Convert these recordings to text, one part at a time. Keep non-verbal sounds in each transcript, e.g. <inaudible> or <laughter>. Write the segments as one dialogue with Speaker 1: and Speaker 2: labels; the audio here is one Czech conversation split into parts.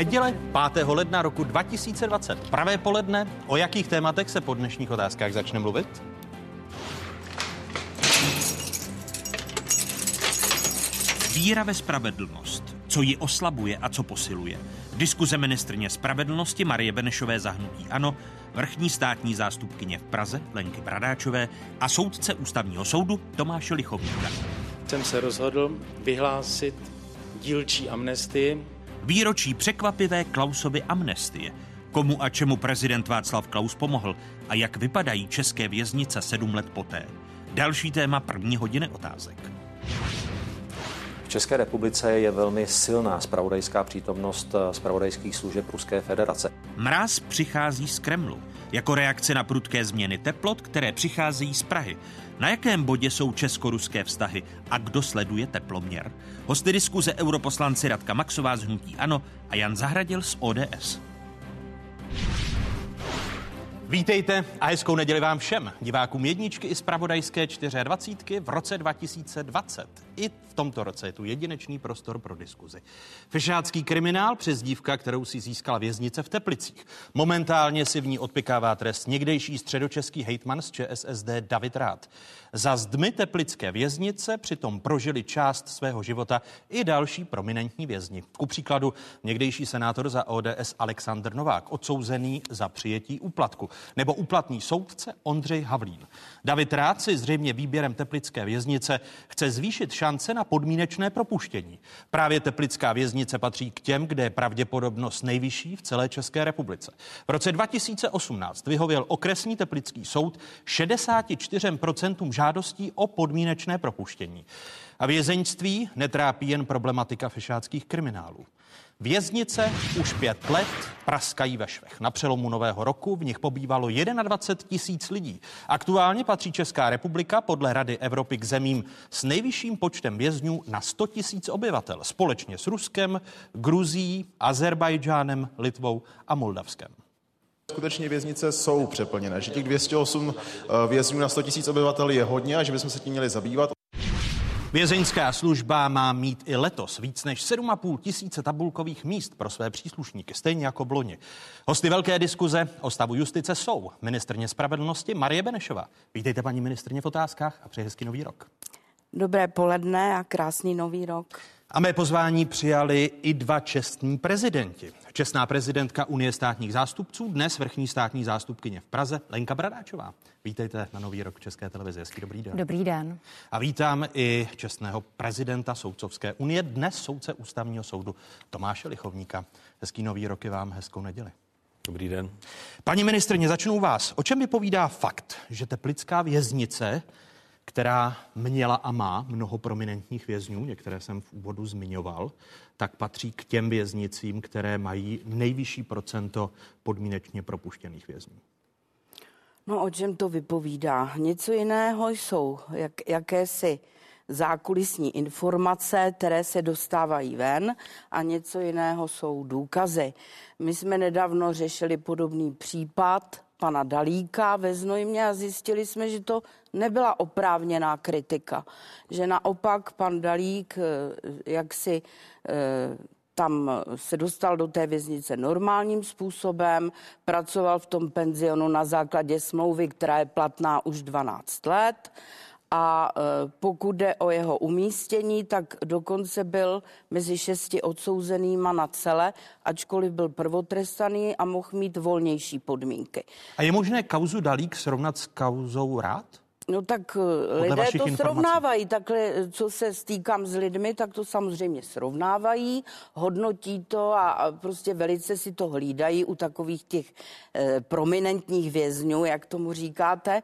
Speaker 1: Neděle 5. ledna roku 2020. Pravé poledne. O jakých tématech se po dnešních otázkách začne mluvit? Víra ve spravedlnost. Co ji oslabuje a co posiluje. Diskuze ministrně spravedlnosti Marie Benešové zahnutí Ano, vrchní státní zástupkyně v Praze Lenky Bradáčové a soudce ústavního soudu Tomáše Lichovníka.
Speaker 2: Jsem se rozhodl vyhlásit dílčí amnestii.
Speaker 1: Výročí překvapivé Klausovy amnestie. Komu a čemu prezident Václav Klaus pomohl a jak vypadají české věznice sedm let poté. Další téma první hodiny otázek.
Speaker 3: V České republice je velmi silná spravodajská přítomnost spravodajských služeb Ruské federace.
Speaker 1: Mráz přichází z Kremlu jako reakce na prudké změny teplot, které přicházejí z Prahy. Na jakém bodě jsou česko-ruské vztahy a kdo sleduje teploměr? Hosty diskuze europoslanci Radka Maxová z Hnutí Ano a Jan Zahradil z ODS. Vítejte a hezkou neděli vám všem, divákům jedničky i zpravodajské 24 v roce 2020. I v tomto roce je tu jedinečný prostor pro diskuzi. Fešácký kriminál, přezdívka, kterou si získala věznice v Teplicích. Momentálně si v ní odpikává trest někdejší středočeský hejtman z ČSSD David Rád. Za zdmi teplické věznice přitom prožili část svého života i další prominentní vězni. Ku příkladu někdejší senátor za ODS Aleksandr Novák, odsouzený za přijetí úplatku, nebo úplatný soudce Ondřej Havlín. David Rád si zřejmě výběrem teplické věznice chce zvýšit šance na podmínečné propuštění. Právě teplická věznice patří k těm, kde je pravděpodobnost nejvyšší v celé České republice. V roce 2018 vyhověl okresní teplický soud 64% žádostí o podmínečné propuštění. A vězeňství netrápí jen problematika fešáckých kriminálů. Věznice už pět let praskají ve švech. Na přelomu nového roku v nich pobývalo 21 tisíc lidí. Aktuálně patří Česká republika podle Rady Evropy k zemím s nejvyšším počtem vězňů na 100 tisíc obyvatel, společně s Ruskem, Gruzí, Azerbajdžánem, Litvou a Moldavskem.
Speaker 4: Skutečně věznice jsou přeplněné, že těch 208 eh, vězňů na 100 000 obyvatel je hodně a že bychom se tím měli zabývat.
Speaker 1: Vězeňská služba má mít i letos víc než 7,5 tisíce tabulkových míst pro své příslušníky, stejně jako v loni. Hosty velké diskuze o stavu justice jsou ministrně spravedlnosti Marie Benešová. Vítejte paní ministrně v otázkách a přeji hezký nový rok.
Speaker 5: Dobré poledne a krásný nový rok.
Speaker 1: A mé pozvání přijali i dva čestní prezidenti. Čestná prezidentka Unie státních zástupců, dnes vrchní státní zástupkyně v Praze, Lenka Bradáčová. Vítejte na Nový rok České televize. Hezký dobrý den.
Speaker 6: Dobrý den.
Speaker 1: A vítám i čestného prezidenta Soudcovské unie, dnes soudce ústavního soudu Tomáše Lichovníka. Hezký nový rok i vám, hezkou neděli.
Speaker 3: Dobrý den.
Speaker 1: Paní ministrně, začnu vás. O čem vypovídá fakt, že Teplická věznice která měla a má mnoho prominentních vězňů, některé jsem v úvodu zmiňoval, tak patří k těm věznicím, které mají nejvyšší procento podmínečně propuštěných vězňů.
Speaker 5: No o čem to vypovídá? Něco jiného jsou jak, jakési zákulisní informace, které se dostávají ven a něco jiného jsou důkazy. My jsme nedávno řešili podobný případ pana Dalíka ve Znojmě a zjistili jsme, že to nebyla oprávněná kritika. Že naopak pan Dalík eh, jak si eh, tam se dostal do té věznice normálním způsobem, pracoval v tom penzionu na základě smlouvy, která je platná už 12 let a e, pokud jde o jeho umístění, tak dokonce byl mezi šesti odsouzenýma na celé, ačkoliv byl prvotrestaný a mohl mít volnější podmínky.
Speaker 1: A je možné kauzu Dalík srovnat s kauzou Rád?
Speaker 5: No tak Podle lidé to informací. srovnávají. Takhle, co se stýkám s lidmi, tak to samozřejmě srovnávají, hodnotí to a, a prostě velice si to hlídají u takových těch e, prominentních vězňů, jak tomu říkáte.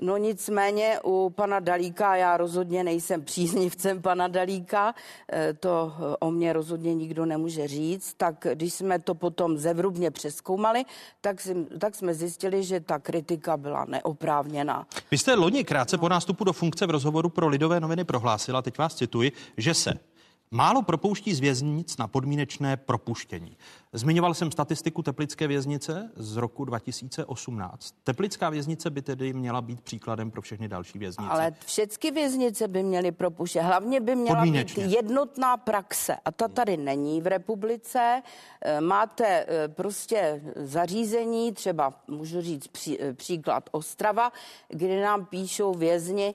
Speaker 5: No nicméně u pana Dalíka, já rozhodně nejsem příznivcem pana Dalíka, eh, to eh, o mě rozhodně nikdo nemůže říct, tak když jsme to potom zevrubně přeskoumali, tak, si, tak jsme zjistili, že ta kritika byla neoprávněná.
Speaker 1: Vy jste loni krátce no. po nástupu do funkce v rozhovoru pro Lidové noviny prohlásila, teď vás cituji, že se málo propouští z věznic na podmínečné propuštění. Zmiňoval jsem statistiku Teplické věznice z roku 2018. Teplická věznice by tedy měla být příkladem pro všechny další věznice.
Speaker 5: Ale všechny věznice by měly propuštět. Hlavně by měla být jednotná praxe. A ta tady není v republice. Eh, máte eh, prostě zařízení, třeba můžu říct pří, eh, příklad Ostrava, kde nám píšou vězni,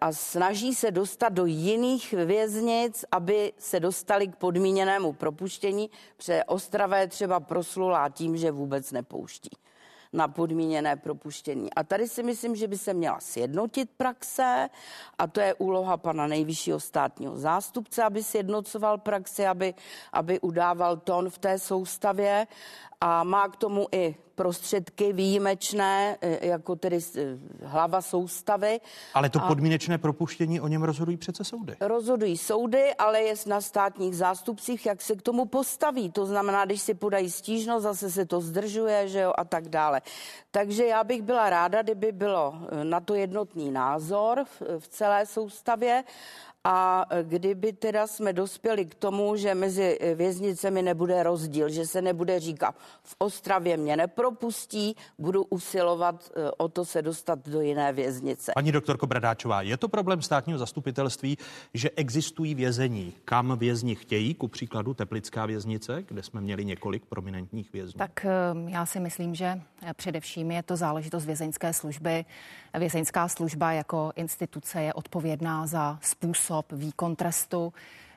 Speaker 5: a snaží se dostat do jiných věznic, aby se dostali k podmíněnému propuštění, protože Ostrava je třeba proslulá tím, že vůbec nepouští na podmíněné propuštění. A tady si myslím, že by se měla sjednotit praxe a to je úloha pana nejvyššího státního zástupce, aby sjednocoval praxi, aby, aby udával tón v té soustavě a má k tomu i prostředky výjimečné, e, jako tedy e, hlava soustavy.
Speaker 1: Ale to podmínečné propuštění, o něm rozhodují přece soudy.
Speaker 5: Rozhodují soudy, ale je na státních zástupcích, jak se k tomu postaví. To znamená, když si podají stížnost, zase se to zdržuje, že jo, a tak dále. Takže já bych byla ráda, kdyby bylo e, na to jednotný názor v, v celé soustavě a kdyby teda jsme dospěli k tomu, že mezi věznicemi nebude rozdíl, že se nebude říkat, v Ostravě mě nepropustí, budu usilovat e, o to se dostat do jiné věznice.
Speaker 1: Paní doktorko Bradáčová, je to problém státního zastupitelství, že existují vězení, kam vězni chtějí, ku příkladu Teplická věznice, kde jsme měli několik prominentních vězňů?
Speaker 6: Tak e, já si myslím, že především je to záležitost vězeňské služby. Vězeňská služba jako instituce je odpovědná za způsob výkon trestu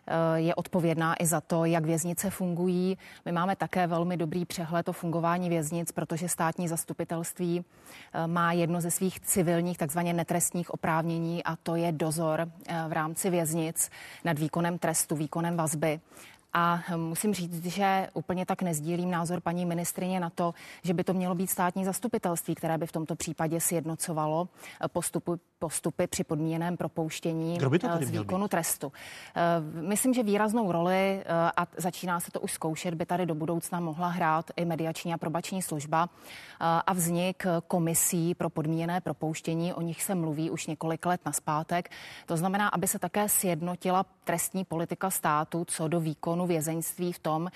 Speaker 6: eh, je odpovědná i za to, jak věznice fungují. My máme také velmi dobrý přehled o fungování věznic, protože státní zastupitelství eh, má jedno ze svých civilních, takzvaně netrestních oprávnění a to je dozor eh, v rámci věznic nad výkonem trestu, výkonem vazby. A musím říct, že úplně tak nezdílím názor paní ministrině na to, že by to mělo být státní zastupitelství, které by v tomto případě sjednocovalo postupy, postupy při podmíněném propouštění
Speaker 1: to
Speaker 6: z výkonu trestu. Eh, myslím, že výraznou roli, eh, a začíná se to už zkoušet, by tady do budoucna mohla hrát i mediační a probační služba eh, a vznik komisí pro podmíněné propouštění, o nich se mluví už několik let naspátek. To znamená, aby se také sjednotila trestní politika státu co do výkonu vězeňství v tom,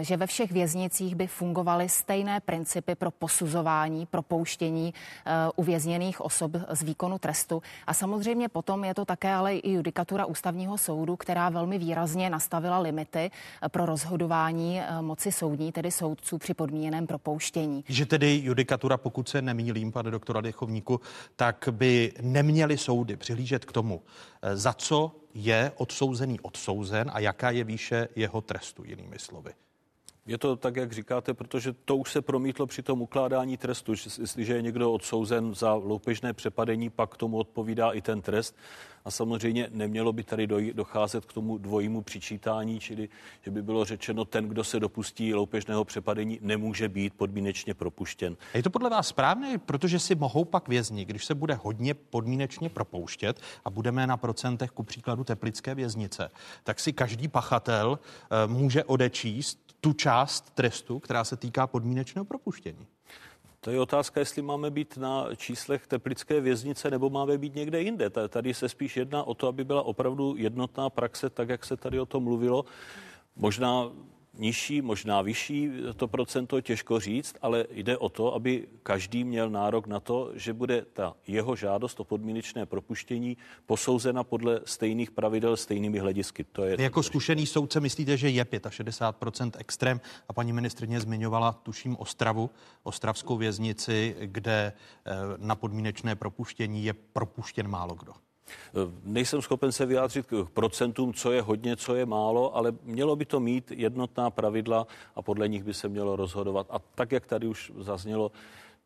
Speaker 6: že ve všech věznicích by fungovaly stejné principy pro posuzování, propouštění uvězněných osob z výkonu trestu. A samozřejmě potom je to také ale i judikatura ústavního soudu, která velmi výrazně nastavila limity eh, pro rozhodování eh, moci soudní, tedy soudců při podmíněném propouštění.
Speaker 1: Že tedy judikatura, pokud se nemýlím, pane doktora Dechovníku, tak by neměly soudy přihlížet k tomu, eh, za co je odsouzený odsouzen a jaká je výše jeho trestu, jinými slovy.
Speaker 7: Je to tak, jak říkáte, protože to už se promítlo při tom ukládání trestu. Jestliže je někdo odsouzen za loupežné přepadení, pak tomu odpovídá i ten trest. A samozřejmě nemělo by tady docházet k tomu dvojímu přičítání, čili že by bylo řečeno, ten, kdo se dopustí loupežného přepadení, nemůže být podmínečně propuštěn.
Speaker 1: A je to podle vás správné, protože si mohou pak vězni, když se bude hodně podmínečně propouštět a budeme na procentech ku příkladu teplické věznice, tak si každý pachatel uh, může odečíst tu část trestu, která se týká podmínečného propuštění.
Speaker 7: To je otázka, jestli máme být na číslech teplické věznice nebo máme být někde jinde. Tady se spíš jedná o to, aby byla opravdu jednotná praxe, tak jak se tady o tom mluvilo. Možná nižší, možná vyšší, to procento těžko říct, ale jde o to, aby každý měl nárok na to, že bude ta jeho žádost o podmínečné propuštění posouzena podle stejných pravidel, stejnými hledisky. To je
Speaker 1: jako zkušený soudce myslíte, že je 65% extrém a paní ministrině zmiňovala, tuším, Ostravu, Ostravskou věznici, kde eh, na podmínečné propuštění je propuštěn málo kdo.
Speaker 7: Nejsem schopen se vyjádřit k procentům, co je hodně, co je málo, ale mělo by to mít jednotná pravidla a podle nich by se mělo rozhodovat. A tak, jak tady už zaznělo,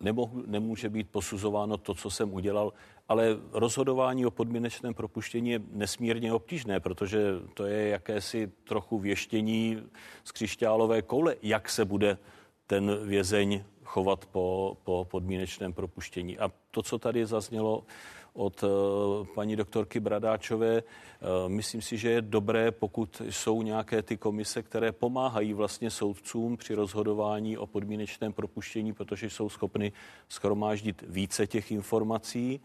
Speaker 7: nemohu, nemůže být posuzováno to, co jsem udělal, ale rozhodování o podmínečném propuštění je nesmírně obtížné, protože to je jakési trochu věštění z křišťálové koule, jak se bude ten vězeň chovat po, po podmínečném propuštění. A to, co tady zaznělo od eh, paní doktorky Bradáčové. Eh, myslím si, že je dobré, pokud jsou nějaké ty komise, které pomáhají vlastně soudcům při rozhodování o podmínečném propuštění, protože jsou schopny schromáždit více těch informací.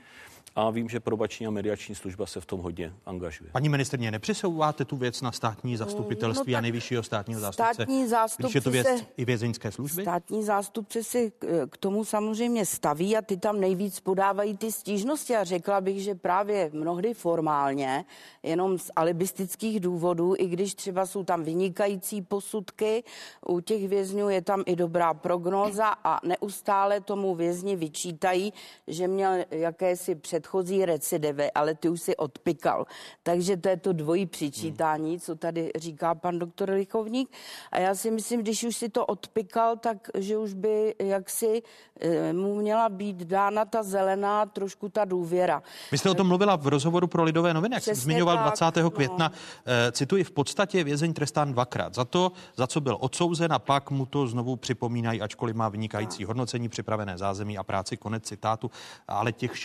Speaker 7: A vím, že probační a mediační služba se v tom hodně angažuje.
Speaker 1: Paní ministrně, nepřisouváte tu věc na státní zastupitelství no, a nejvyššího státního zástupce? Státní zástupce když je to věc se, i vězeňské služby?
Speaker 5: Státní zástupce si k tomu samozřejmě staví a ty tam nejvíc podávají ty stížnosti a řekla bych, že právě mnohdy formálně, jenom z alibistických důvodů, i když třeba jsou tam vynikající posudky, u těch vězňů je tam i dobrá prognóza a neustále tomu vězni vyčítají, že měl jakési předchozí recidivy, ale ty už si odpikal. Takže to je to dvojí přičítání, co tady říká pan doktor Lichovník. A já si myslím, když už si to odpikal, tak že už by jaksi eh, mu měla být dána ta zelená, trošku ta důvěra.
Speaker 1: Vy jste o tom mluvila v rozhovoru pro Lidové noviny, jak jsem zmiňoval tak, 20. No. května. No. Cituji, v podstatě vězeň trestán dvakrát. Za to, za co byl odsouzen a pak mu to znovu připomínají, ačkoliv má vynikající hodnocení, připravené zázemí a práci, konec citátu, ale těch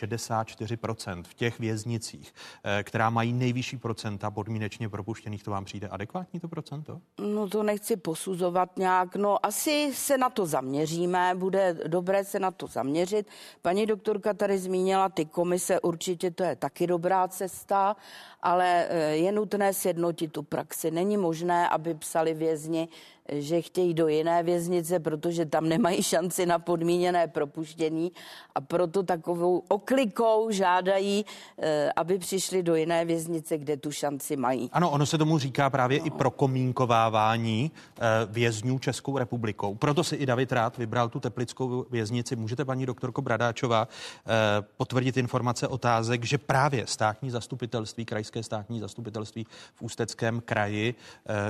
Speaker 1: 64% v těch věznicích, eh, která mají nejvyšší procenta podmínečně propuštěných, to vám přijde adekvátní to procento?
Speaker 5: No to nechci posuzovat nějak, no asi se na to zaměříme, bude dobré se na to zaměřit. Paní doktorka tady zmínila ty komise, určitě to je taky dobrá cesta, ale eh, je nutné sjednotit tu praxi. Není možné, aby psali vězni, že chtějí do jiné věznice, protože tam nemají šanci na podmíněné propuštění a proto takovou oklikou žádají, eh, aby přišli do jiné věznice, kde tu šanci mají.
Speaker 1: Ano, ono se tomu říká právě no. i prokomínkovávání eh, vězňů Českou republikou. Proto si i David Rád vybral tu teplickou věznici. Můžete, paní doktorko Bradáčová, potvrdit informace otázek, že právě státní zastupitelství, krajské státní zastupitelství v Ústeckém kraji,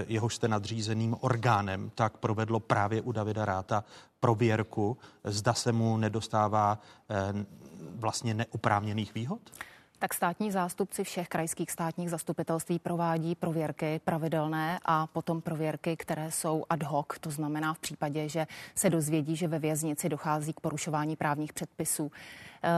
Speaker 1: jehož jste nadřízeným orgánem, orgánem, tak provedlo právě u Davida Ráta prověrku, zda se mu nedostává eh, vlastně neoprávněných výhod?
Speaker 6: Tak státní zástupci všech krajských státních zastupitelství provádí prověrky pravidelné a potom prověrky, které jsou ad hoc, to znamená v případě, že se dozvědí, že ve věznici dochází k porušování právních předpisů. Eh,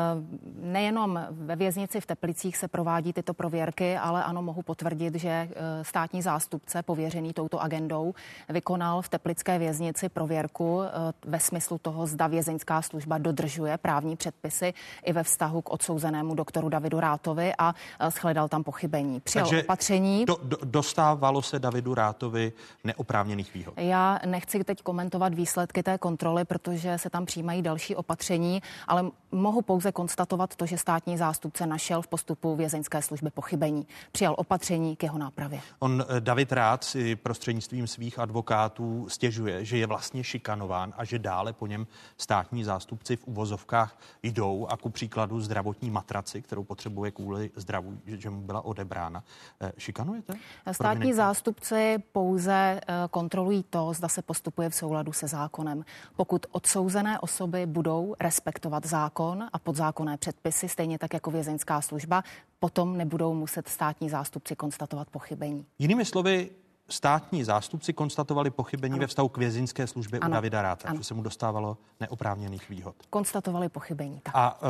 Speaker 6: nejenom ve věznici v Teplicích se provádí tyto prověrky, ale ano, mohu potvrdit, že eh, státní zástupce pověřený touto agendou vykonal v Teplické věznici prověrku eh, ve smyslu toho, zda vězeňská služba dodržuje právní předpisy i ve vztahu k odsouzenému doktoru Davidu Rátovi a shledal tam pochybení. Přijal Takže opatření.
Speaker 1: Do, do, dostávalo se Davidu Rátovi neoprávněných výhod?
Speaker 6: Já nechci teď komentovat výsledky té kontroly, protože se tam přijímají další opatření, ale mohu pouze konstatovat to, že státní zástupce našel v postupu vězeňské služby pochybení. Přijal opatření k jeho nápravě.
Speaker 1: On eh, David Rád si prostřednictvím svých advokátů stěžuje, že je vlastně šikanován a že dále po něm státní zástupci v uvozovkách jdou a ku příkladu zdravotní matraci, kterou potřebuje kvůli zdraví, že mu byla odebrána. Eh, šikanujete?
Speaker 6: Státní zástupci pouze eh, kontrolují to, zda se postupuje v souladu se zákonem. Pokud odsouzené osoby budou respektovat zákon a a podzákonné předpisy, stejně tak jako vězeňská služba, potom nebudou muset státní zástupci konstatovat pochybení.
Speaker 1: Jinými slovy, státní zástupci konstatovali pochybení ano. ve vztahu k vězeňské službě ano. u Davida Ráta, ano. že se mu dostávalo neoprávněných výhod.
Speaker 6: Konstatovali pochybení, tak.
Speaker 1: A uh,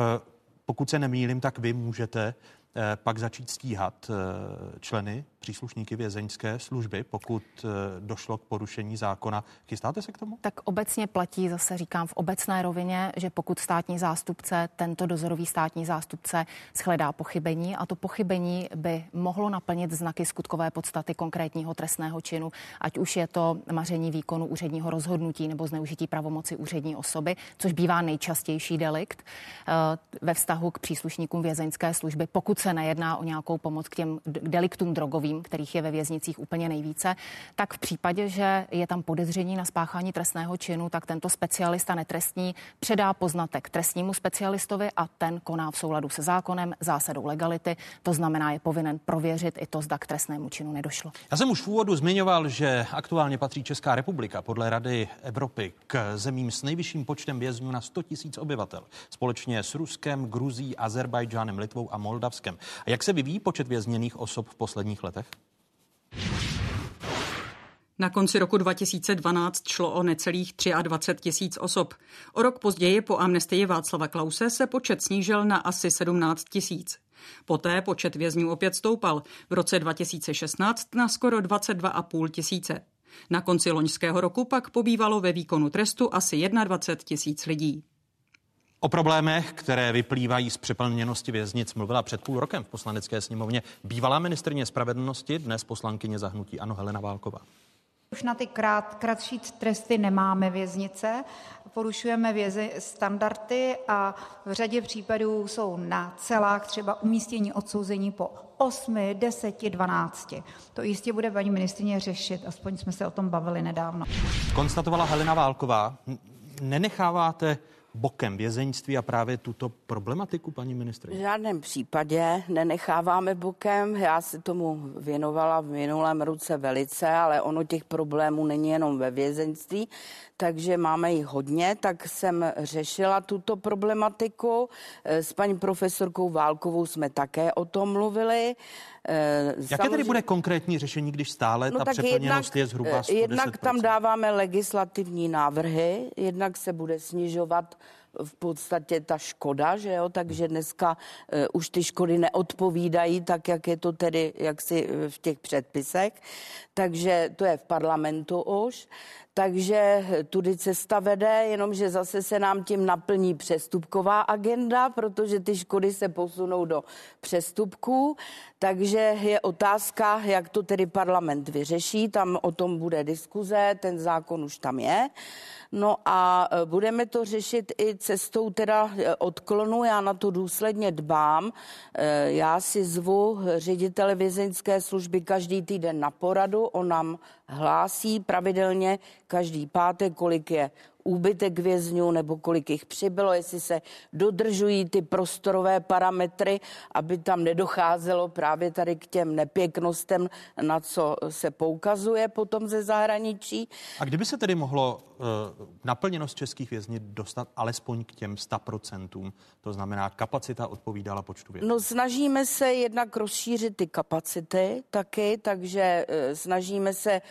Speaker 1: pokud se nemýlím, tak vy můžete pak začít stíhat uh, členy příslušníky vězeňské služby, pokud eh, došlo k porušení zákona. Chystáte se k tomu?
Speaker 6: Tak obecně platí, zase říkám v obecné rovině, že pokud státní zástupce, tento dozorový státní zástupce shledá pochybení a to pochybení by mohlo naplnit znaky skutkové podstaty konkrétního trestného činu, ať už je to maření výkonu úředního rozhodnutí nebo zneužití pravomoci úřední osoby, což bývá nejčastější delikt eh, ve vztahu k příslušníkům vězeňské služby, pokud se nejedná o nějakou pomoc k těm deliktům drogovým drogovým, kterých je ve věznicích úplně nejvíce, tak v případě, že je tam podezření na spáchání trestného činu, tak tento specialista netrestní předá poznatek trestnímu specialistovi a ten koná v souladu se zákonem, zásadou legality. To znamená, je povinen prověřit i to, zda k trestnému činu nedošlo.
Speaker 1: Já jsem už v úvodu zmiňoval, že aktuálně patří Česká republika podle Rady Evropy k zemím s nejvyšším počtem vězňů na 100 000 obyvatel. Společně s Ruskem, Gruzí, Azerbajdžánem, Litvou a Moldavskem. A jak se vyvíjí počet vězněných osob v posledních letech? letech?
Speaker 8: Na konci roku 2012 šlo o necelých 23 tisíc osob. O rok později po amnestii Václava Klause se počet snížil na asi 17 tisíc. Poté počet vězňů opět stoupal. V roce 2016 na skoro 22,5 tisíce. Na konci loňského roku pak pobývalo ve výkonu trestu asi 21 tisíc lidí.
Speaker 1: O problémech, které vyplývají z přeplněnosti věznic, mluvila před půl rokem v poslanecké sněmovně bývalá ministrně spravedlnosti, dnes poslankyně zahnutí Ano Helena Válková.
Speaker 9: Už na ty krát, kratší tresty nemáme věznice, porušujeme vězi, standardy a v řadě případů jsou na celách třeba umístění odsouzení po 8, 10, 12. To jistě bude paní ministrině řešit, aspoň jsme se o tom bavili nedávno.
Speaker 1: Konstatovala Helena Válková. Nenecháváte bokem vězeňství a právě tuto problematiku, paní ministrině?
Speaker 5: V žádném případě nenecháváme bokem. Já se tomu věnovala v minulém roce velice, ale ono těch problémů není jenom ve vězeňství, takže máme jich hodně, tak jsem řešila tuto problematiku. S paní profesorkou Válkovou jsme také o tom mluvili.
Speaker 1: Jaké Samozřejmě... tedy bude konkrétní řešení, když stále no, ta přeplněnost je zhruba 110%?
Speaker 5: Jednak tam dáváme legislativní návrhy, jednak se bude snižovat v podstatě ta škoda, že jo, takže dneska uh, už ty škody neodpovídají tak, jak je to tedy jaksi v těch předpisech, takže to je v parlamentu už. Takže tudy cesta vede, jenomže zase se nám tím naplní přestupková agenda, protože ty škody se posunou do přestupků. Takže je otázka, jak to tedy parlament vyřeší. Tam o tom bude diskuze, ten zákon už tam je. No a e, budeme to řešit i cestou teda e, odklonu. Já na to důsledně dbám. E, já si zvu ředitele vězeňské služby každý týden na poradu. On nám hlásí pravidelně každý pátek, kolik je úbytek vězňů nebo kolik jich přibylo, jestli se dodržují ty prostorové parametry, aby tam nedocházelo právě tady k těm nepěknostem, na co se poukazuje potom ze zahraničí.
Speaker 1: A kdyby se tedy mohlo uh, naplněnost českých věznic dostat alespoň k těm 100%, to znamená kapacita odpovídala počtu vězňů?
Speaker 5: No snažíme se jednak rozšířit ty kapacity taky, takže uh, snažíme se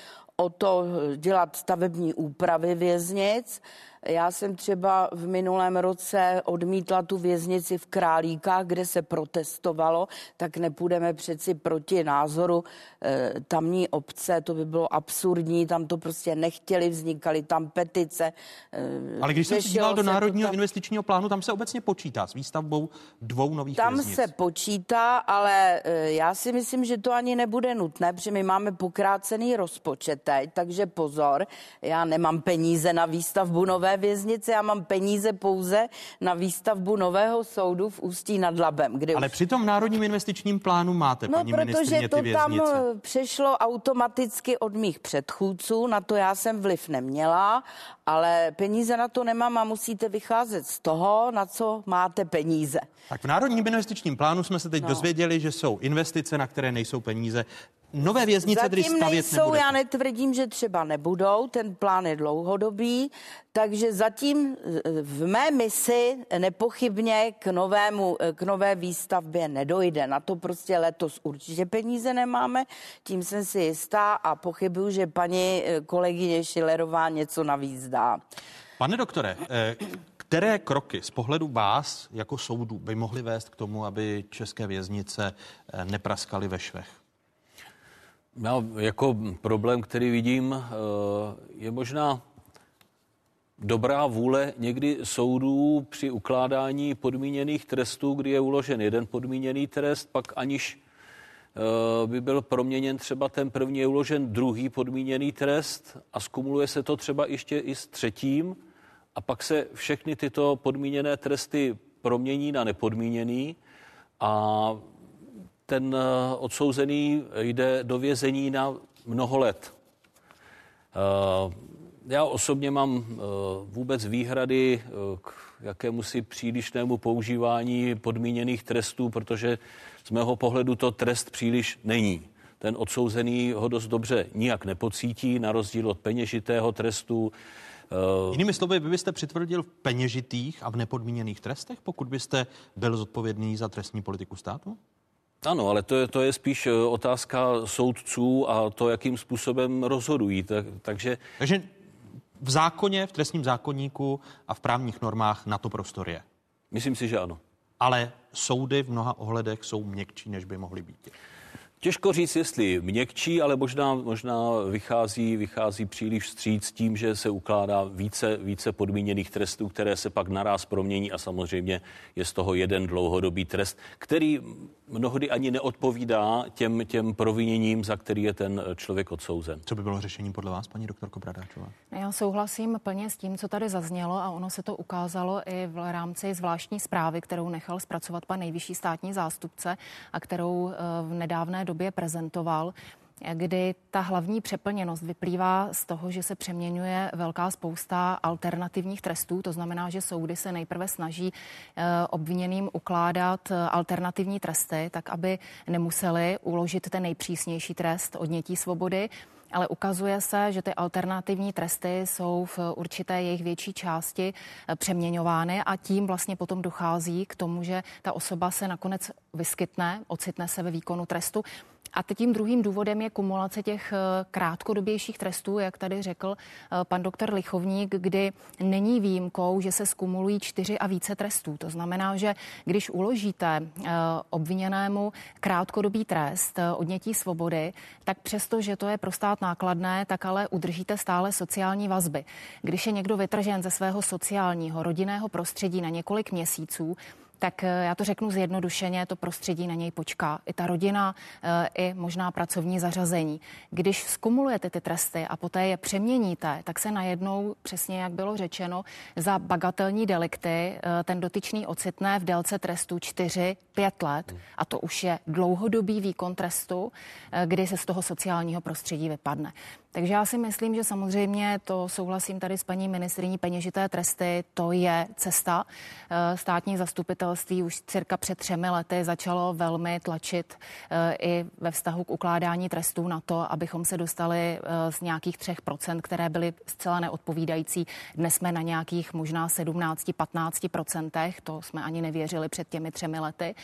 Speaker 5: o to dělat stavební úpravy věznic. Já jsem třeba v minulém roce odmítla tu věznici v Králíkách, kde se protestovalo, tak nepůjdeme přeci proti názoru e, tamní obce, to by bylo absurdní, tam to prostě nechtěli, vznikaly tam petice.
Speaker 1: E, Ale když jsem se díval do Národního tam... investičního plánu, tam se obecně počítá s výstavbou dvou nových
Speaker 5: Tam
Speaker 1: věznic.
Speaker 5: se počítá, ale e, já si myslím, že to ani nebude nutné, protože my máme pokrácený rozpočet teď, takže pozor, já nemám peníze na výstavbu nové věznice, já mám peníze pouze na výstavbu nového soudu v Ústí nad Labem.
Speaker 1: Kde Ale už... při tom národním investičním plánu máte,
Speaker 5: no,
Speaker 1: paní
Speaker 5: protože
Speaker 1: to
Speaker 5: tam přešlo automaticky od mých předchůdců, na to já jsem vliv neměla, ale peníze na to nemám a musíte vycházet z toho, na co máte peníze.
Speaker 1: Tak v národním investičním plánu jsme se teď no. dozvěděli, že jsou investice, na které nejsou peníze. Nové věznice
Speaker 5: Zatím
Speaker 1: tedy stavět
Speaker 5: nejsou,
Speaker 1: nebude.
Speaker 5: já netvrdím, že třeba nebudou, ten plán je dlouhodobý, takže zatím v mé misi nepochybně k, novému, k nové výstavbě nedojde. Na to prostě letos určitě peníze nemáme, tím jsem si jistá a pochybuju, že paní kolegyně Šilerová něco navíc dá.
Speaker 1: Pane doktore, eh, které kroky z pohledu vás jako soudu by mohly vést k tomu, aby české věznice eh, nepraskaly ve švech?
Speaker 7: Já jako problém, který vidím, eh, je možná dobrá vůle někdy soudů při ukládání podmíněných trestů, kdy je uložen jeden podmíněný trest, pak aniž eh, by byl proměněn třeba ten první, je uložen druhý podmíněný trest a skumuluje se to třeba ještě i s třetím a pak se všechny tyto podmíněné tresty promění na nepodmíněný a ten eh, odsouzený jde do vězení na mnoho let. Eh, já osobně mám eh, vůbec výhrady k jakému si přílišnému používání podmíněných trestů, protože z mého pohledu to trest příliš není. Ten odsouzený ho dost dobře nijak nepocítí, na rozdíl od peněžitého trestu.
Speaker 1: Jinými slovy, vy byste přitvrdil v peněžitých a v nepodmíněných trestech, pokud byste byl zodpovědný za trestní politiku státu?
Speaker 7: Ano, ale to je, to je spíš eh, otázka soudců a to, jakým způsobem rozhodují. Tak, takže...
Speaker 1: takže v zákoně, v trestním zákonníku a v právních normách na to prostor je.
Speaker 7: Myslím si, že ano.
Speaker 1: Ale soudy v mnoha ohledech jsou měkčí, než by mohly být.
Speaker 7: Těžko říct, jestli měkčí, ale možná, možná vychází, vychází příliš vstříc tím, že se ukládá více, více podmíněných trestů, které se pak naraz promění a samozřejmě je z toho jeden dlouhodobý trest, který mnohdy ani neodpovídá těm, těm proviněním, za který je ten člověk odsouzen.
Speaker 1: Co by bylo řešení podle vás, paní doktorko Bradáčová?
Speaker 6: Já souhlasím plně s tím, co tady zaznělo a ono se to ukázalo i v rámci zvláštní zprávy, kterou nechal zpracovat pan nejvyšší státní zástupce a kterou eh, v nedávné době prezentoval kdy ta hlavní přeplněnost vyplývá z toho, že se přeměňuje velká spousta alternativních trestů. To znamená, že soudy se nejprve snaží eh, obviněným ukládat eh, alternativní tresty, tak aby nemuseli uložit ten nejpřísnější trest odnětí svobody ale ukazuje se, že ty alternativní tresty jsou v určité jejich větší části eh, přeměňovány a tím vlastně potom dochází k tomu, že ta osoba se nakonec vyskytne, ocitne se ve výkonu trestu a tím druhým důvodem je kumulace těch eh, krátkodobějších trestů, jak tady řekl eh, pan doktor Lichovník, kdy není výjimkou, že se skumulují čtyři a více trestů. To znamená, že když uložíte eh, obviněnému krátkodobý trest odnětí svobody, tak přesto, že to je pro stát nákladné, tak ale udržíte stále sociální vazby. Když je někdo vytržen ze svého sociálního, rodinného prostředí na několik měsíců, tak eh, já to řeknu zjednodušeně, to prostředí na něj počká. I ta rodina, eh, i možná pracovní zařazení. Když skumulujete ty tresty a poté je přeměníte, tak se najednou, přesně jak bylo řečeno, za bagatelní delikty eh, ten dotyčný ocitne v délce trestu 4-5 let a to už je dlouhodobý výkon trestu, kdy se z toho sociálního prostředí vypadne. Takže já si myslím, že samozřejmě to souhlasím tady s paní ministriní peněžité tresty, to je cesta. Eh, státní zastupitelství už cirka před třemi lety začalo velmi tlačit eh, i ve vztahu k ukládání trestů na to, abychom se dostali eh, z nějakých 3%, které byly zcela neodpovídající. Dnes jsme na nějakých možná 17-15%, to jsme ani nevěřili před těmi třemi lety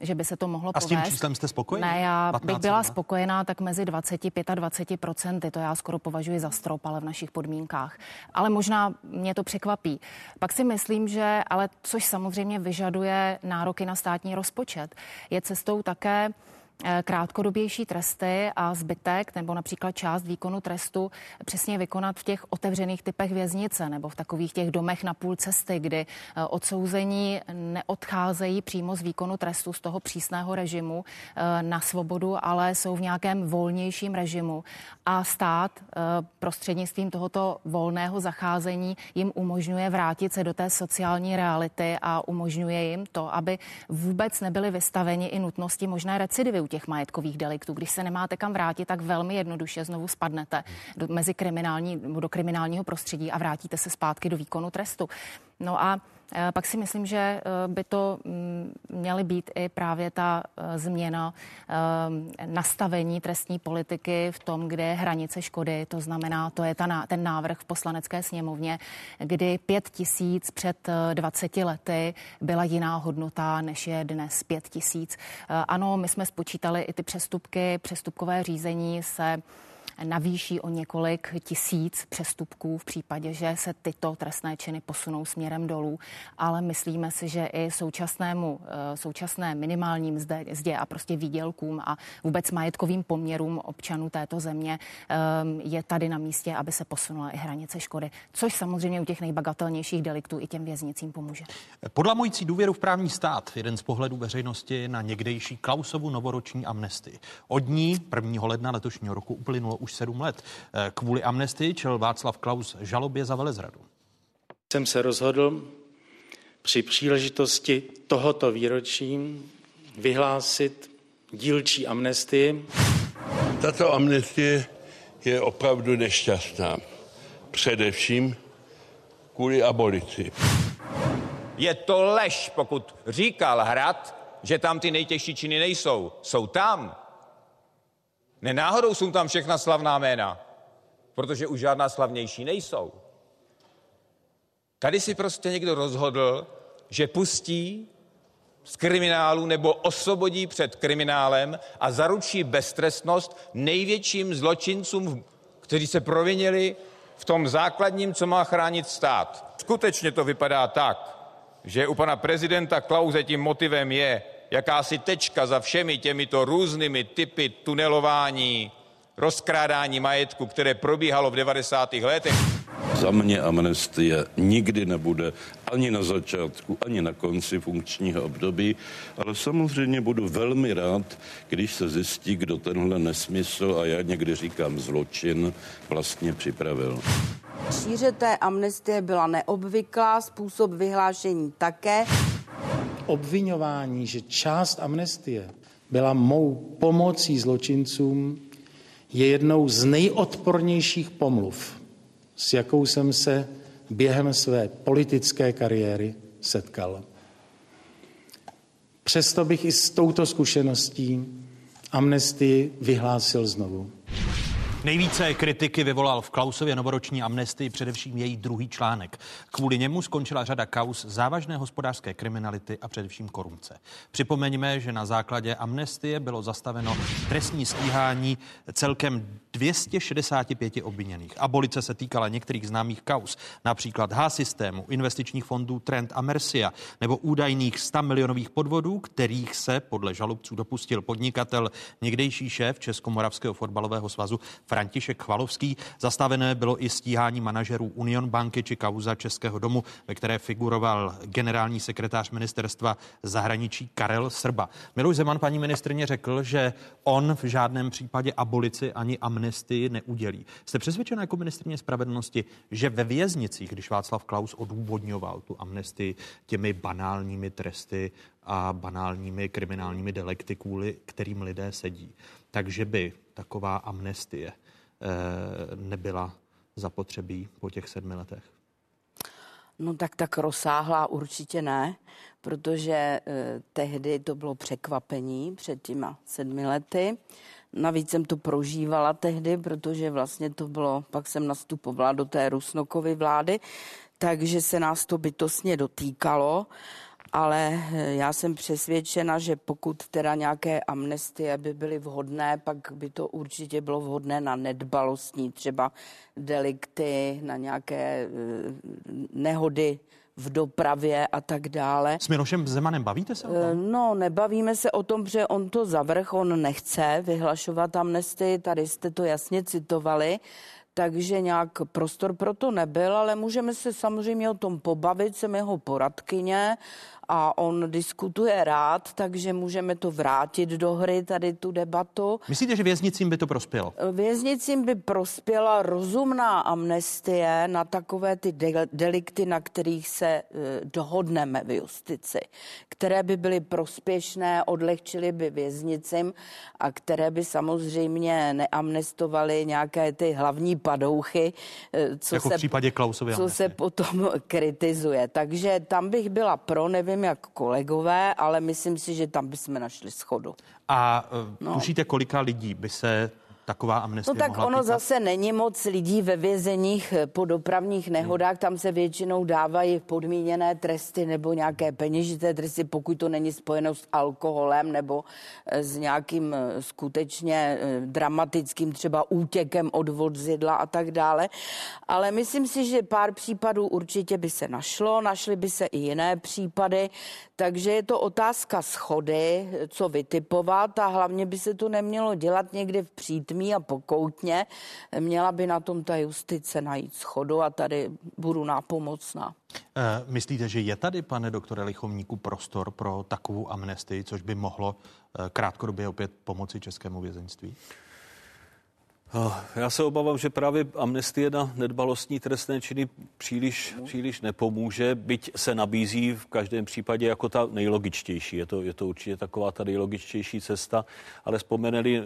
Speaker 6: že by se to mohlo
Speaker 1: A s tím číslem jste spokojená?
Speaker 6: Ne, já bych byla spokojená tak mezi 25 a 20 procenty. To já skoro považuji za strop, ale v našich podmínkách. Ale možná mě to překvapí. Pak si myslím, že, ale což samozřejmě vyžaduje nároky na státní rozpočet, je cestou také krátkodobější tresty a zbytek nebo například část výkonu trestu přesně vykonat v těch otevřených typech věznice nebo v takových těch domech na půl cesty, kdy eh, odsouzení neodcházejí přímo z výkonu trestu z toho přísného režimu eh, na svobodu, ale jsou v nějakém volnějším režimu. A stát prostřednictvím tohoto volného zacházení jim umožňuje vrátit se do té sociální reality a umožňuje jim to, aby vůbec nebyli vystaveni i nutnosti možné recidivy těch majetkových deliktů. Když se nemáte kam vrátit, tak velmi jednoduše znovu spadnete do, mezi kriminální, do kriminálního prostředí a vrátíte se zpátky do výkonu trestu. No a pak si myslím, že eh, by to mm, měly být i právě ta eh, změna nastavení trestní politiky v tom, kde je hranice škody. To znamená, to je ta, ten návrh v poslanecké sněmovně, kdy pět tisíc před 20 lety byla jiná hodnota, než je dnes pět tisíc. Ano, my jsme spočítali i ty přestupky, přestupkové řízení se navýší o několik tisíc přestupků v případě, že se tyto trestné činy posunou směrem dolů, ale myslíme si, že i současnému, eh, současné minimálním mzdě, a prostě výdělkům a vůbec majetkovým poměrům občanů této země ehm, je tady na místě, aby se posunula i hranice škody, což samozřejmě u těch nejbagatelnějších deliktů i těm věznicím pomůže.
Speaker 1: Podlamující důvěru v právní stát, jeden z pohledů veřejnosti na někdejší Klausovu novoroční amnestii. Od ní 1. ledna letošního roku uplynulo už už sedm let. Eh, kvůli amnestii čel Václav Klaus žalobě za velezradu.
Speaker 2: Jsem se rozhodl při příležitosti tohoto výročí vyhlásit dílčí amnestii.
Speaker 10: Tato amnestie je opravdu nešťastná. Především kvůli abolici.
Speaker 11: Je to lež, pokud říkal Hrad, že tam ty nejtěžší činy nejsou. Jsou tam. Nenáhodou jsou tam všechna slavná jména, protože už žádná slavnější nejsou. Tady si prostě někdo rozhodl, že pustí z kriminálu nebo osvobodí před kriminálem a zaručí beztrestnost největším zločincům, kteří se provinili v tom základním, co má chránit stát. Skutečně to vypadá tak, že u pana prezidenta Klauze tím motivem je, jakási tečka za všemi těmito různými typy tunelování, rozkrádání majetku, které probíhalo v 90. letech.
Speaker 10: Za mě amnestie nikdy nebude ani na začátku, ani na konci funkčního období, ale samozřejmě budu velmi rád, když se zjistí, kdo tenhle nesmysl a já někdy říkám zločin vlastně připravil.
Speaker 5: Šíře té amnestie byla neobvyklá, způsob vyhlášení také.
Speaker 12: Obvinování, že část amnestie byla mou pomocí zločincům, je jednou z nejodpornějších pomluv, s jakou jsem se během své politické kariéry setkal. Přesto bych i s touto zkušeností amnestii vyhlásil znovu.
Speaker 1: Nejvíce kritiky vyvolal v Klausově novoroční amnestii především její druhý článek. Kvůli němu skončila řada kaus závažné hospodářské kriminality a především korupce. Připomeňme, že na základě amnestie bylo zastaveno trestní stíhání celkem 265 obviněných. Abolice se týkala některých známých kaus, například H-systému, investičních fondů Trend a Mercia, nebo údajných 100 milionových podvodů, kterých se podle žalobců dopustil podnikatel, někdejší šéf Českomoravského fotbalového svazu František Chvalovský. Zastavené bylo i stíhání manažerů Union banky či kauza Českého domu, ve které figuroval generální sekretář ministerstva zahraničí Karel Srba. Miluš Zeman, paní ministrně, řekl, že on v žádném případě abolici ani amnestii neudělí. Jste přesvědčena jako ministrně spravedlnosti, že ve věznicích, když Václav Klaus odůvodňoval tu amnestii těmi banálními tresty a banálními kriminálními delikty, kvůli kterým lidé sedí, takže by taková amnestie eh, nebyla zapotřebí po těch sedmi letech?
Speaker 5: No tak tak rozsáhlá určitě ne, protože eh, tehdy to bylo překvapení před těma sedmi lety. Navíc jsem to prožívala tehdy, protože vlastně to bylo, pak jsem nastupovala do té Rusnokovy vlády, takže se nás to bytostně dotýkalo ale eh, já jsem přesvědčena, že pokud teda nějaké amnestie by byly vhodné, pak by to určitě bylo vhodné na nedbalostní třeba delikty, na nějaké eh, nehody v dopravě a tak dále.
Speaker 1: S Milošem Zemanem bavíte se o tom?
Speaker 5: Eh, no, nebavíme se o tom, že on to zavrch, on nechce vyhlašovat amnestii, tady jste to jasně citovali takže nějak prostor pro to nebyl, ale můžeme se samozřejmě o tom pobavit, jsem jeho poradkyně a on diskutuje rád, takže můžeme to vrátit do hry, tady tu debatu.
Speaker 1: Myslíte, že věznicím by to prospělo?
Speaker 5: Věznicím by prospěla rozumná amnestie na takové ty de- delikty, na kterých se e, dohodneme v justici, které by byly prospěšné, odlehčily by věznicím a které by samozřejmě neamnestovaly nějaké ty hlavní padouchy,
Speaker 1: e, co, jako se, v případě Klausovy
Speaker 5: co se potom kritizuje. Takže tam bych byla pro, nevím, nevím jak kolegové, ale myslím si, že tam bychom našli schodu.
Speaker 1: A uh, no. tušíte, kolika lidí by se taková amnestie
Speaker 5: No tak
Speaker 1: mohla
Speaker 5: ono
Speaker 1: týkat?
Speaker 5: zase není moc lidí ve vězeních eh, po dopravních nehodách, hmm. tam se většinou dávají podmíněné tresty nebo nějaké peněžité tresty, pokud to není spojeno s alkoholem nebo eh, s nějakým eh, skutečně dramatickým třeba útěkem od vozidla a tak dále. Ale myslím si, že pár případů určitě by se našlo, našly by se i jiné případy, takže je to otázka schody, co vytipovat a hlavně by se to nemělo dělat někdy v přítmí a pokoutně. Měla by na tom ta justice najít schodu a tady budu nápomocná.
Speaker 1: E, myslíte, že je tady, pane doktore Lichomníku, prostor pro takovou amnestii, což by mohlo e, krátkodobě opět pomoci českému vězeňství?
Speaker 7: Já se obávám, že právě amnestie na nedbalostní trestné činy příliš, příliš nepomůže, byť se nabízí v každém případě jako ta nejlogičtější. Je to, je to určitě taková ta nejlogičtější cesta, ale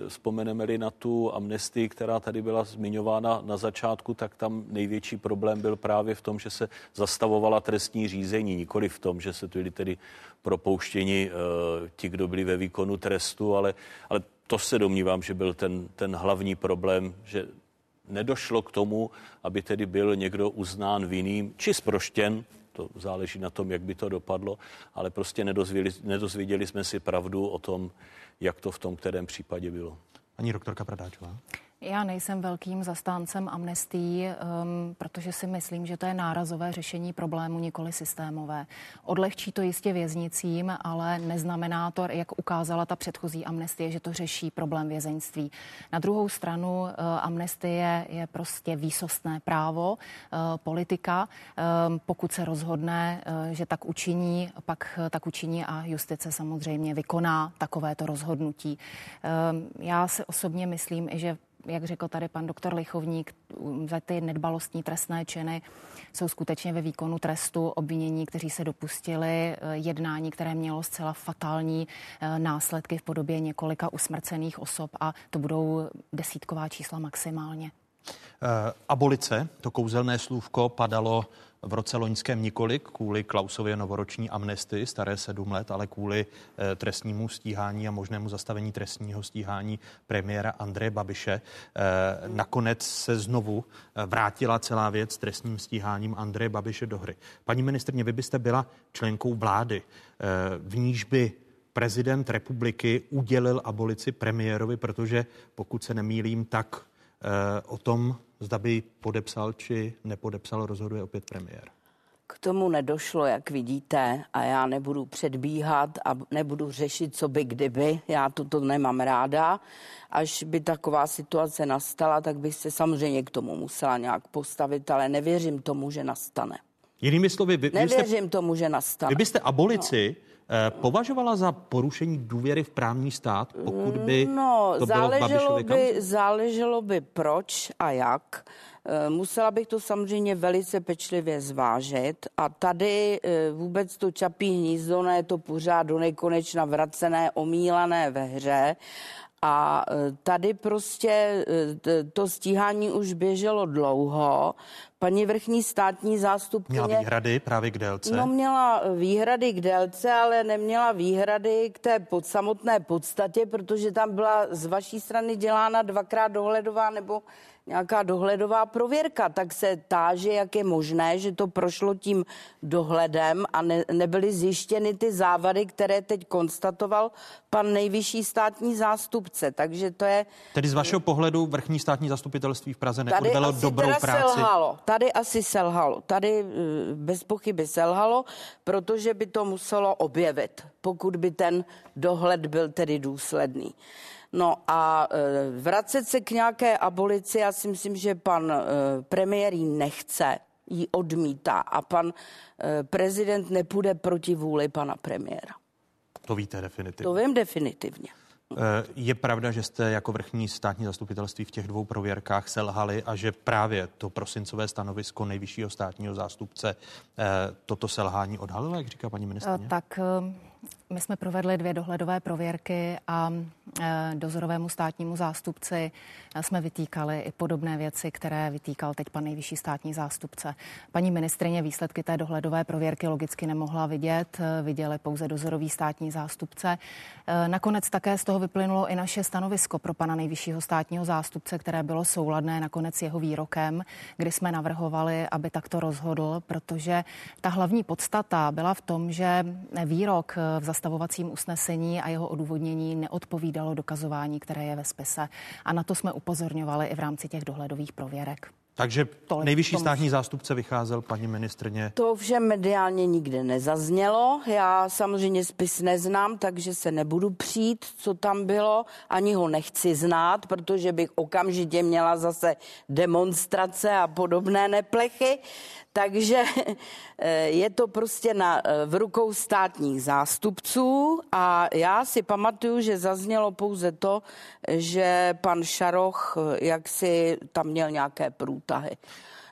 Speaker 7: vzpomeneme-li, na tu amnestii, která tady byla zmiňována na začátku, tak tam největší problém byl právě v tom, že se zastavovala trestní řízení, nikoli v tom, že se byli tedy propouštěni uh, ti, kdo byli ve výkonu trestu, ale, ale to se domnívám, že byl ten, ten hlavní problém, že nedošlo k tomu, aby tedy byl někdo uznán vinným či sproštěn, to záleží na tom, jak by to dopadlo, ale prostě nedozvěděli, nedozvěděli jsme si pravdu o tom, jak to v tom kterém případě bylo.
Speaker 1: Paní doktorka Pradáčová.
Speaker 6: Já nejsem velkým zastáncem amnestí, um, protože si myslím, že to je nárazové řešení problému, nikoli systémové. Odlehčí to jistě věznicím, ale neznamená to, jak ukázala ta předchozí amnestie, že to řeší problém vězeňství. Na druhou stranu uh, amnestie je prostě výsostné právo, uh, politika. Um, pokud se rozhodne, uh, že tak učiní, pak uh, tak učiní a justice samozřejmě vykoná takovéto rozhodnutí. Um, já si osobně myslím, že jak řekl tady pan doktor Lichovník, za ty nedbalostní trestné činy jsou skutečně ve výkonu trestu obvinění, kteří se dopustili eh, jednání, které mělo zcela fatální eh, následky v podobě několika usmrcených osob a to budou desítková čísla maximálně.
Speaker 1: Eh, abolice, to kouzelné slůvko, padalo v roce loňském nikoliv kvůli Klausově novoroční amnestii, staré sedm let, ale kvůli e, trestnímu stíhání a možnému zastavení trestního stíhání premiéra Andreje Babiše. E, nakonec se znovu vrátila celá věc s trestním stíháním Andreje Babiše do hry. Paní ministrně, vy byste byla členkou vlády, v níž by prezident republiky udělil abolici premiérovi, protože pokud se nemýlím, tak o tom zda by podepsal či nepodepsal, rozhoduje opět premiér.
Speaker 5: K tomu nedošlo, jak vidíte, a já nebudu předbíhat a nebudu řešit, co by kdyby. Já toto nemám ráda. Až by taková situace nastala, tak bych se samozřejmě k tomu musela nějak postavit, ale nevěřím tomu, že nastane.
Speaker 1: Jinými slovy, vy,
Speaker 5: nevěřím
Speaker 1: vy jste,
Speaker 5: tomu, že nastane.
Speaker 1: Vy byste abolici no Eh, považovala za porušení důvěry v právní stát, pokud by
Speaker 5: no,
Speaker 1: to bylo
Speaker 5: záleželo
Speaker 1: v
Speaker 5: by, záleželo by proč a jak. Eh, musela bych to samozřejmě velice pečlivě zvážit. A tady eh, vůbec to čapí hnízdo, ne to pořád do nekonečna vracené, omílané ve hře a tady prostě to stíhání už běželo dlouho. Paní vrchní státní zástupkyně...
Speaker 1: Měla výhrady právě k délce?
Speaker 5: No měla výhrady k délce, ale neměla výhrady k té pod samotné podstatě, protože tam byla z vaší strany dělána dvakrát dohledová nebo nějaká dohledová prověrka, tak se táže, jak je možné, že to prošlo tím dohledem a ne, nebyly zjištěny ty závady, které teď konstatoval pan nejvyšší státní zástupce. Takže to je...
Speaker 1: Tedy z vašeho pohledu vrchní státní zastupitelství v Praze neodvedlo dobrou práci?
Speaker 5: Selhalo. Tady asi selhalo. Tady eh, bez pochyby selhalo, protože by to muselo objevit, pokud by ten dohled byl tedy důsledný. No a e, vracet se k nějaké abolici, já si myslím, že pan e, premiér ji nechce, ji odmítá a pan e, prezident nepůjde proti vůli pana premiéra.
Speaker 1: To víte definitivně.
Speaker 5: To vím definitivně.
Speaker 1: Je pravda, že jste jako vrchní státní zastupitelství v těch dvou prověrkách selhali a že právě to prosincové stanovisko nejvyššího státního zástupce toto selhání odhalilo, jak říká paní ministrině?
Speaker 6: Tak my jsme provedli dvě dohledové prověrky a e, dozorovému státnímu zástupci e, jsme vytýkali i podobné věci, které vytýkal teď pan nejvyšší státní zástupce. Paní ministrině výsledky té dohledové prověrky logicky nemohla vidět, e, viděli pouze dozorový státní zástupce. Nakonec také z toho vyplynulo i naše stanovisko pro pana nejvyššího státního zástupce, které bylo souladné nakonec jeho výrokem, kdy jsme navrhovali, aby takto rozhodl, protože ta hlavní podstata byla v tom, že výrok v zastavovacím usnesení a jeho odůvodnění neodpovídalo dokazování, které je ve spise. A na to jsme upozorňovali i v rámci těch dohledových prověrek.
Speaker 1: Takže Tolik nejvyšší státní zástupce vycházel, paní ministrně.
Speaker 5: To všem mediálně nikde nezaznělo. Já samozřejmě spis neznám, takže se nebudu přijít, co tam bylo. Ani ho nechci znát, protože bych okamžitě měla zase demonstrace a podobné neplechy. Takže <laughs> eh, je to prostě na, eh, v rukou státních zástupců a já si pamatuju, že zaznělo pouze to, že pan Šaroch eh, jak si tam měl nějaké průtahy.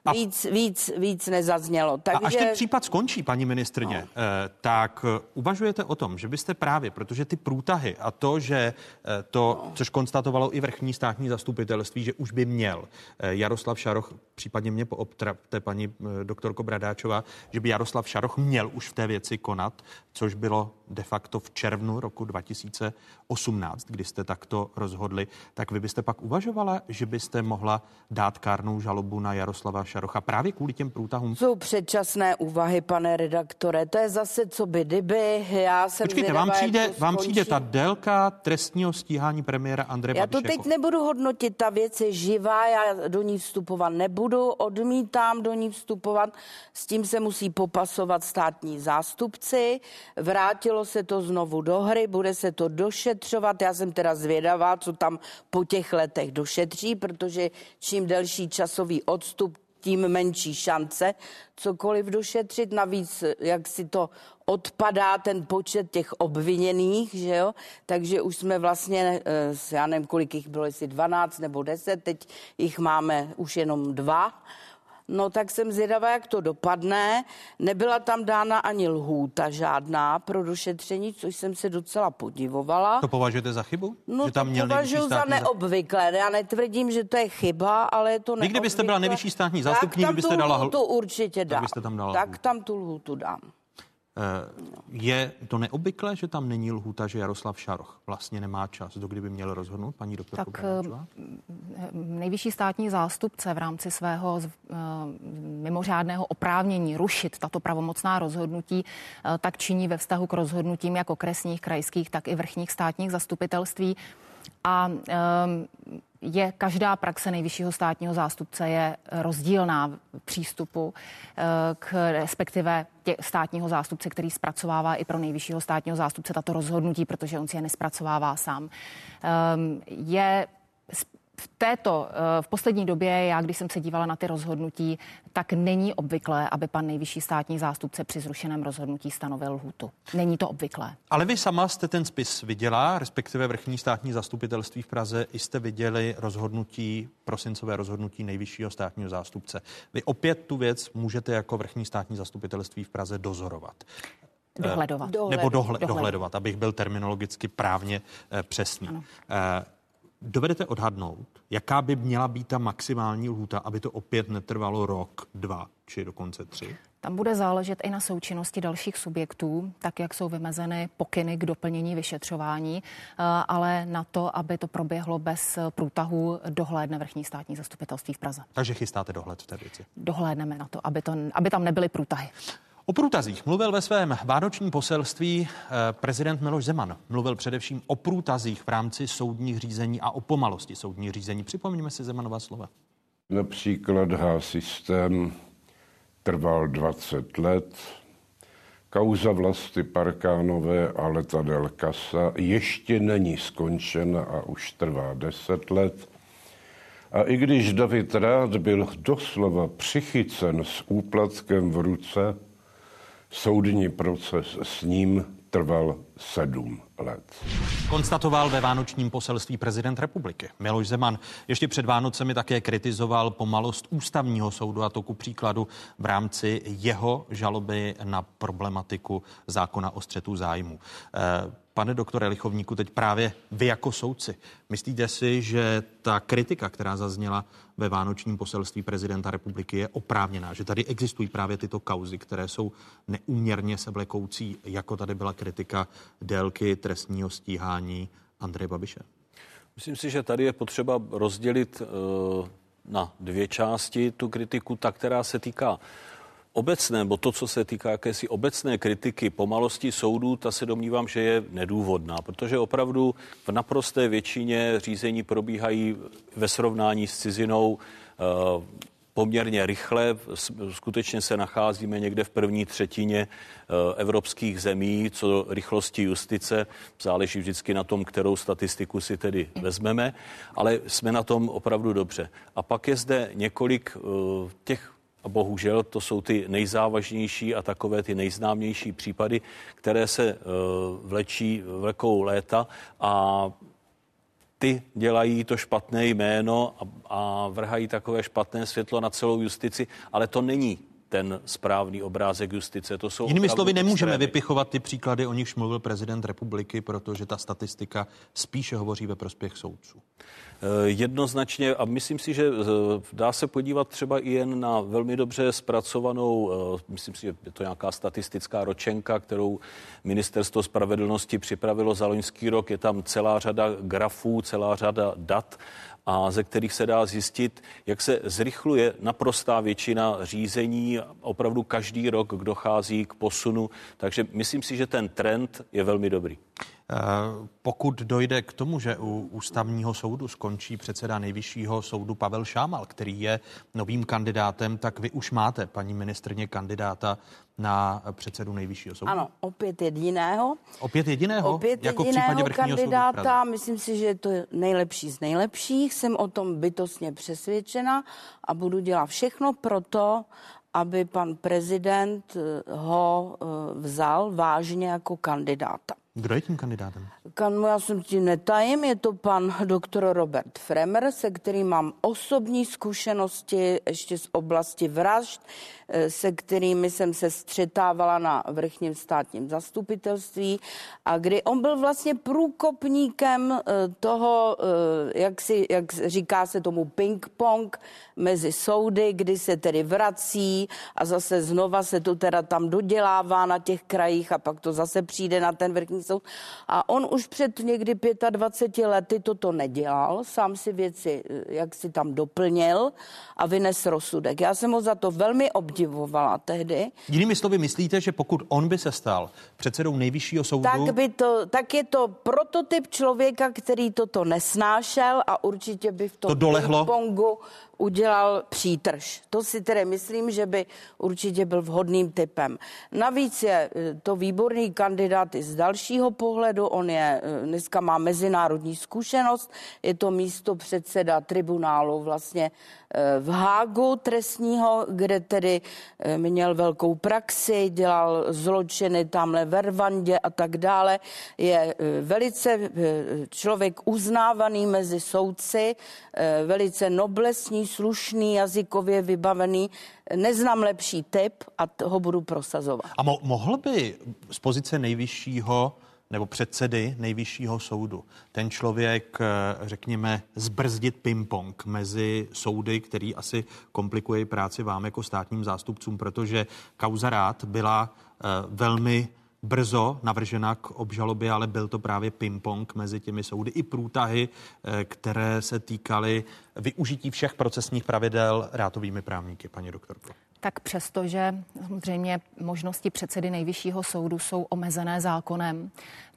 Speaker 5: A... Víc, víc, víc nezaznělo.
Speaker 1: Takže... A až ten případ skončí, paní ministrně, no. Eh, tak eh, uvažujete o tom, že byste právě, protože ty průtahy a to, že eh, to, no. což konstatovalo i vrchní státní zastupitelství, že už by měl Jaroslav Šaroch, případně mě poobtrapte paní doktorko Bradáčová, že by Jaroslav Šaroch měl už v té věci konat, což bylo de facto v červnu roku 2018, kdy jste takto rozhodli, tak vy byste pak uvažovala, že byste mohla dát kárnou žalobu na Jaroslava Šarocha právě kvůli těm průtahům?
Speaker 5: Jsou předčasné úvahy, pane redaktore. To je zase co by kdyby. Já jsem
Speaker 1: Počkejte,
Speaker 5: zvědavá,
Speaker 1: vám přijde,
Speaker 5: to
Speaker 1: vám přijde ta délka trestního stíhání premiéra Andreje
Speaker 5: Já to
Speaker 1: Babiše
Speaker 5: teď
Speaker 1: jako-
Speaker 5: nebudu hodnotit, ta věc je živá, já do ní vstupovat nebudu, odmítám do ní vstupovat, s tím se musí popasovat státní zástupci, vrátilo se to znovu do hry, bude se to došetřovat, já jsem teda zvědavá, co tam po těch letech došetří, protože čím delší časový odstup, tím menší šance cokoliv došetřit. Navíc, jak si to odpadá ten počet těch obviněných, že jo? Takže už jsme vlastně, eh, já nevím, kolik jich bylo, jestli 12 nebo 10, teď jich máme už jenom dva. No tak jsem zvědavá, jak to dopadne. Nebyla tam dána ani lhůta žádná pro došetření, což jsem se docela podivovala.
Speaker 1: To považujete za chybu?
Speaker 5: No
Speaker 1: že tam
Speaker 5: to
Speaker 1: měl
Speaker 5: považuji za neobvyklé. Já netvrdím, že to je chyba, ale je to
Speaker 1: Vy kdybyste byla
Speaker 5: neobvyklé.
Speaker 1: nejvyšší státní
Speaker 5: Tak
Speaker 1: zástupkyní,
Speaker 5: tam
Speaker 1: byste
Speaker 5: tu
Speaker 1: dala
Speaker 5: lhůtu určitě dám.
Speaker 1: byste tam dala
Speaker 5: tak tam tu lhůtu dám.
Speaker 1: Eh, Je to neobvyklé, že tam není lhůta, že Jaroslav Šaroch vlastně nemá čas, do kdy by měl rozhodnout, paní doktorko
Speaker 6: Tak
Speaker 1: Bradáčová?
Speaker 6: eh, nejvyšší státní zástupce v rámci svého eh, mimořádného oprávnění rušit tato pravomocná rozhodnutí, eh, tak činí ve vztahu k rozhodnutím jak okresních, krajských, tak i vrchních státních zastupitelství. A eh, je každá praxe nejvyššího státního zástupce je rozdílná v přístupu eh, k respektive tě, státního zástupce, který zpracovává i pro nejvyššího státního zástupce tato rozhodnutí, protože on si je nespracovává sám. Ehm, Je v této, eh, v poslední době, já když jsem se dívala na ty rozhodnutí, tak není obvyklé, aby pan nejvyšší státní zástupce při zrušeném rozhodnutí stanovil lhutu. Není to obvyklé.
Speaker 1: Ale vy sama jste ten spis viděla, respektive vrchní státní zastupitelství v Praze, i jste viděli rozhodnutí, prosincové rozhodnutí nejvyššího státního zástupce. Vy opět tu věc můžete jako vrchní státní zastupitelství v Praze dozorovat. Eh,
Speaker 6: Dohledovat.
Speaker 1: Nebo dohle,
Speaker 6: dohled.
Speaker 1: dohledovat, abych byl terminologicky právně eh, přesný. Eh, Dovedete odhadnout, jaká by měla být ta maximální lhůta, aby to opět netrvalo rok, dva či dokonce tři?
Speaker 6: Tam bude záležet i na součinnosti dalších subjektů, tak jak jsou vymezeny pokyny k doplnění vyšetřování, eh, ale na to, aby to proběhlo bez průtahu, dohlédne vrchní státní zastupitelství v Praze.
Speaker 1: Takže chystáte dohled v té věci.
Speaker 6: Dohlédneme na to, aby, to, aby tam nebyly průtahy.
Speaker 1: O průtazích mluvil ve svém vánočním poselství eh, prezident Miloš Zeman. Mluvil především o průtazích v rámci soudních řízení a o pomalosti soudních řízení. Připomeňme si Zemanova slova.
Speaker 10: Například H-systém trval 20 let, kauza vlasti Parkánové a letadel Kasa ještě není skončena a už trvá 10 let. A i když David Rád byl doslova přichycen s úplatkem v ruce, soudní proces s ním trval sedm let.
Speaker 1: Konstatoval ve vánočním poselství prezident republiky. Miloš Zeman ještě před Vánocemi také kritizoval pomalost ústavního soudu a to ku příkladu v rámci jeho žaloby na problematiku zákona o střetu zájmu. Pane doktore Lichovníku, teď právě vy jako soudci, myslíte si, že ta kritika, která zazněla ve vánočním poselství prezidenta republiky, je oprávněná? Že tady existují právě tyto kauzy, které jsou neuměrně seblekoucí, jako tady byla kritika délky trestního stíhání Andreje Babiše?
Speaker 7: Myslím si, že tady je potřeba rozdělit eh, na dvě části tu kritiku, ta, která se týká obecné, nebo to, co se týká jakési obecné kritiky pomalosti soudů, ta se domnívám, že je nedůvodná, protože opravdu v naprosté většině řízení probíhají ve srovnání s cizinou uh, poměrně rychle. Skutečně se nacházíme někde v první třetině evropských zemí, co rychlosti justice. Záleží vždycky na tom, kterou statistiku si tedy vezmeme, ale jsme na tom opravdu dobře. A pak je zde několik těch a bohužel to jsou ty nejzávažnější a takové ty nejznámější případy, které se vlečí vlekou léta a ty dělají to špatné jméno a, a vrhají takové špatné světlo na celou justici, ale to není ten správný obrázek justice. To jsou
Speaker 1: Jinými slovy, nemůžeme
Speaker 7: extrémy.
Speaker 1: vypichovat ty příklady, o nichž mluvil prezident republiky, protože ta statistika spíše hovoří ve prospěch soudců.
Speaker 7: Jednoznačně a myslím si, že dá se podívat třeba i jen na velmi dobře zpracovanou, myslím si, že je to nějaká statistická ročenka, kterou ministerstvo spravedlnosti připravilo za loňský rok. Je tam celá řada grafů, celá řada dat a ze kterých se dá zjistit, jak se zrychluje naprostá většina řízení. Opravdu každý rok dochází k posunu, takže myslím si, že ten trend je velmi dobrý.
Speaker 1: Pokud dojde k tomu, že u ústavního soudu skončí předseda nejvyššího soudu Pavel Šámal, který je novým kandidátem, tak vy už máte, paní ministrně, kandidáta na předsedu nejvyššího soudu?
Speaker 5: Ano, opět jediného.
Speaker 1: Opět jediného?
Speaker 5: Opět
Speaker 1: jako
Speaker 5: jediného
Speaker 1: v
Speaker 5: kandidáta. Myslím si, že je to nejlepší z nejlepších. Jsem o tom bytostně přesvědčena a budu dělat všechno pro to, aby pan prezident eh, ho eh, vzal vážně jako kandidáta.
Speaker 1: Kdo je tím kandidátem?
Speaker 5: Kan, já jsem ti netajím, je to pan doktor Robert Fremer, se kterým mám osobní zkušenosti ještě z oblasti vražd, eh, se kterými jsem se střetávala na vrchním státním zastupitelství a kdy on byl vlastně průkopníkem eh, toho, eh, jak, si, jak říká se tomu ping-pong mezi soudy, kdy se tedy vrací a zase znova se to teda tam dodělává na těch krajích a pak to zase přijde na ten vrchní soud. A on už před někdy 25 lety toto nedělal, sám si věci jak si tam doplnil a vynes rozsudek. Já jsem ho za to velmi obdivovala tehdy.
Speaker 1: Jinými slovy, myslíte, že pokud on by se stal předsedou nejvyššího soudu...
Speaker 5: Tak, by to, tak je to prototyp člověka, který toto nesnášel a určitě by v tom
Speaker 1: to dolehlo.
Speaker 5: pongu udělal přítrž. To si tedy myslím, že by určitě byl vhodným typem. Navíc je eh, to výborný kandidát i z dalšího pohledu. On je, eh, dneska má mezinárodní zkušenost, je to místo předseda tribunálu vlastně v Hágu trestního, kde tedy eh, měl velkou praxi, dělal zločiny tamhle ve Rwandě a tak dále. Je eh, velice eh, člověk uznávaný mezi soudci, velice noblesní, slušný, jazykově vybavený. Neznám lepší typ a toho budu prosazovat.
Speaker 1: A mo- mohl by z pozice nejvyššího nebo předsedy nejvyššího soudu. Ten člověk, eh, řekněme, zbrzdit ping-pong mezi soudy, který asi komplikuje práci vám jako státním zástupcům, protože kauza rád byla eh, velmi brzo navržena k obžalobě, ale byl to právě ping-pong mezi těmi soudy i průtahy, eh, které se týkaly využití všech procesních pravidel rátovými právníky, paní doktorko.
Speaker 6: Tak přestože samozřejmě možnosti předsedy nejvyššího soudu jsou omezené zákonem,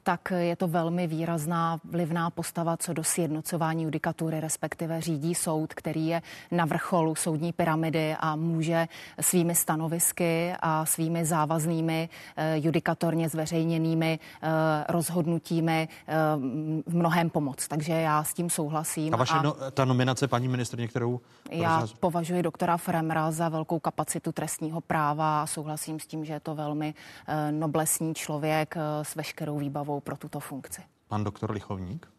Speaker 6: tak je to velmi výrazná vlivná postava co do sjednocování judikatury, respektive řídí soud, který je na vrcholu soudní pyramidy a může svými stanovisky a svými závaznými eh, judikatorně zveřejněnými eh, rozhodnutími eh, v mnohem pomoc. Takže já s tím souhlasím.
Speaker 1: A vaše a no, ta nominace, paní ministr, kterou...
Speaker 6: Já považuji doktora Fremra za velkou kapacitu trestního práva a souhlasím s tím, že je to velmi noblesní člověk s veškerou výbavou pro tuto funkci.
Speaker 1: Pan doktor Lichovník?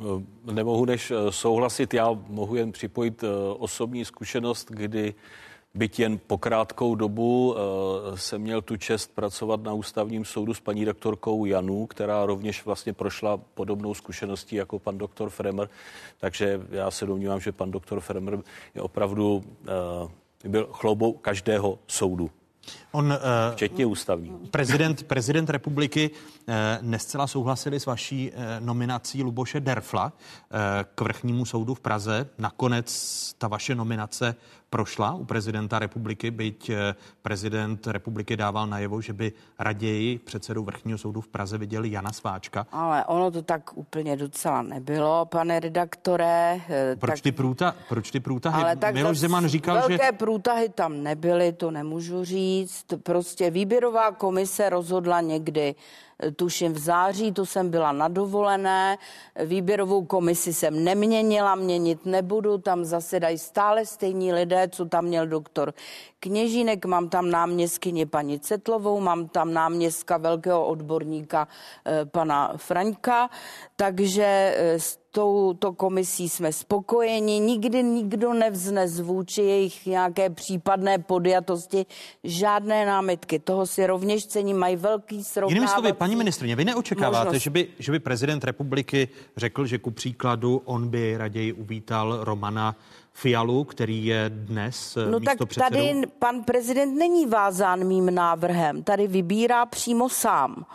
Speaker 7: Eh, nemohu než eh, souhlasit, já mohu jen připojit eh, osobní zkušenost, kdy byť jen po krátkou dobu jsem měl tu čest pracovat na ústavním soudu s paní doktorkou Janu, která rovněž vlastně prošla podobnou zkušeností jako pan doktor Fremer. Takže já se domnívám, že pan doktor Fremer je opravdu byl chloubou každého soudu. On, uh, Včetně ústavní.
Speaker 1: Prezident, prezident republiky uh, nescela souhlasili s vaší uh, nominací Luboše Derfla uh, k vrchnímu soudu v Praze. Nakonec ta vaše nominace prošla u prezidenta republiky, byť eh, prezident republiky dával najevo, že by raději předsedu vrchního soudu v Praze viděl Jana Sváčka.
Speaker 5: Ale ono to tak úplně docela nebylo, pane redaktore.
Speaker 1: Eh, proč, tak... ty, průta, proč ty průtahy? Ale tak Miloš Zeman říkal,
Speaker 5: velké
Speaker 1: že...
Speaker 5: Velké průtahy tam nebyly, to nemůžu říct. Prostě výběrová komise rozhodla někdy tuším v září, tu jsem byla na dovolené, výběrovou komisi jsem neměnila, měnit nebudu, tam zasedají stále stejní lidé, co tam měl doktor Kněžínek, mám tam náměstkyně paní Cetlovou, mám tam náměstka velkého odborníka eh, pana Fraňka, takže eh, s touto komisí jsme spokojeni, nikdy nikdo nevznes vůči jejich nějaké případné podjatosti žádné námitky. Toho si rovněž cení, mají velký srovnávací...
Speaker 1: Jinými slovy, paní ministrině, vy neočekáváte, že by, že by prezident republiky řekl, že ku příkladu on by raději uvítal Romana Fialu, který je dnes
Speaker 5: eh, No tak tady pan prezident není vázán mým návrhem, tady vybírá přímo sám.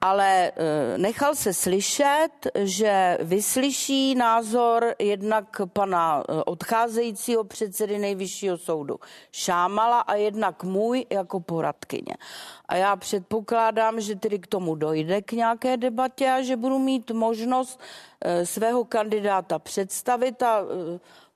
Speaker 5: Ale eh, nechal se slyšet, že vyslyší názor jednak pana eh, odcházejícího předsedy nejvyššího soudu Šámala a jednak můj jako poradkyně. A já předpokládám, že tedy k tomu dojde k nějaké debatě a že budu mít možnost eh, svého kandidáta představit a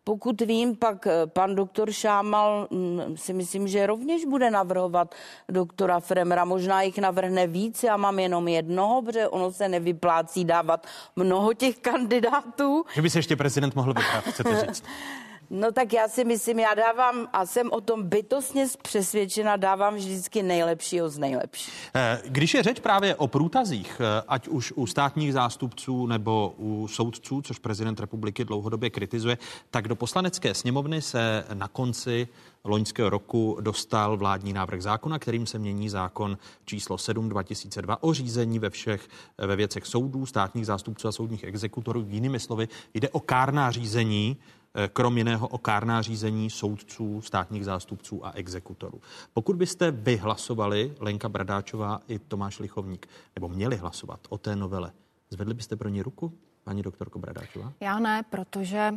Speaker 5: pokud vím, pak eh, pan doktor Šámal mm, si myslím, že rovněž bude navrhovat doktora Fremera. Možná jich navrhne víc, já mám jenom jednoho, protože ono se nevyplácí dávat mnoho těch <laughs> kandidátů.
Speaker 1: Že by se ještě prezident mohl vybrat, chcete říct? <laughs>
Speaker 5: No tak já si myslím, já dávám a jsem o tom bytostně přesvědčena, dávám vždycky nejlepšího z nejlepší.
Speaker 1: Eh, když je řeč právě o průtazích, eh, ať už u státních zástupců nebo u soudců, což prezident republiky dlouhodobě kritizuje, tak do poslanecké sněmovny se na konci loňského roku dostal vládní návrh zákona, kterým se mění zákon číslo 7 2002 o řízení ve všech ve věcech soudů, státních zástupců a soudních exekutorů. Jinými slovy, jde o kárná řízení, Eh, krom jiného o kárná řízení soudců, státních zástupců a exekutorů. Pokud byste vy hlasovali, Lenka Bradáčová i Tomáš Lichovník, nebo měli hlasovat o té novele, zvedli byste pro ně ruku, paní doktorko Bradáčová?
Speaker 6: Já ne, protože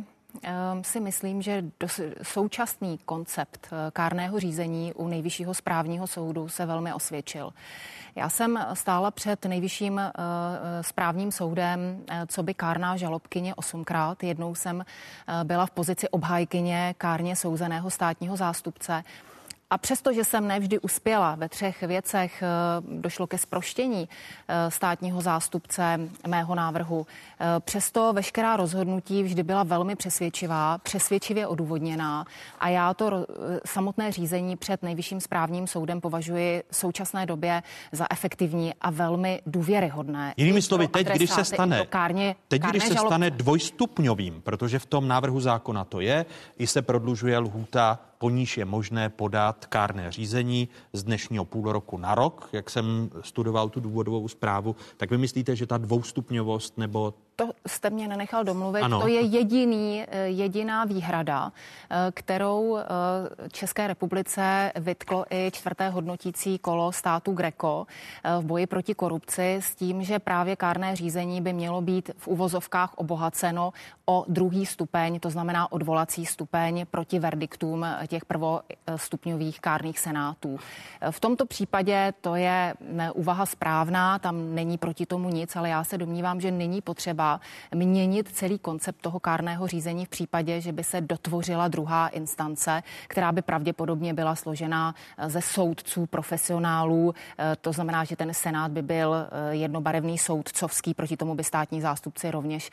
Speaker 6: si myslím, že současný koncept eh, kárného řízení u nejvyššího správního soudu se velmi osvědčil. Já jsem stála před nejvyšším eh, eh, správním soudem, co by kárná žalobkyně osmkrát. Jednou jsem byla v pozici obhájkyně kárně souzeného státního zástupce. A přesto, že jsem nevždy uspěla ve třech věcech, eh, došlo ke sproštění eh, státního zástupce mého návrhu. Eh, přesto veškerá rozhodnutí vždy byla velmi přesvědčivá, přesvědčivě odůvodněná a já to samotné řízení před nejvyšším správním soudem považuji v současné době za efektivní a velmi důvěryhodné.
Speaker 1: Jinými slovy, teď, když se stane, kárně, teď, když se stane dvojstupňovým, protože v tom návrhu zákona to je, i se prodlužuje lhůta po níž je možné podat kárné řízení z dnešního půl roku na rok, jak jsem studoval tu důvodovou zprávu, tak vy myslíte, že ta dvoustupňovost nebo
Speaker 6: to jste mě nenechal domluvit. Ano. To je jediný, eh, jediná výhrada, eh, kterou eh, České republice vytklo i čtvrté hodnotící kolo státu Greco v boji proti korupci s tím, že právě kárné řízení by mělo být v uvozovkách obohaceno o druhý stupeň, to znamená odvolací stupeň proti verdiktům těch prvostupňových kárných senátů. V tomto případě to je úvaha správná, tam není proti tomu nic, ale já se domnívám, že není potřeba měnit celý koncept toho kárného řízení v případě, že by se dotvořila druhá instance, která by pravděpodobně byla složena eh, ze soudců, profesionálů. Eh, to znamená, že ten senát by byl eh, jednobarevný soudcovský, proti tomu by státní zástupci rovněž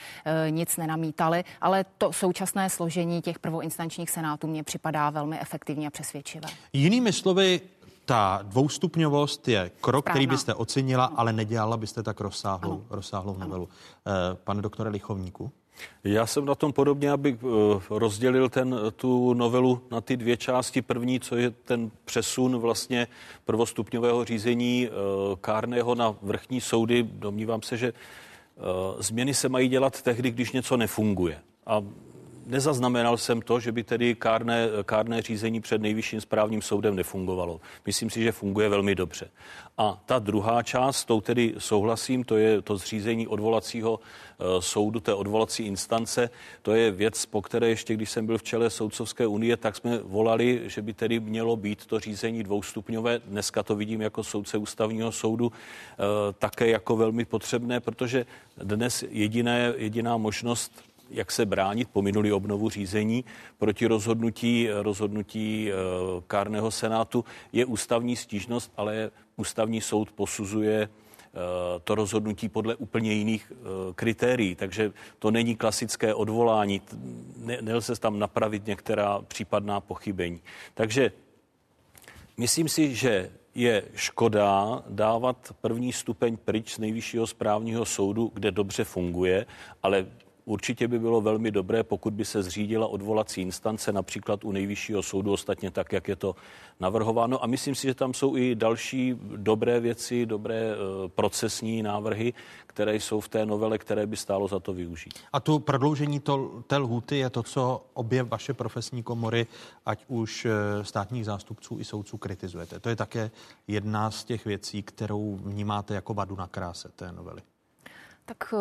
Speaker 6: nic nenamítali, ale to současné složení těch prvoinstančních senátů mě připadá velmi efektivně a přesvědčivé.
Speaker 1: Jinými slovy, ta dvoustupňovost je krok, Správná. který byste ocenila, ale nedělala byste tak rozsáhlou, rozsáhlou novelu. Eh, pane doktore Lichovníku?
Speaker 7: Já jsem na tom podobně, abych eh, rozdělil ten, tu novelu na ty dvě části. První, co je ten přesun vlastně prvostupňového řízení eh, kárného na vrchní soudy. Domnívám se, že změny se mají dělat tehdy, když něco nefunguje. A nezaznamenal jsem to, že by tedy kárné, kárné řízení před nejvyšším správním soudem nefungovalo. Myslím si, že funguje velmi dobře. A ta druhá část, tou tedy souhlasím, to je to zřízení odvolacího eh, soudu, té odvolací instance. To je věc, po které ještě, když jsem byl v čele Soudcovské unie, tak jsme volali, že by tedy mělo být to řízení dvoustupňové. Dneska to vidím jako soudce ústavního soudu eh, také jako velmi potřebné, protože dnes jediné, jediná možnost jak se bránit po minulý obnovu řízení proti rozhodnutí, rozhodnutí eh, kárného senátu je ústavní stížnost, ale ústavní soud posuzuje eh, to rozhodnutí podle úplně jiných eh, kritérií. Takže to není klasické odvolání, nelze tam napravit některá případná pochybení. Takže myslím si, že je škoda dávat první stupeň pryč z nejvyššího správního soudu, kde dobře funguje, ale určitě by bylo velmi dobré, pokud by se zřídila odvolací instance, například u nejvyššího soudu, ostatně tak, jak je to navrhováno. A myslím si, že tam jsou i další dobré věci, dobré eh, procesní návrhy, které jsou v té novele, které by stálo za to využít.
Speaker 1: A tu prodloužení to, té lhuty je to, co obě vaše profesní komory, ať už eh, státních zástupců i soudců, kritizujete. To je také jedna z těch věcí, kterou vnímáte jako vadu na kráse té novely.
Speaker 6: Tak eh,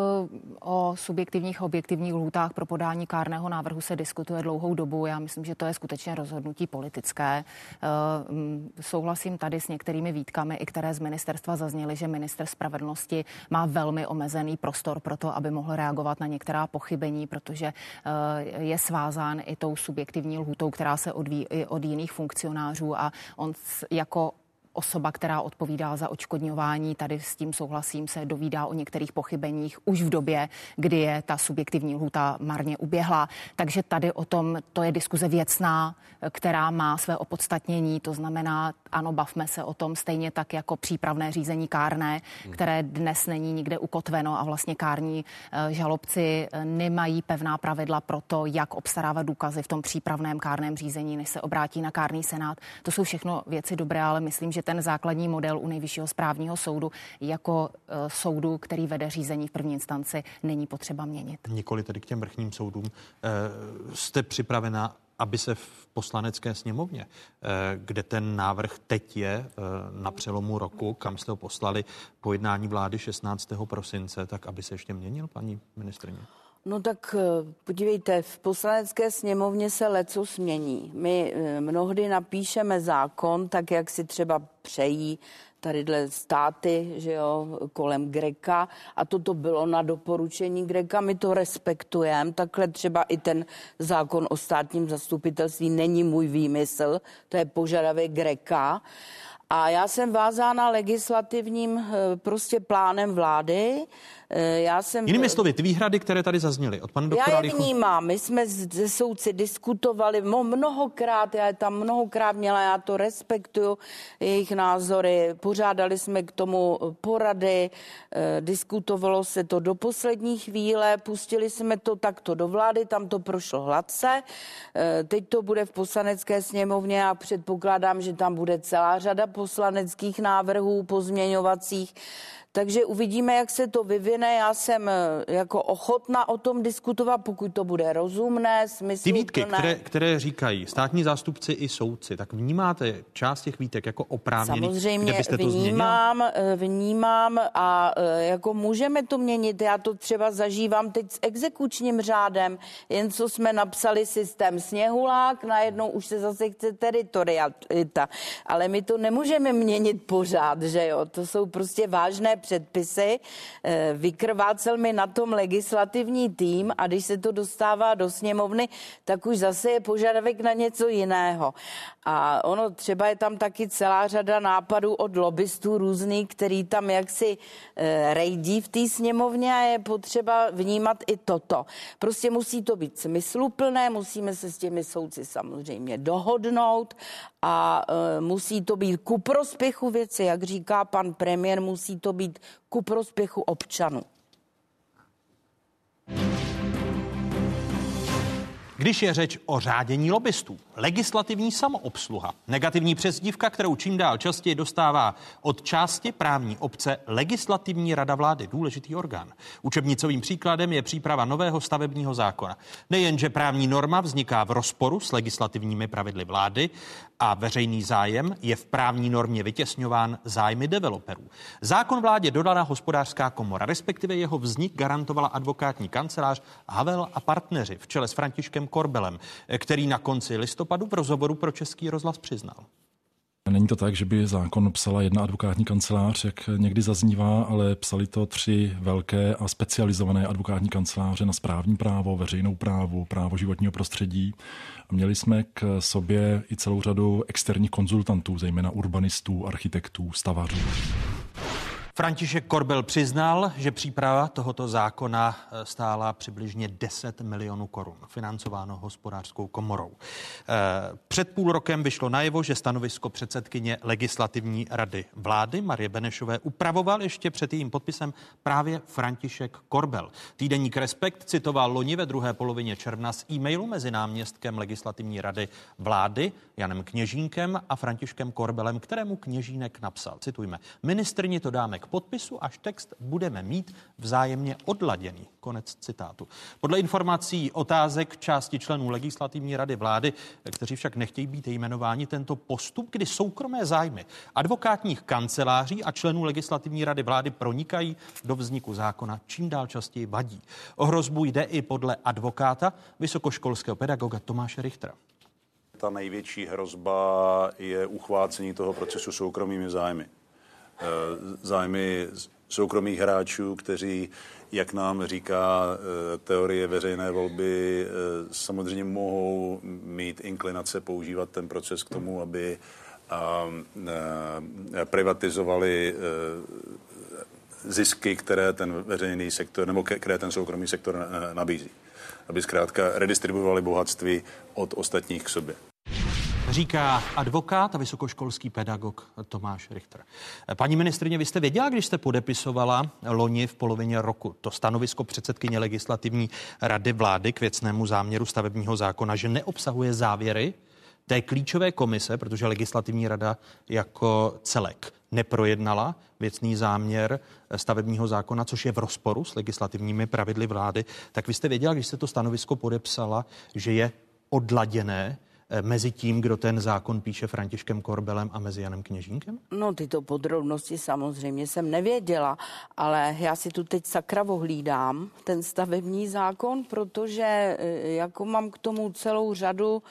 Speaker 6: o subjektivních a objektivních lhůtách pro podání kárného návrhu se diskutuje dlouhou dobu. Já myslím, že to je skutečně rozhodnutí politické. Eh, mm, souhlasím tady s některými výtkami, i které z ministerstva zazněly, že minister spravedlnosti má velmi omezený prostor pro to, aby mohl reagovat na některá pochybení, protože eh, je svázán i tou subjektivní lhůtou, která se odvíjí od jiných funkcionářů a on jako osoba, která odpovídá za očkodňování, tady s tím souhlasím, se dovídá o některých pochybeních už v době, kdy je ta subjektivní lhuta marně uběhla. Takže tady o tom, to je diskuze věcná, která má své opodstatnění, to znamená, ano, bavme se o tom stejně tak jako přípravné řízení kárné, které dnes není nikde ukotveno a vlastně kární eh, žalobci eh, nemají pevná pravidla pro to, jak obstarávat důkazy v tom přípravném kárném řízení, než se obrátí na kárný senát. To jsou všechno věci dobré, ale myslím, že ten základní model u nejvyššího správního soudu jako uh, soudu, který vede řízení v první instanci, není potřeba měnit.
Speaker 1: Nikoli tedy k těm vrchním soudům. Uh, jste připravena aby se v poslanecké sněmovně, eh, kde ten návrh teď je na přelomu roku, kam jste ho poslali po jednání vlády 16. prosince, tak aby se ještě měnil, paní ministrině?
Speaker 5: No tak podívejte, v poslanecké sněmovně se leco smění. My mnohdy napíšeme zákon, tak jak si třeba přejí tadyhle státy, že jo, kolem Greka. A toto bylo na doporučení Greka, my to respektujeme, takhle třeba i ten zákon o státním zastupitelství není můj výmysl, to je požadavek Greka. A já jsem vázána legislativním eh, prostě plánem vlády,
Speaker 1: Eh, já jsem... Jinými slovy, ty výhrady, které tady zazněly od pana doktora
Speaker 5: Já je vnímám, my jsme ze soudci diskutovali mnohokrát, já je tam mnohokrát měla, já to respektuju, jejich názory, pořádali jsme k tomu porady, eh, diskutovalo se to do poslední chvíle, pustili jsme to takto do vlády, tam to prošlo hladce, eh, teď to bude v poslanecké sněmovně a předpokládám, že tam bude celá řada poslaneckých návrhů pozměňovacích, takže uvidíme, jak se to vyvine. Já jsem eh, jako ochotná o tom diskutovat, pokud to bude rozumné, smysluplné.
Speaker 1: Ty výtky, které, které říkají státní zástupci i soudci, tak vnímáte část těch výtek jako oprávněný?
Speaker 5: Samozřejmě kde byste to vnímám, změnil? vnímám a eh, jako můžeme to měnit. Já to třeba zažívám teď s exekučním řádem, jen co jsme napsali systém sněhulák, najednou už se zase chce teritorialita. Ale my to nemůžeme měnit pořád, že jo? To jsou prostě vážné předpisy, eh, vykrvácel mi na tom legislativní tým a když se to dostává do sněmovny, tak už zase je požadavek na něco jiného. A ono třeba je tam taky celá řada nápadů od lobbystů různých, který tam jaksi e, rejdí v té sněmovně a je potřeba vnímat i toto. Prostě musí to být smysluplné, musíme se s těmi soudci samozřejmě dohodnout a e, musí to být ku prospěchu věci, jak říká pan premiér, musí to být ku prospěchu občanů.
Speaker 1: Když je řeč o řádění lobbystů, legislativní samoobsluha, negativní přezdívka, kterou čím dál častěji dostává od části právní obce Legislativní rada vlády, důležitý orgán. Učebnicovým příkladem je příprava nového stavebního zákona. Nejenže právní norma vzniká v rozporu s legislativními pravidly vlády, a veřejný zájem je v právní normě vytěsňován zájmy developerů. Zákon vládě dodala hospodářská komora, respektive jeho vznik garantovala advokátní kancelář Havel a partneři v čele s Františkem Korbelem, který na konci listopadu v rozhovoru pro Český rozhlas přiznal.
Speaker 13: Není to tak, že by zákon psala jedna advokátní kancelář, jak někdy zaznívá, ale psali to tři velké a specializované advokátní kanceláře na správní právo, veřejnou právo, právo životního prostředí. Měli jsme k sobě i celou řadu externích konzultantů, zejména urbanistů, architektů, stavařů.
Speaker 1: František Korbel přiznal, že příprava tohoto zákona eh, stála přibližně 10 milionů korun, financováno hospodářskou komorou. Eh, před půl rokem vyšlo najevo, že stanovisko předsedkyně legislativní rady vlády Marie Benešové upravoval ještě před jejím podpisem právě František Korbel. Týdeník Respekt citoval loni ve druhé polovině června z e-mailu mezi náměstkem legislativní rady vlády Janem Kněžínkem a Františkem Korbelem, kterému Kněžínek napsal. Citujme. Ministrni to dáme k podpisu, až text budeme mít vzájemně odladěný. Konec citátu. Podle informací otázek části členů legislativní rady vlády, kteří však nechtějí být jmenováni, tento postup, kdy soukromé zájmy advokátních kanceláří a členů legislativní rady vlády pronikají do vzniku zákona, čím dál častěji vadí. O hrozbu jde i podle advokáta vysokoškolského pedagoga Tomáše Richtera.
Speaker 14: Ta největší hrozba je uchvácení toho procesu soukromými zájmy. Eh, zájmy soukromých hráčů, kteří, jak nám říká eh, teorie veřejné volby, eh, samozřejmě mohou mít inklinace používat ten proces k tomu, aby privatizovali zisky, které ten veřejný sektor nebo které ten soukromý sektor nabízí. Aby zkrátka redistribuovali bohatství od ostatních k sobě
Speaker 1: říká advokát a vysokoškolský pedagog Tomáš Richter. Paní ministrině, vy jste věděla, když jste podepisovala loni v polovině roku to stanovisko předsedkyně legislativní rady vlády k věcnému záměru stavebního zákona, že neobsahuje závěry té klíčové komise, protože legislativní rada jako celek neprojednala věcný záměr stavebního zákona, což je v rozporu s legislativními pravidly vlády, tak vy jste věděla, když jste to stanovisko podepsala, že je odladěné mezi tím, kdo ten zákon píše Františkem Korbelem a mezi Janem Kněžínkem?
Speaker 5: No, tyto podrobnosti samozřejmě jsem nevěděla, ale já si tu teď sakra hlídám ten stavební zákon, protože eh, jako mám k tomu celou řadu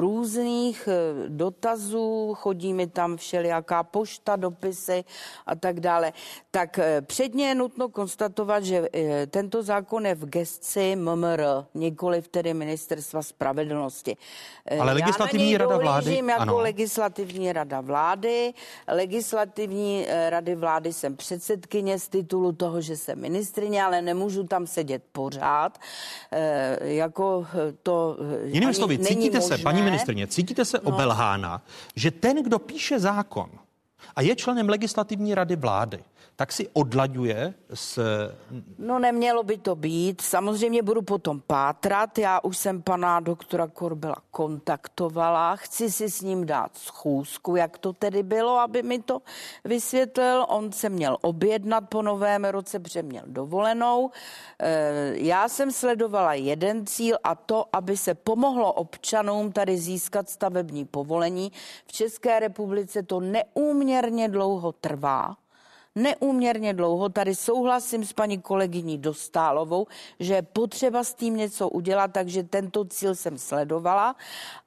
Speaker 5: různých eh, dotazů, chodí mi tam všelijaká pošta, dopisy a tak dále. Tak eh, předně je nutno konstatovat, že eh, tento zákon je v gesci MMR, nikoli tedy ministerstva spravedlnosti.
Speaker 1: Ale legislativní rada vlády?
Speaker 5: jako
Speaker 1: ano.
Speaker 5: legislativní rada vlády. Legislativní rady vlády jsem předsedkyně z titulu toho, že jsem ministrině, ale nemůžu tam sedět pořád. Jako to
Speaker 1: Jinými slovy, cítíte možné. se, paní paní ministrně, cítíte se no. obelhána, že ten, kdo píše zákon a je členem legislativní rady vlády, tak si odlaďuje s...
Speaker 5: No nemělo by to být. Samozřejmě budu potom pátrat. Já už jsem pana doktora Korbela kontaktovala. Chci si s ním dát schůzku, jak to tedy bylo, aby mi to vysvětlil. On se měl objednat po novém roce, protože měl dovolenou. Eh, já jsem sledovala jeden cíl a to, aby se pomohlo občanům tady získat stavební povolení. V České republice to neúměrně dlouho trvá neúměrně dlouho. Tady souhlasím s paní kolegyní Dostálovou, že je potřeba s tím něco udělat, takže tento cíl jsem sledovala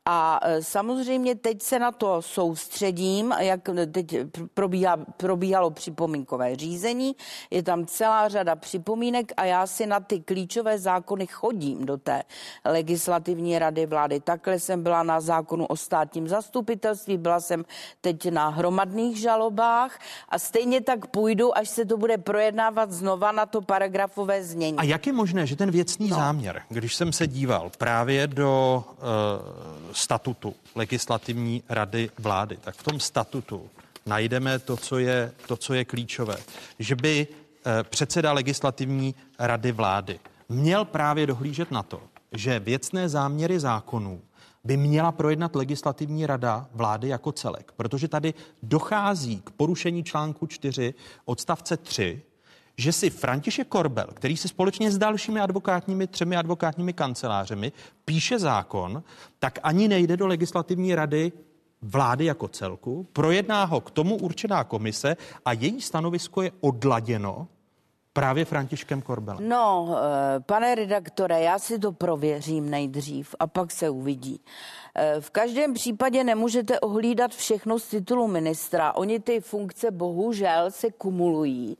Speaker 5: a e, samozřejmě teď se na to soustředím, jak teď probíhá, probíhalo připomínkové řízení, je tam celá řada připomínek a já si na ty klíčové zákony chodím do té legislativní rady vlády. Takhle jsem byla na zákonu o státním zastupitelství, byla jsem teď na hromadných žalobách a stejně tak půjdu, až se to bude projednávat znova na to paragrafové znění.
Speaker 1: A jak je možné, že ten věcný no. záměr, když jsem se díval právě do uh, statutu legislativní rady vlády, tak v tom statutu najdeme to, co je, to, co je klíčové. Že by eh, předseda legislativní rady vlády měl právě dohlížet na to, že věcné záměry zákonů by měla projednat legislativní rada vlády jako celek, protože tady dochází k porušení článku 4 odstavce 3 že si František Korbel, který si společně s dalšími advokátními, třemi advokátními kancelářemi píše zákon, tak ani nejde do legislativní rady vlády jako celku, projedná ho k tomu určená komise a její stanovisko je odladěno právě Františkem Korbelem.
Speaker 5: No, eh, pane redaktore, já si to prověřím nejdřív a pak se uvidí. Eh, v každém případě nemůžete ohlídat všechno z titulu ministra. Oni ty funkce bohužel se kumulují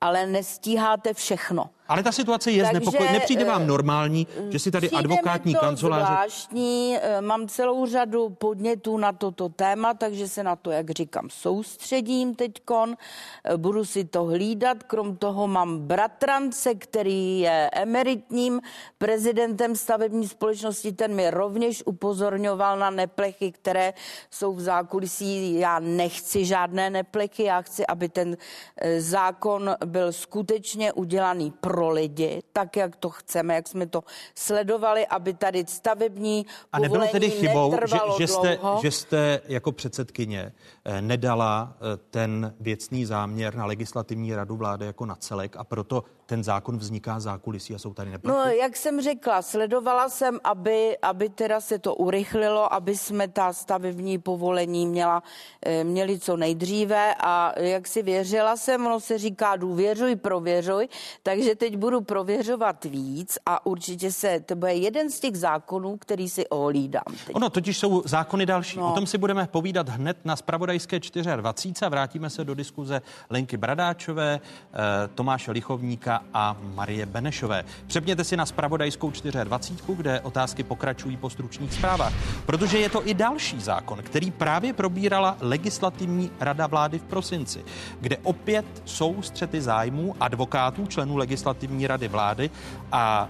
Speaker 5: ale nestíháte všechno.
Speaker 1: Ale ta situace je znepokojivá. Nepřijde vám normální, že si tady advokátní
Speaker 5: to
Speaker 1: kanceláře...
Speaker 5: zvláštní, eh, mám celou řadu podnětů na toto téma, takže se na to, jak říkám, soustředím teďkon. Eh, budu si to hlídat. Krom toho mám bratrance, který je emeritním prezidentem stavební společnosti. Ten mi rovněž upozorňoval na neplechy, které jsou v zákulisí. Já nechci žádné neplechy, já chci, aby ten eh, zákon byl skutečně udělaný pro lidi, tak jak to chceme, jak jsme to sledovali, aby tady stavební
Speaker 1: A nebylo tedy chybou, že, že, jste, že jste jako předsedkyně eh, nedala eh, ten věcný záměr na legislativní radu vlády jako na celek a proto ten zákon vzniká zákulisí a jsou tady nepravdy?
Speaker 5: No, jak jsem řekla, sledovala jsem, aby, aby teda se to urychlilo, aby jsme ta stavební povolení měla, eh, měli co nejdříve a jak si věřila jsem, ono se říká důvěřuj, prověřuj, takže teď budu prověřovat víc a určitě se, to bude jeden z těch zákonů, který si ohlídám. Teď.
Speaker 1: Ono totiž jsou zákony další. No. O tom si budeme povídat hned na Spravodajské 24. a vrátíme se do diskuze Lenky Bradáčové, eh, Tomáše Lichovníka a Marie Benešové. Přepněte si na spravodajskou 24, kde otázky pokračují po stručných zprávách, protože je to i další zákon, který právě probírala legislativní rada vlády v prosinci, kde opět jsou střety zájmů advokátů, členů legislativní rady vlády a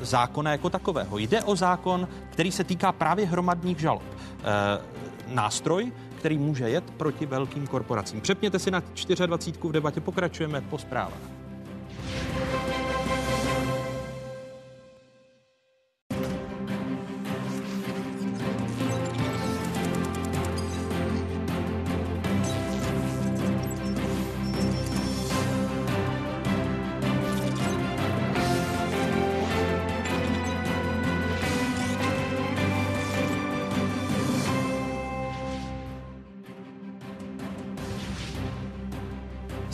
Speaker 1: e, zákona jako takového. Jde o zákon, který se týká právě hromadných žalob. E, nástroj, který může jet proti velkým korporacím. Přepněte si na 24 v debatě, pokračujeme po zprávách.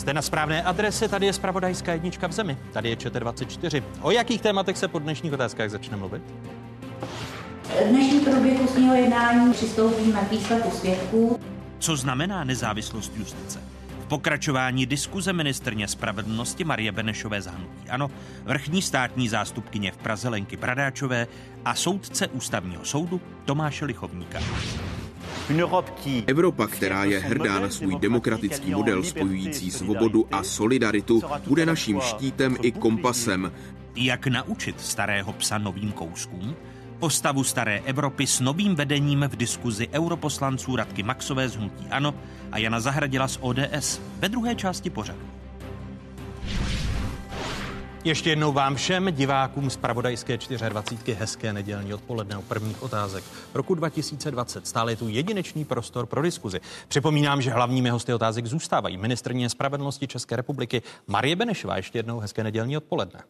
Speaker 1: Jste na správné adrese, tady je spravodajská jednička v zemi, tady je ČT24. O jakých tématech se po dnešních otázkách začne mluvit?
Speaker 15: Dnešní průběh ústního jednání přistoupíme k výslechu svědků.
Speaker 1: Co znamená nezávislost justice? V pokračování diskuze ministrně spravedlnosti Marie Benešové zahnutí. Ano, vrchní státní zástupkyně v Praze Lenky Bradáčové a soudce ústavního soudu Tomáše Lichovníka.
Speaker 16: Evropa, která je hrdá na svůj demokratický model spojující svobodu a solidaritu, bude naším štítem i kompasem.
Speaker 1: Jak naučit starého psa novým kouskům? Postavu staré Evropy s novým vedením v diskuzi europoslanců Radky Maxové z Hnutí Ano a Jana Zahradila z ODS ve druhé části pořadu. Ještě jednou vám všem divákům z Pravodajské 24. hezké nedělní odpoledne o prvních otázek roku 2020. Stále je tu jedinečný prostor pro diskuzi. Připomínám, že hlavními hosty otázek zůstávají ministrně spravedlnosti České republiky Marie Benešová. Ještě jednou hezké nedělní odpoledne.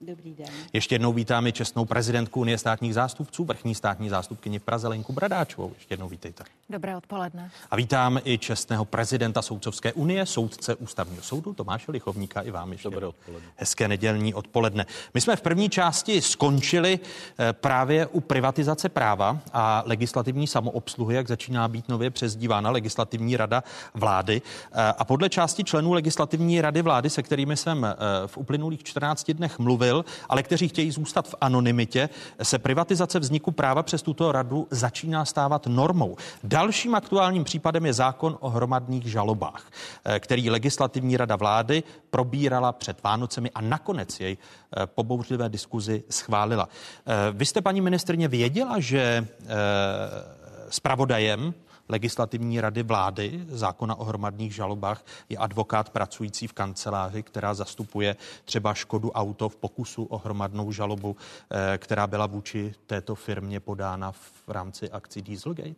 Speaker 5: Dobrý den.
Speaker 1: Ještě jednou vítáme čestnou prezidentku Unie státních zástupců, vrchní státní zástupkyni v Praze Lenku Bradáčovou. Ještě jednou vítejte.
Speaker 6: Dobré odpoledne.
Speaker 1: A vítám i čestného prezidenta Soudcovské unie, soudce ústavního soudu Tomáše Lichovníka i vám ještě.
Speaker 7: Dobré odpoledne.
Speaker 1: Hezké nedělní odpoledne. My jsme v první části skončili eh, právě u privatizace práva a legislativní samoobsluhy, jak začíná být nově přezdívána legislativní rada vlády. Eh, a podle části členů legislativní rady vlády, se kterými jsem eh, v uplynulých 14 dnech mluvil, mluvil, ale kteří chtějí zůstat v anonymitě, se privatizace vzniku práva přes tuto radu začíná stávat normou. Dalším aktuálním případem je zákon o hromadných žalobách, eh, který legislativní rada vlády probírala před Vánocemi a nakonec jej eh, po bouřlivé diskuzi schválila. Eh, vy jste, paní ministrně, věděla, že zpravodajem legislativní rady vlády zákona o hromadných žalobách je advokát pracující v kanceláři, která zastupuje třeba Škodu Auto v pokusu o hromadnou žalobu, eh, která byla vůči této firmě podána v rámci akcí Dieselgate?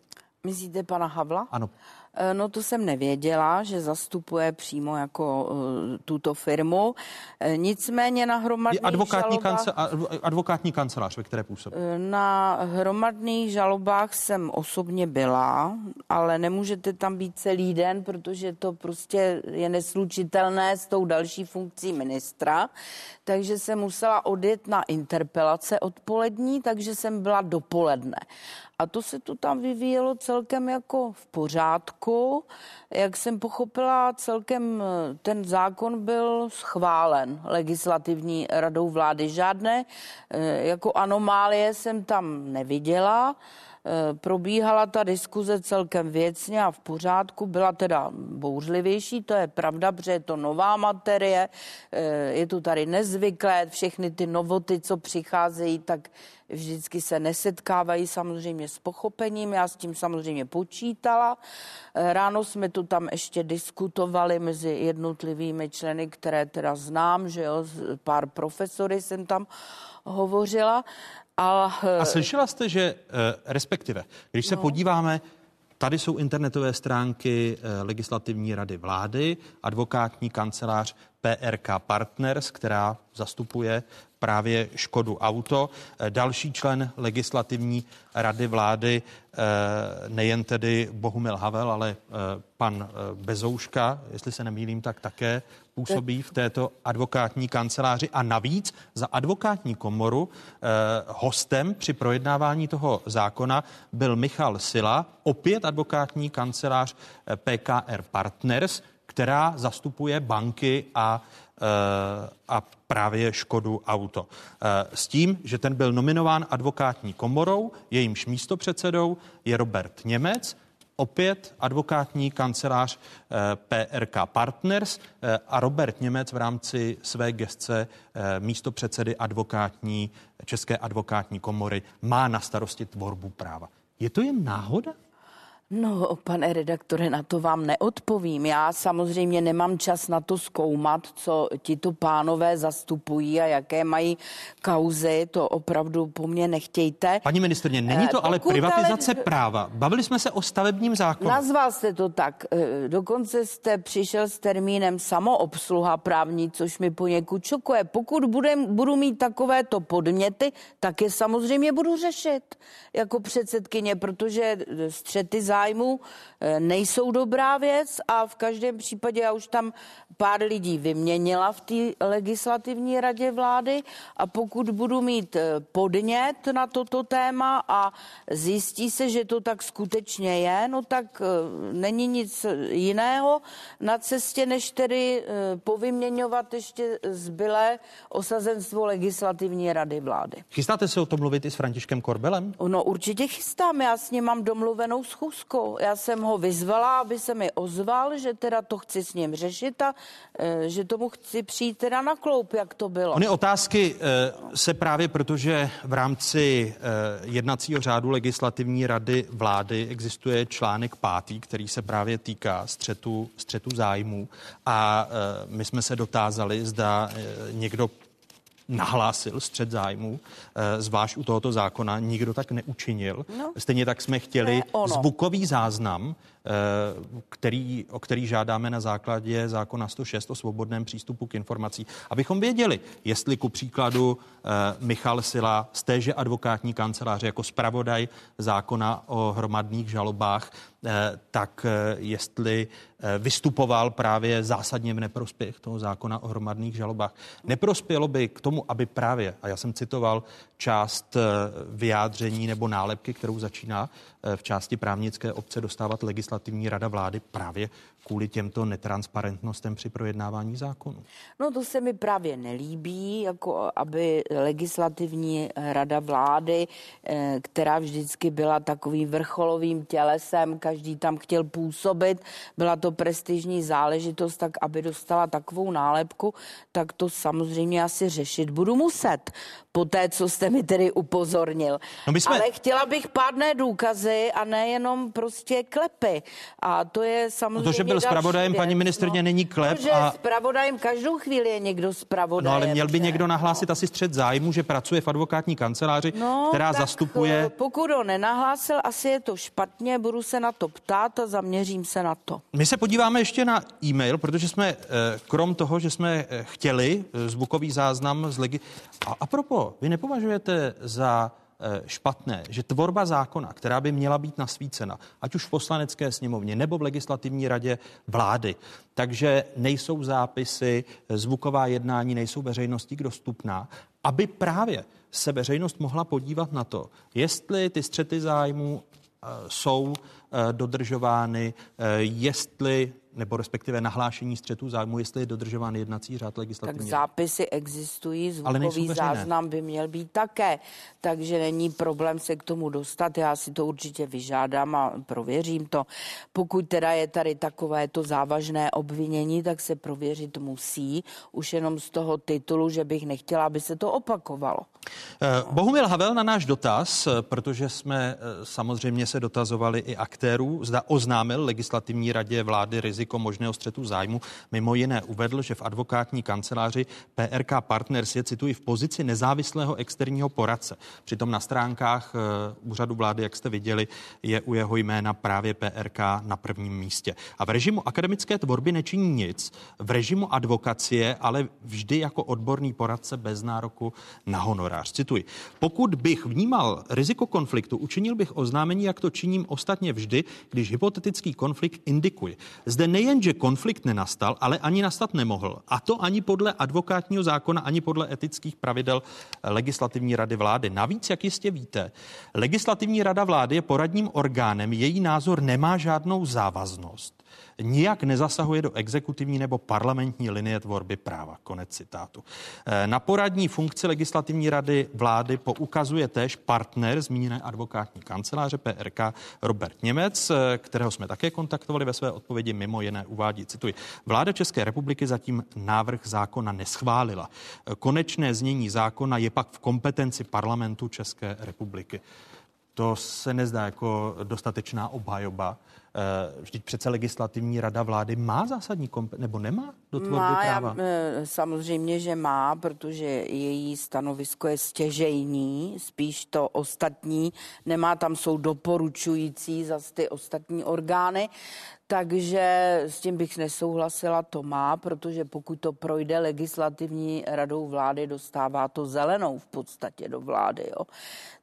Speaker 5: Myslíte pana Havla?
Speaker 1: Ano.
Speaker 5: Eh, no to jsem nevěděla, že zastupuje přímo jako uh, tuto firmu. Uh, nicméně na hromadných
Speaker 1: advokátní,
Speaker 5: žalobách...
Speaker 1: kance, advokátní kancelář, ve které působí?
Speaker 5: Na hromadných žalobách jsem osobně byla, ale nemůžete tam být celý den, protože to prostě je neslučitelné s tou další funkcí ministra. Takže jsem musela odjet na interpelace odpolední, takže jsem byla dopoledne. A to se tu tam vyvíjelo celkem jako v pořádku pořádku. Jak jsem pochopila, celkem eh, ten zákon byl schválen legislativní radou vlády. Žádné eh, jako anomálie jsem tam neviděla. Eh, probíhala ta diskuze celkem věcně a v pořádku, byla teda bouřlivější, to je pravda, protože je to nová materie, eh, je to tady nezvyklé, všechny ty novoty, co přicházejí, tak vždycky se nesetkávají samozřejmě s pochopením, já s tím samozřejmě počítala. Eh, ráno jsme tu tam ještě diskutovali mezi jednotlivými členy, které teda znám, že jo, pár profesory jsem tam hovořila.
Speaker 1: A, a slyšela jste, že eh, respektive, když se no. podíváme, tady jsou internetové stránky eh, Legislativní rady vlády, advokátní kancelář PRK Partners, která zastupuje právě Škodu Auto. Eh, další člen legislativní rady vlády, eh, nejen tedy Bohumil Havel, ale eh, pan Bezouška, jestli se nemýlím, tak také působí v této advokátní kanceláři a navíc za advokátní komoru hostem při projednávání toho zákona byl Michal Sila, opět advokátní kancelář PKR Partners, která zastupuje banky a, eh, a právě Škodu Auto. Eh, s tím, že ten byl nominován advokátní komorou, jejímž místopředsedou je Robert Němec, opět advokátní kancelář eh, PRK Partners a Robert Němec v rámci své gestce místo předsedy advokátní, České advokátní komory má na starosti tvorbu práva. Je to jen náhoda?
Speaker 5: No, pane redaktore, na to vám neodpovím. Já samozřejmě nemám čas na to zkoumat, co tito pánové zastupují a jaké mají kauzy. To opravdu po mně nechtějte.
Speaker 1: Paní ministrně, není to eh, ale privatizace ale... práva. Bavili jsme se o stavebním zákonu.
Speaker 5: Nazval jste to tak. Eh, dokonce jste přišel s termínem samoobsluha právní, což mi poněkud šokuje. Pokud budem, budu mít takovéto podměty, tak je samozřejmě budu řešit jako předsedkyně, protože střety zájmu zájmu eh, nejsou dobrá věc a v každém případě já už tam pár lidí vyměnila v té legislativní radě vlády a pokud budu mít eh, podnět na toto téma a zjistí se, že to tak skutečně je, no tak eh, není nic jiného na cestě, než tedy povyměňovat ještě zbylé osazenstvo legislativní rady vlády.
Speaker 1: Chystáte se o tom mluvit i s Františkem Korbelem?
Speaker 5: No určitě chystám, já s ním mám domluvenou schůzku. Já jsem ho vyzvala, aby se mi ozval, že teda to chci s ním řešit a e, že tomu chci přijít teda na kloup, jak to bylo.
Speaker 1: Ony otázky e, se právě protože v rámci e, jednacího řádu legislativní rady vlády existuje článek pátý, který se právě týká střetu, střetu zájmů a my jsme se dotázali, zda někdo nahlásil střed zájmu, eh, zvlášť u tohoto zákona, nikdo tak neučinil. No. Stejně tak jsme chtěli zvukový záznam Eh, který, o který žádáme na základě zákona 106 o svobodném přístupu k informací, abychom věděli, jestli ku příkladu eh, Michal Sila z téže advokátní kanceláře jako zpravodaj zákona o hromadných žalobách, tak jestli vystupoval právě zásadně v neprospěch toho zákona o hromadných žalobách. Neprospělo by k tomu, aby právě, a já jsem citoval část vyjádření nebo nálepky, kterou začíná v části právnické obce dostávat legislativní rada vlády právě kvůli těmto netransparentnostem při projednávání zákonů?
Speaker 5: No to se mi právě nelíbí, jako aby legislativní rada vlády, eh, která vždycky byla takovým vrcholovým tělesem, každý tam chtěl působit, byla to prestižní záležitost, tak aby dostala takovou nálepku, tak to samozřejmě asi řešit budu muset, po té, co jste mi tedy upozornil. No jsme... Ale chtěla bych pádné důkazy a nejenom prostě klepy. A to je samozřejmě... No to,
Speaker 1: že byl zpravodajem, paní ministrně, no, není klep.
Speaker 5: Protože a... zpravodajem každou chvíli je někdo zpravodajem.
Speaker 1: No ale měl by někdo nahlásit asi střed zájmu, že pracuje v advokátní kanceláři, no, která zastupuje... Eh,
Speaker 5: pokud ho nenahlásil, asi je to špatně, budu se na to ptát a zaměřím se na to.
Speaker 1: My se podíváme ještě na e-mail, protože jsme, eh, krom toho, že jsme eh, chtěli zvukový záznam z legi... A, a propo, vy nepovažujete za špatné, že tvorba zákona, která by měla být nasvícena, ať už v poslanecké sněmovně nebo v legislativní radě vlády, takže nejsou zápisy, zvuková jednání nejsou veřejnosti dostupná, aby právě se veřejnost mohla podívat na to, jestli ty střety zájmu jsou dodržovány, jestli nebo respektive nahlášení střetu zájmu, jestli je dodržován jednací řád legislativní.
Speaker 5: Tak zápisy existují, zvukový záznam by měl být také, takže není problém se k tomu dostat. Já si to určitě vyžádám a prověřím to. Pokud teda je tady takové to závažné obvinění, tak se prověřit musí, už jenom z toho titulu, že bych nechtěla, aby se to opakovalo.
Speaker 1: Eh, Bohumil Havel na náš dotaz, eh, protože jsme eh, samozřejmě se dotazovali i aktérů, zda oznámil legislativní radě vlády riziko možného střetu zájmu. Mimo jiné uvedl, že v advokátní kanceláři PRK Partners je, cituji, v pozici nezávislého externího poradce. Přitom na stránkách úřadu vlády, jak jste viděli, je u jeho jména právě PRK na prvním místě. A v režimu akademické tvorby nečiní nic, v režimu advokacie ale vždy jako odborný poradce bez nároku na honorář. Cituji. Pokud bych vnímal riziko konfliktu, učinil bych oznámení, jak to činím ostatně vždy, když hypotetický konflikt indikuje. Zde nejen, že konflikt nenastal, ale ani nastat nemohl. A to ani podle advokátního zákona, ani podle etických pravidel legislativní rady vlády. Navíc, jak jistě víte, legislativní rada vlády je poradním orgánem, její názor nemá žádnou závaznost nijak nezasahuje do exekutivní nebo parlamentní linie tvorby práva. Konec citátu. Eh, na poradní funkci legislativní rady vlády poukazuje též partner zmíněné advokátní kanceláře PRK Robert Němec, eh, kterého jsme také kontaktovali ve své odpovědi, mimo jiné uvádí, cituji, vláda České republiky zatím návrh zákona neschválila. Konečné znění zákona je pak v kompetenci parlamentu České republiky. To se nezdá jako dostatečná obhajoba vždyť přece legislativní rada vlády má zásadní komp- nebo nemá do tvorby má, práva? Já,
Speaker 5: eh, samozřejmě, že má, protože její stanovisko je stěžejní, spíš to ostatní nemá, tam jsou doporučující zase ty ostatní orgány, takže s tím bych nesouhlasila, to má, protože pokud to projde legislativní radou vlády, dostává to zelenou v podstatě do vlády. Jo.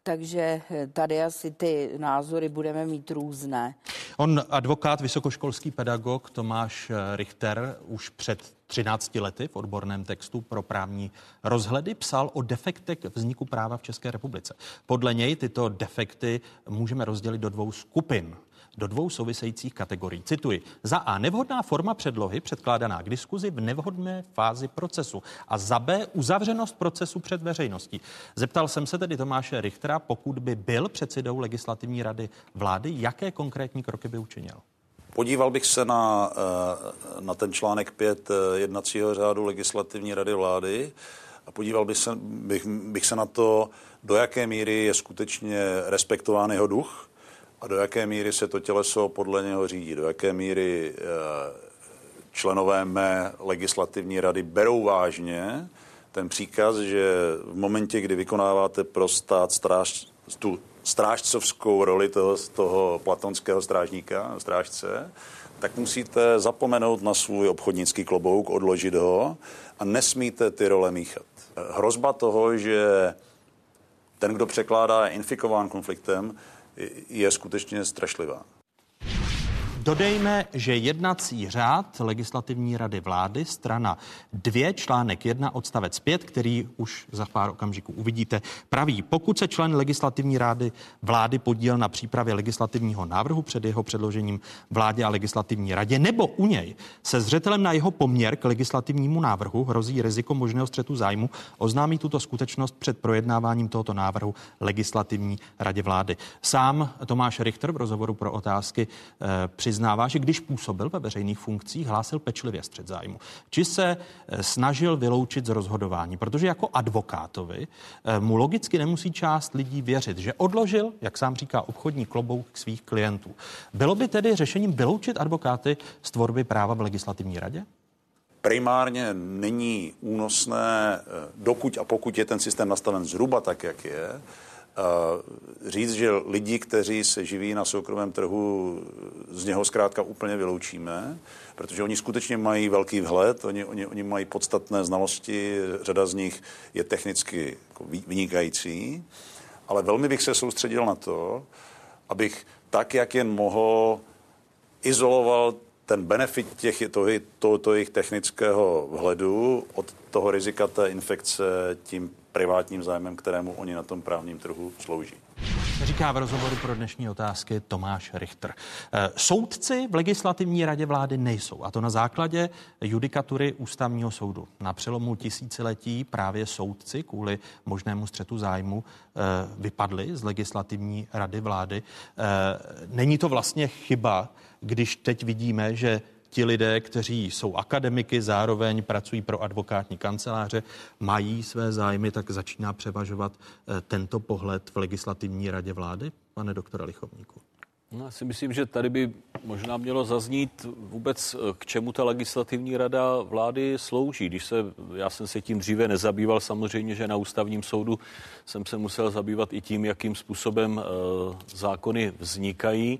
Speaker 5: Takže eh, tady asi ty názory budeme mít různé.
Speaker 1: On, advokát, vysokoškolský pedagog Tomáš eh, Richter, už před 13 lety v odborném textu pro právní rozhledy psal o defektech vzniku práva v České republice. Podle něj tyto defekty můžeme rozdělit do dvou skupin do dvou souvisejících kategorií. Cituji. Za A. Nevhodná forma předlohy předkládaná k diskuzi v nevhodné fázi procesu. A za B. Uzavřenost procesu před veřejností. Zeptal jsem se tedy Tomáše Richtera, pokud by byl předsedou legislativní rady vlády, jaké konkrétní kroky by učinil?
Speaker 14: Podíval bych se na, eh, na ten článek 5 eh, jednacího řádu legislativní rady vlády a podíval bych se, bych, bych se na to, do jaké míry je skutečně respektován jeho duch a do jaké míry se to těleso podle něho řídí, do jaké míry eh, členové mé legislativní rady berou vážně ten příkaz, že v momentě, kdy vykonáváte pro stát stráž, tu strážcovskou roli toho, toho platonského strážníka, strážce, tak musíte zapomenout na svůj obchodnický klobouk, odložit ho a nesmíte ty role míchat. Hrozba toho, že ten, kdo překládá, je infikován konfliktem, je skutečně strašlivá.
Speaker 1: Dodejme, že jednací řád legislativní rady vlády, strana 2, článek 1, odstavec 5, který už za pár okamžiků uvidíte, praví, pokud se člen legislativní rady vlády podíl na přípravě legislativního návrhu před jeho předložením vládě a legislativní radě, nebo u něj se zřetelem na jeho poměr k legislativnímu návrhu hrozí riziko možného střetu zájmu, oznámí tuto skutečnost před projednáváním tohoto návrhu legislativní radě vlády. Sám Tomáš Richter v rozhovoru pro otázky eh, přiznává, že když působil ve veřejných funkcích, hlásil pečlivě střed zájmu. Či se eh, snažil vyloučit z rozhodování, protože jako advokátovi eh, mu logicky nemusí část lidí věřit, že odložil, jak sám říká, obchodní klobouk svých klientů. Bylo by tedy řešením vyloučit advokáty z tvorby práva v legislativní radě?
Speaker 14: primárně není únosné, eh, dokud a pokud je ten systém nastaven zhruba tak, jak je, říct, že lidi, kteří se živí na soukromém trhu, z něho zkrátka úplně vyloučíme, protože oni skutečně mají velký vhled, oni, oni, oni mají podstatné znalosti, řada z nich je technicky jako vynikající, ale velmi bych se soustředil na to, abych tak, jak jen mohl, izoloval ten benefit těch, toho, to, to jejich technického vhledu od toho rizika té infekce tím privátním zájmem, kterému oni na tom právním trhu slouží.
Speaker 1: Říká v rozhovoru pro dnešní otázky Tomáš Richter. Eh, soudci v legislativní radě vlády nejsou, a to na základě judikatury ústavního soudu. Na přelomu tisíciletí právě soudci kvůli možnému střetu zájmu eh, vypadli z legislativní rady vlády. Eh, není to vlastně chyba, když teď vidíme, že ti lidé, kteří jsou akademiky, zároveň pracují pro advokátní kanceláře, mají své zájmy, tak začíná převažovat eh, tento pohled v legislativní radě vlády, pane doktore Lichovníku?
Speaker 7: No, já si myslím, že tady by možná mělo zaznít vůbec, eh, k čemu ta legislativní rada vlády slouží. Když se, já jsem se tím dříve nezabýval, samozřejmě, že na ústavním soudu jsem se musel zabývat i tím, jakým způsobem uh, zákony vznikají.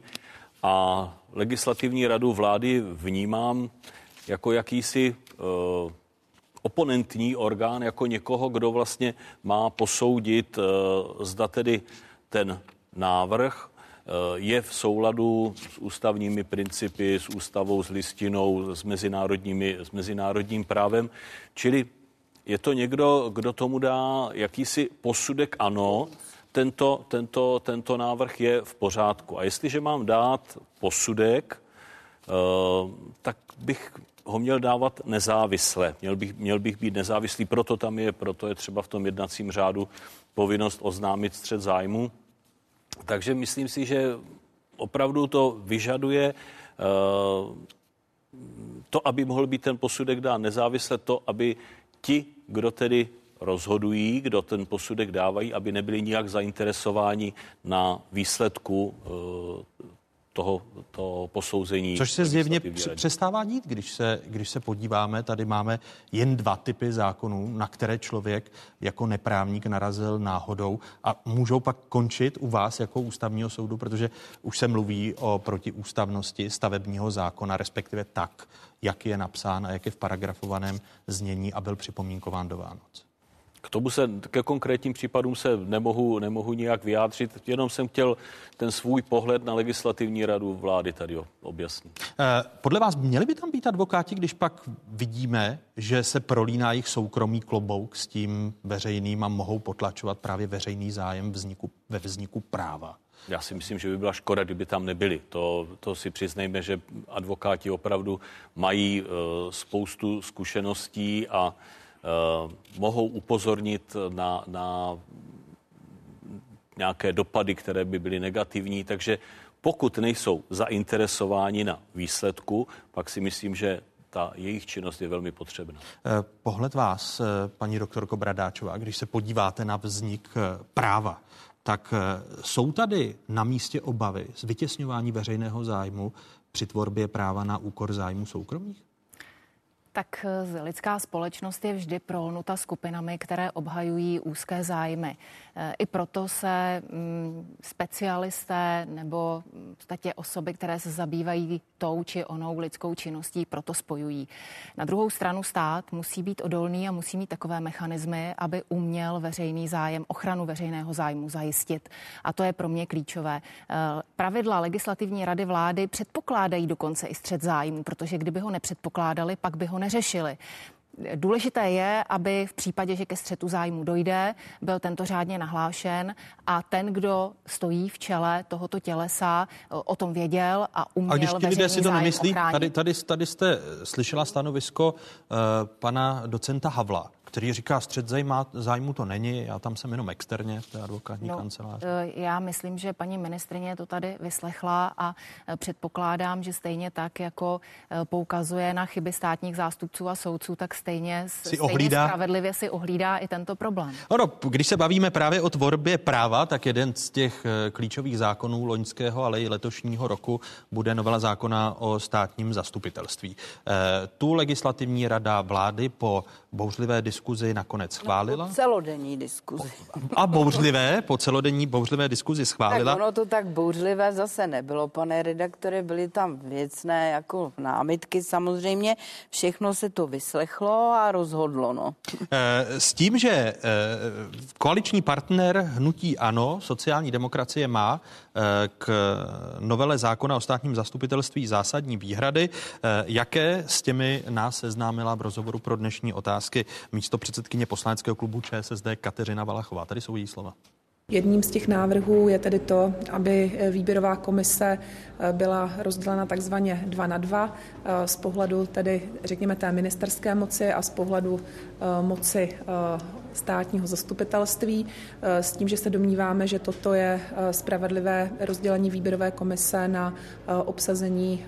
Speaker 7: A legislativní radu vlády vnímám jako jakýsi uh, oponentní orgán, jako někoho, kdo vlastně má posoudit, uh, zda tedy ten návrh je v souladu s ústavními principy, s ústavou, s listinou, s, mezinárodními, s mezinárodním právem. Čili je to někdo, kdo tomu dá jakýsi posudek ano, tento, tento, tento návrh je v pořádku. A jestliže mám dát posudek, eh, tak bych ho měl dávat nezávisle. Měl bych, měl bych být nezávislý, proto tam je, proto je třeba v tom jednacím řádu povinnost oznámit střed zájmu. Takže myslím si, že opravdu to vyžaduje eh, to, aby mohl být ten posudek dán nezávisle, to, aby ti, kdo tedy rozhodují, kdo ten posudek dávají, aby nebyli nijak zainteresováni na výsledku eh, toho, toho posouzení.
Speaker 1: Což se zjevně přestává dít, když se, když se podíváme. Tady máme jen dva typy zákonů, na které člověk jako neprávník narazil náhodou a můžou pak končit u vás jako ústavního soudu, protože už se mluví o protiústavnosti stavebního zákona, respektive tak, jak je napsán a jak je v paragrafovaném znění a byl připomínkován do Vánoc.
Speaker 7: K tomu se, ke konkrétním případům se nemohu, nemohu nijak vyjádřit, jenom jsem chtěl ten svůj pohled na legislativní radu vlády tady objasnit.
Speaker 1: Eh, podle vás měli by tam být advokáti, když pak vidíme, že se prolíná jejich soukromý klobouk s tím veřejným a mohou potlačovat právě veřejný zájem vzniku, ve vzniku práva?
Speaker 7: Já si myslím, že by byla škoda, kdyby tam nebyli. To, to si přiznejme, že advokáti opravdu mají uh, spoustu zkušeností a Eh, mohou upozornit na, na nějaké dopady, které by byly negativní. Takže pokud nejsou zainteresováni na výsledku, pak si myslím, že ta jejich činnost je velmi potřebná.
Speaker 1: Eh, pohled vás, eh, paní doktorko Bradáčová, když se podíváte na vznik práva, tak jsou tady na místě obavy z vytěsňování veřejného zájmu při tvorbě práva na úkor zájmu soukromých?
Speaker 6: Tak eh, lidská společnost je vždy prolnuta skupinami, které obhajují úzké zájmy. Eh, I proto se mm, specialisté nebo v osoby, které se zabývají tou či onou lidskou činností, proto spojují. Na druhou stranu stát musí být odolný a musí mít takové mechanismy, aby uměl veřejný zájem, ochranu veřejného zájmu zajistit. A to je pro mě klíčové. Eh, pravidla legislativní rady vlády předpokládají dokonce i střed zájmu, protože kdyby ho nepředpokládali, pak by ho neřešili. Důležité je, aby v případě, že ke střetu zájmu dojde, byl tento řádně nahlášen a ten, kdo stojí v čele tohoto tělesa, o tom věděl a uměl A když
Speaker 1: ti lidé si to nemyslí,
Speaker 6: tady,
Speaker 1: tady, tady jste slyšela stanovisko uh, pana docenta Havla, který říká, střed zájmu to není, já tam jsem jenom externě v té advokátní no, kanceláři.
Speaker 6: Eh, já myslím, že paní ministrině to tady vyslechla a eh, předpokládám, že stejně tak, jako eh, poukazuje na chyby státních zástupců a soudců, tak stejně, si stejně ohlídá. spravedlivě si ohlídá i tento problém.
Speaker 1: Ono, když se bavíme právě o tvorbě práva, tak jeden z těch klíčových zákonů loňského, ale i letošního roku bude novela zákona o státním zastupitelství. Tu legislativní rada vlády po bouřlivé diskuzi nakonec schválila. No,
Speaker 5: po celodenní diskuzi.
Speaker 1: A bouřlivé, po celodenní bouřlivé diskuzi schválila.
Speaker 5: Tak ono to tak bouřlivé zase nebylo, pane redaktore, byly tam věcné jako námitky samozřejmě, všechno se to vyslechlo a rozhodlo, no.
Speaker 1: Eh, s tím, že eh, koaliční partner hnutí ANO, sociální demokracie má k novele zákona o státním zastupitelství zásadní výhrady, jaké s těmi nás seznámila v rozhovoru pro dnešní otázky místo předsedkyně poslaneckého klubu ČSSD Kateřina Valachová. Tady jsou její slova.
Speaker 17: Jedním z těch návrhů je tedy to, aby výběrová komise byla rozdělena takzvaně dva na dva z pohledu tedy, řekněme, té ministerské moci a z pohledu moci státního zastupitelství eh, s tím, že se domníváme, že toto je eh, spravedlivé rozdělení výběrové komise na eh, obsazení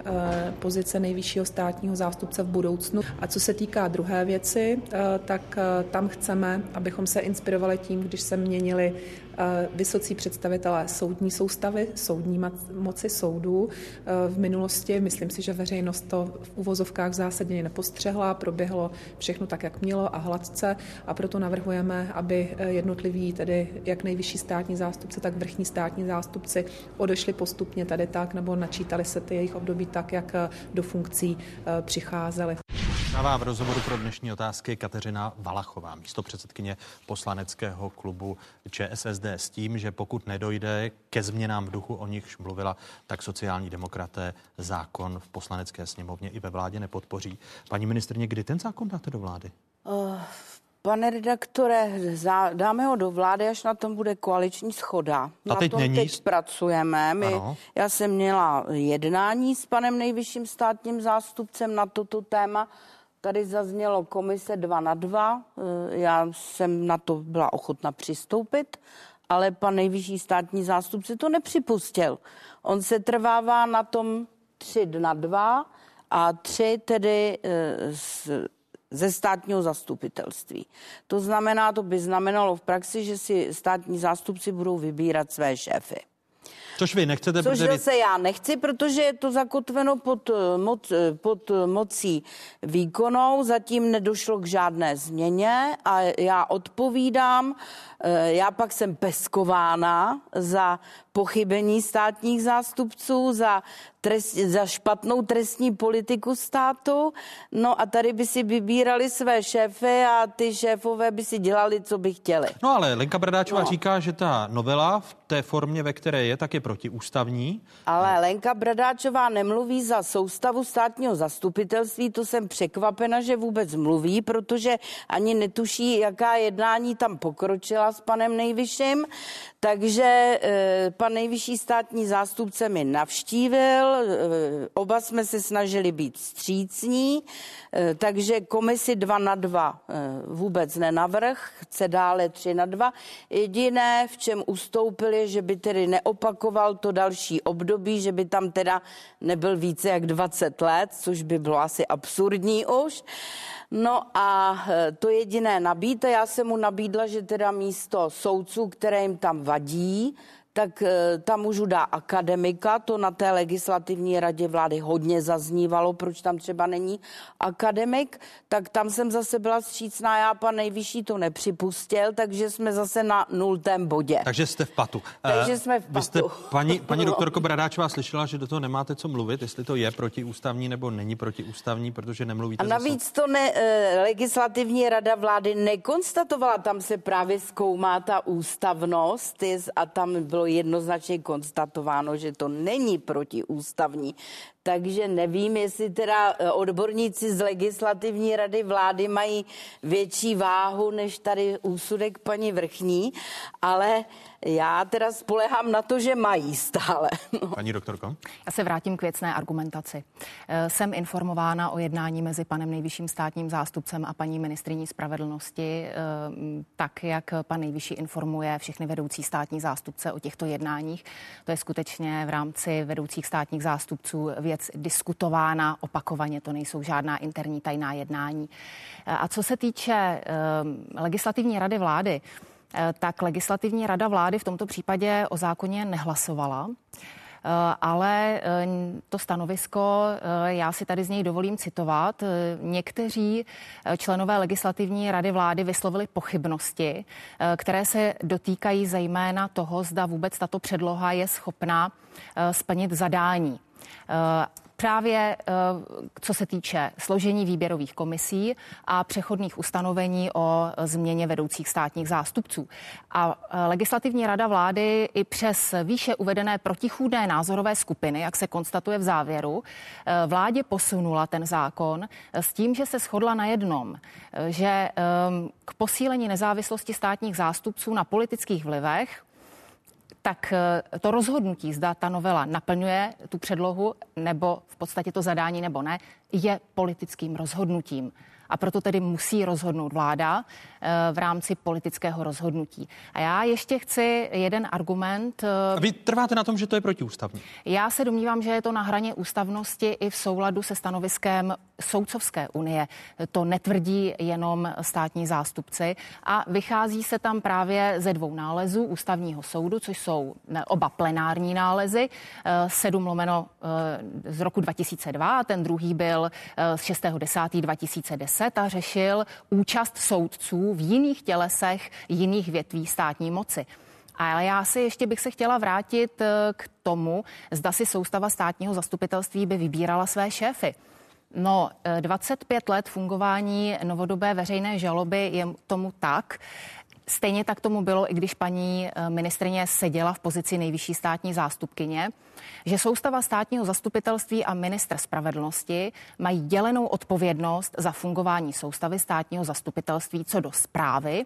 Speaker 17: pozice nejvyššího státního zástupce v budoucnu. A co se týká druhé věci, tak tam chceme, abychom se inspirovali tím, když se měnili vysocí představitelé soudní soustavy, soudní moci soudů. V minulosti, myslím si, že veřejnost to v uvozovkách zásadně nepostřehla, proběhlo všechno tak, jak mělo a hladce a proto navrhujeme, aby jednotliví, tedy jak nejvyšší státní zástupce, tak vrchní státní zástupci odešli postupně tady tak, nebo načítali se ty jejich období tak, jak do funkcí přicházeli.
Speaker 1: Dává v rozhovoru pro dnešní otázky Kateřina Valachová, místo předsedkyně poslaneckého klubu ČSSD s tím, že pokud nedojde ke změnám v duchu, o nichž mluvila, tak sociální demokraté zákon v poslanecké sněmovně i ve vládě nepodpoří. Paní ministrně, kdy ten zákon dáte do vlády? Uh,
Speaker 5: pane redaktore, dáme ho do vlády, až na tom bude koaliční schoda. A
Speaker 1: na teď
Speaker 5: tom
Speaker 1: není...
Speaker 5: teď pracujeme. My, já jsem měla jednání s panem nejvyšším státním zástupcem na toto téma. Tady zaznělo komise 2 na 2. Eh, já jsem na to byla ochotna přistoupit, ale pan nejvyšší státní zástupce to nepřipustil. On se trvává na tom 3 na 2 a 3 tedy z, ze státního zastupitelství. To znamená, to by znamenalo v praxi, že si státní zástupci budou vybírat své šéfy.
Speaker 1: Což vy nechcete?
Speaker 5: Což zase já nechci, protože je to zakotveno pod, eh, moc, eh, pod mocí výkonou. Zatím nedošlo k žádné změně a já odpovídám. Eh, já pak jsem peskována za pochybení státních zástupců, za, trest, za špatnou trestní politiku státu. No a tady by si vybírali své šéfy a ty šéfové by si dělali, co by chtěli.
Speaker 1: No ale Lenka Bradáčová no. říká, že ta novela v té formě, ve které je, tak je protiústavní.
Speaker 5: Ale Lenka Bradáčová nemluví za soustavu státního zastupitelství, to jsem překvapena, že vůbec mluví, protože ani netuší, jaká jednání tam pokročila s panem nejvyšším. Takže e, pan nejvyšší státní zástupce mi navštívil, e, oba jsme se snažili být střícní, e, takže komisi 2 na 2 e, vůbec nenavrh, chce dále 3 na 2. Jediné, v čem ustoupil, je, že by tedy neopakoval to další období, že by tam teda nebyl více jak 20 let, což by bylo asi absurdní už. No a e, to jediné nabídte, já jsem mu nabídla, že teda místo soudců, které jim tam vadí, tak eh, tam můžu dát akademika, to na té legislativní radě vlády hodně zaznívalo, proč tam třeba není akademik, tak tam jsem zase byla střícná, já pan nejvyšší to nepřipustil, takže jsme zase na nultém bodě.
Speaker 1: Takže jste v patu.
Speaker 5: Takže uh, jsme v patu.
Speaker 1: Vy jste, paní, <laughs> paní doktorko Bradáčová, slyšela, že do toho nemáte co mluvit, jestli to je protiústavní nebo není protiústavní, protože nemluvíte
Speaker 5: A navíc zase... to ne, uh, legislativní rada vlády nekonstatovala, tam se právě zkoumá ta ústavnost a tam bylo jednoznačně konstatováno, že to není protiústavní. Takže nevím, jestli teda e, odborníci z legislativní rady vlády mají větší váhu než tady úsudek paní vrchní, ale já teda spolehám na to, že mají stále.
Speaker 1: Paní doktorko?
Speaker 6: Já se vrátím k věcné argumentaci. E, jsem informována o jednání mezi panem nejvyšším státním zástupcem a paní ministriní spravedlnosti, e, tak jak pan nejvyšší informuje všechny vedoucí státní zástupce o těchto jednáních. To je skutečně v rámci vedoucích státních zástupců věc diskutována opakovaně, to nejsou žádná interní tajná jednání. A co se týče legislativní rady vlády, tak legislativní rada vlády v tomto případě o zákoně nehlasovala. Ale to stanovisko, já si tady z něj dovolím citovat. Někteří členové legislativní rady vlády vyslovili pochybnosti, které se dotýkají zejména toho, zda vůbec tato předloha je schopná splnit zadání. Eh, právě eh, co se týče složení výběrových komisí a přechodných ustanovení o změně vedoucích státních zástupců. A eh, legislativní rada vlády i přes výše uvedené protichůdné názorové skupiny, jak se konstatuje v závěru, vládě posunula ten zákon s tím, že se shodla na jednom, že k posílení nezávislosti státních zástupců na politických vlivech tak eh, to rozhodnutí, zda ta novela naplňuje tu předlohu, nebo v podstatě to zadání, nebo ne, je politickým rozhodnutím a proto tedy musí rozhodnout vláda eh, v rámci politického rozhodnutí. A já ještě chci jeden argument.
Speaker 1: Eh, a vy trváte na tom, že to je protiústavní?
Speaker 6: Já se domnívám, že je to na hraně ústavnosti i v souladu se stanoviskem Soudcovské unie. To netvrdí jenom státní zástupci a vychází se tam právě ze dvou nálezů ústavního soudu, což jsou oba plenární nálezy, 7 eh, lomeno z roku 2002 a ten druhý byl z 6.10.2010 2010 a řešil účast soudců v jiných tělesech jiných větví státní moci. Ale já si ještě bych se chtěla vrátit eh, k tomu, zda si soustava státního zastupitelství by vybírala své šéfy. No, 25 eh, let fungování novodobé veřejné žaloby je tomu tak. Stejně tak tomu bylo, i když paní eh, ministrině seděla v pozici nejvyšší státní zástupkyně, že soustava státního zastupitelství a ministr spravedlnosti mají dělenou odpovědnost za fungování soustavy státního zastupitelství co do zprávy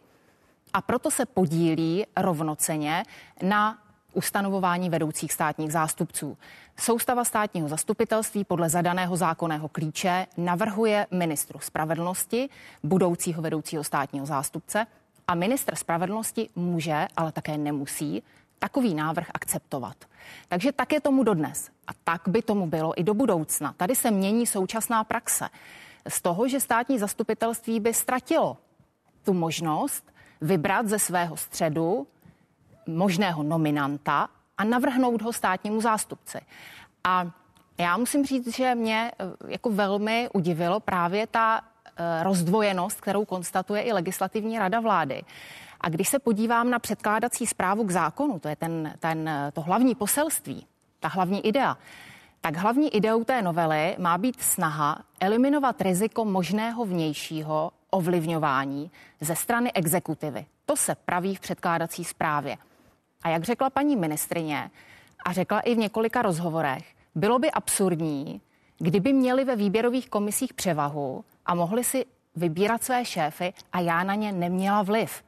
Speaker 6: a proto se podílí rovnoceně na ustanovování vedoucích státních zástupců. Soustava státního zastupitelství podle zadaného zákonného klíče navrhuje ministru spravedlnosti, budoucího vedoucího státního zástupce, a ministr spravedlnosti může, ale také nemusí, takový návrh akceptovat. Takže tak je tomu dodnes. A tak by tomu bylo i do budoucna. Tady se mění současná praxe. Z toho, že státní zastupitelství by ztratilo tu možnost vybrat ze svého středu možného nominanta a navrhnout ho státnímu zástupci. A já musím říct, že mě eh, jako velmi udivilo právě ta rozdvojenost, kterou konstatuje i legislativní rada vlády. A když se podívám na předkládací zprávu k zákonu, to je ten, ten, to hlavní poselství, ta hlavní idea, tak hlavní ideou té novely má být snaha eliminovat riziko možného vnějšího ovlivňování ze strany exekutivy. To se praví v předkládací zprávě. A jak řekla paní ministrině a řekla i v několika rozhovorech, bylo by absurdní, kdyby měli ve výběrových komisích převahu a mohli si vybírat své šéfy a já na ně neměla vliv.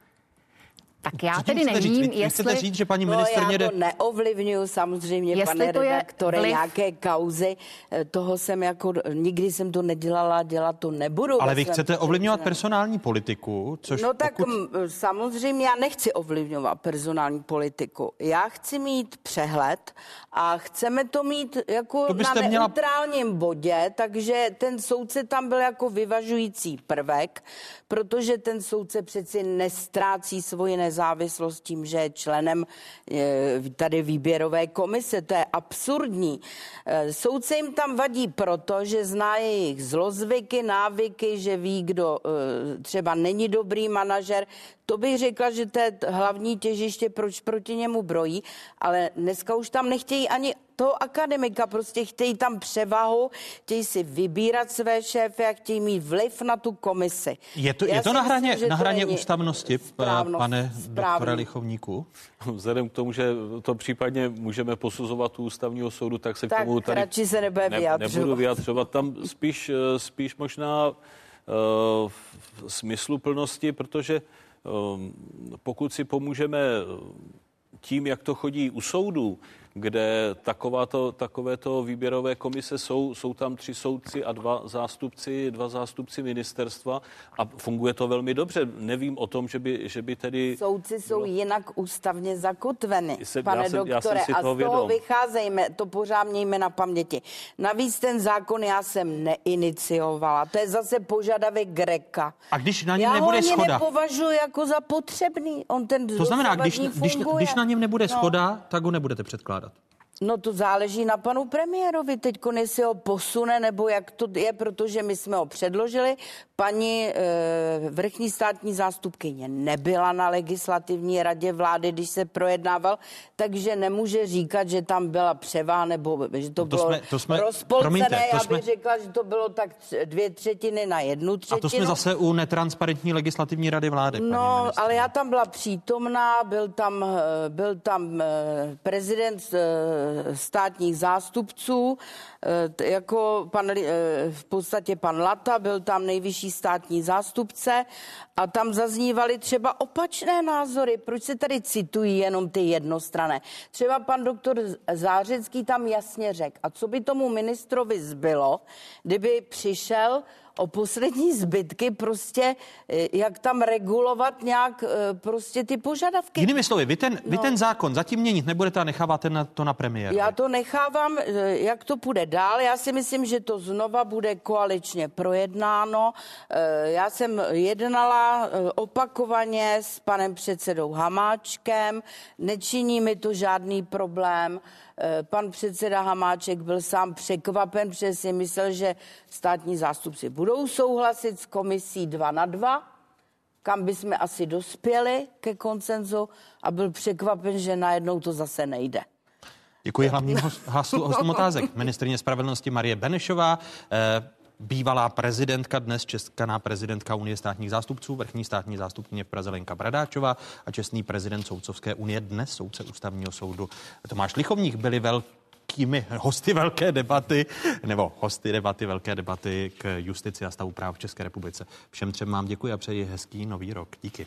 Speaker 6: Tak já tedy nevím,
Speaker 1: říct?
Speaker 6: Vy,
Speaker 1: jestli... Chcete říct, že paní ministrně...
Speaker 5: No, já to neovlivňuju samozřejmě, jestli pane to redaktore, vliv... nějaké kauzy, eh, toho jsem jako, nikdy jsem to nedělala, dělat to nebudu.
Speaker 1: Ale vy chcete ovlivňovat personální politiku, což
Speaker 5: No tak pokud... samozřejmě já nechci ovlivňovat personální politiku. Já chci mít přehled a chceme to mít jako to na neutrálním měla... bodě, takže ten soudce tam byl jako vyvažující prvek, protože ten soudce přeci nestrácí svoji nezávislost tím, že je členem eh, tady výběrové komise. To je absurdní. Eh, soudce jim tam vadí proto, že zná jejich zlozvyky, návyky, že ví, kdo eh, třeba není dobrý manažer. To bych řekla, že to je hlavní těžiště, proč proti němu brojí, ale dneska už tam nechtějí ani toho akademika, prostě chtějí tam převahu, chtějí si vybírat své šéfy a chtějí mít vliv na tu komisi.
Speaker 1: Je to, je to na hraně, myslím, na hraně ústavnosti, správno, pane doktore Lichovníku?
Speaker 7: Vzhledem k tomu, že to případně můžeme posuzovat u ústavního soudu, tak se
Speaker 5: tak
Speaker 7: k tomu tady
Speaker 5: radši se nebude ne, vyjadřovat.
Speaker 7: nebudu vyjadřovat. Tam spíš, eh, spíš možná uh, v smyslu plnosti, protože um, pokud si pomůžeme tím, jak to chodí u soudů, kde takováto, takovéto výběrové komise jsou, jsou tam tři soudci a dva zástupci, dva zástupci ministerstva a funguje to velmi dobře. Nevím o tom, že by, že by tedy...
Speaker 5: Soudci jsou bylo... jinak ústavně zakotveny, jsem, pane já jsem, doktore, já jsem si a z toho vědom. vycházejme, to pořád mějme na paměti. Navíc ten zákon já jsem neiniciovala, to je zase požadavek Greka.
Speaker 1: A když na něm já nebude schoda?
Speaker 5: Já ho nepovažuji jako za potřebný, on ten
Speaker 1: To znamená, když, když, když na něm nebude no. schoda, tak ho nebudete předkládat.
Speaker 5: No to záleží na panu premiérovi teď, jestli ho posune, nebo jak to je, protože my jsme ho předložili. Paní e, vrchní státní zástupkyně nebyla na legislativní radě vlády, když se projednával, takže nemůže říkat, že tam byla převá, nebo že to, to bylo jsme, to jsme, rozpolcené. Promiňte, to Já jsme, bych řekla, že to bylo tak dvě třetiny na jednu třetinu.
Speaker 1: A to jsme zase u netransparentní legislativní rady vlády.
Speaker 5: No, ale já tam byla přítomná, byl tam, eh, byl tam eh, prezident státních zástupců, jako pan, v podstatě pan Lata, byl tam nejvyšší státní zástupce a tam zaznívaly třeba opačné názory. Proč se tady citují jenom ty jednostrané? Třeba pan doktor Zářecký tam jasně řekl, a co by tomu ministrovi zbylo, kdyby přišel o poslední zbytky prostě, eh, jak tam regulovat nějak eh, prostě ty požadavky.
Speaker 1: Jinými slovy, vy ten, no. vy ten zákon zatím měnit nebudete a necháváte na to na premiér.
Speaker 5: Já to nechávám, eh, jak to půjde dál. Já si myslím, že to znova bude koaličně projednáno. Já jsem jednala opakovaně s panem předsedou Hamáčkem, nečiní mi to žádný problém. Eh, pan předseda Hamáček byl sám překvapen, protože si myslel, že státní zástupci budou souhlasit s komisí 2 na 2, kam bychom asi dospěli ke koncenzu a byl překvapen, že najednou to zase nejde.
Speaker 1: Děkuji hlavním hostům otázek. Ministrině spravedlnosti Marie Benešová, eh, bývalá prezidentka, dnes českaná prezidentka Unie státních zástupců, vrchní státní zástupkyně v Praze Lenka Bradáčová a čestný prezident Soudcovské unie, dnes soudce ústavního soudu Tomáš Lichovník byli velkými hosty velké debaty, nebo hosty debaty, velké debaty k justici a stavu práv v České republice. Všem třem vám děkuji a přeji hezký nový rok. Díky.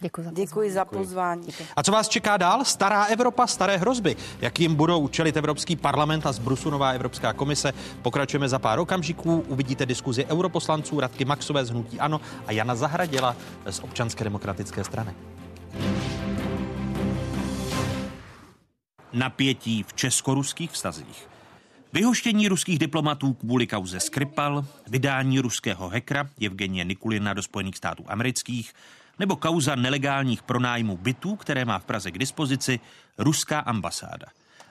Speaker 5: Děkuji za pozvání. Děkuji za pozvání.
Speaker 1: A co vás čeká dál? Stará Evropa, staré hrozby. Jak jim budou čelit Evropský parlament a zbrusu nová Evropská komise? Pokračujeme za pár okamžiků. Uvidíte diskuzi europoslanců Radky Maxové z Hnutí Ano a Jana Zahradila z Občanské demokratické strany. Napětí v česko-ruských vztazích. Vyhoštění ruských diplomatů kvůli kauze Skripal, vydání ruského hekra Evgenie Nikulina do Spojených států amerických, nebo kauza nelegálních pronájmů bytů, které má v Praze k dispozici ruská ambasáda.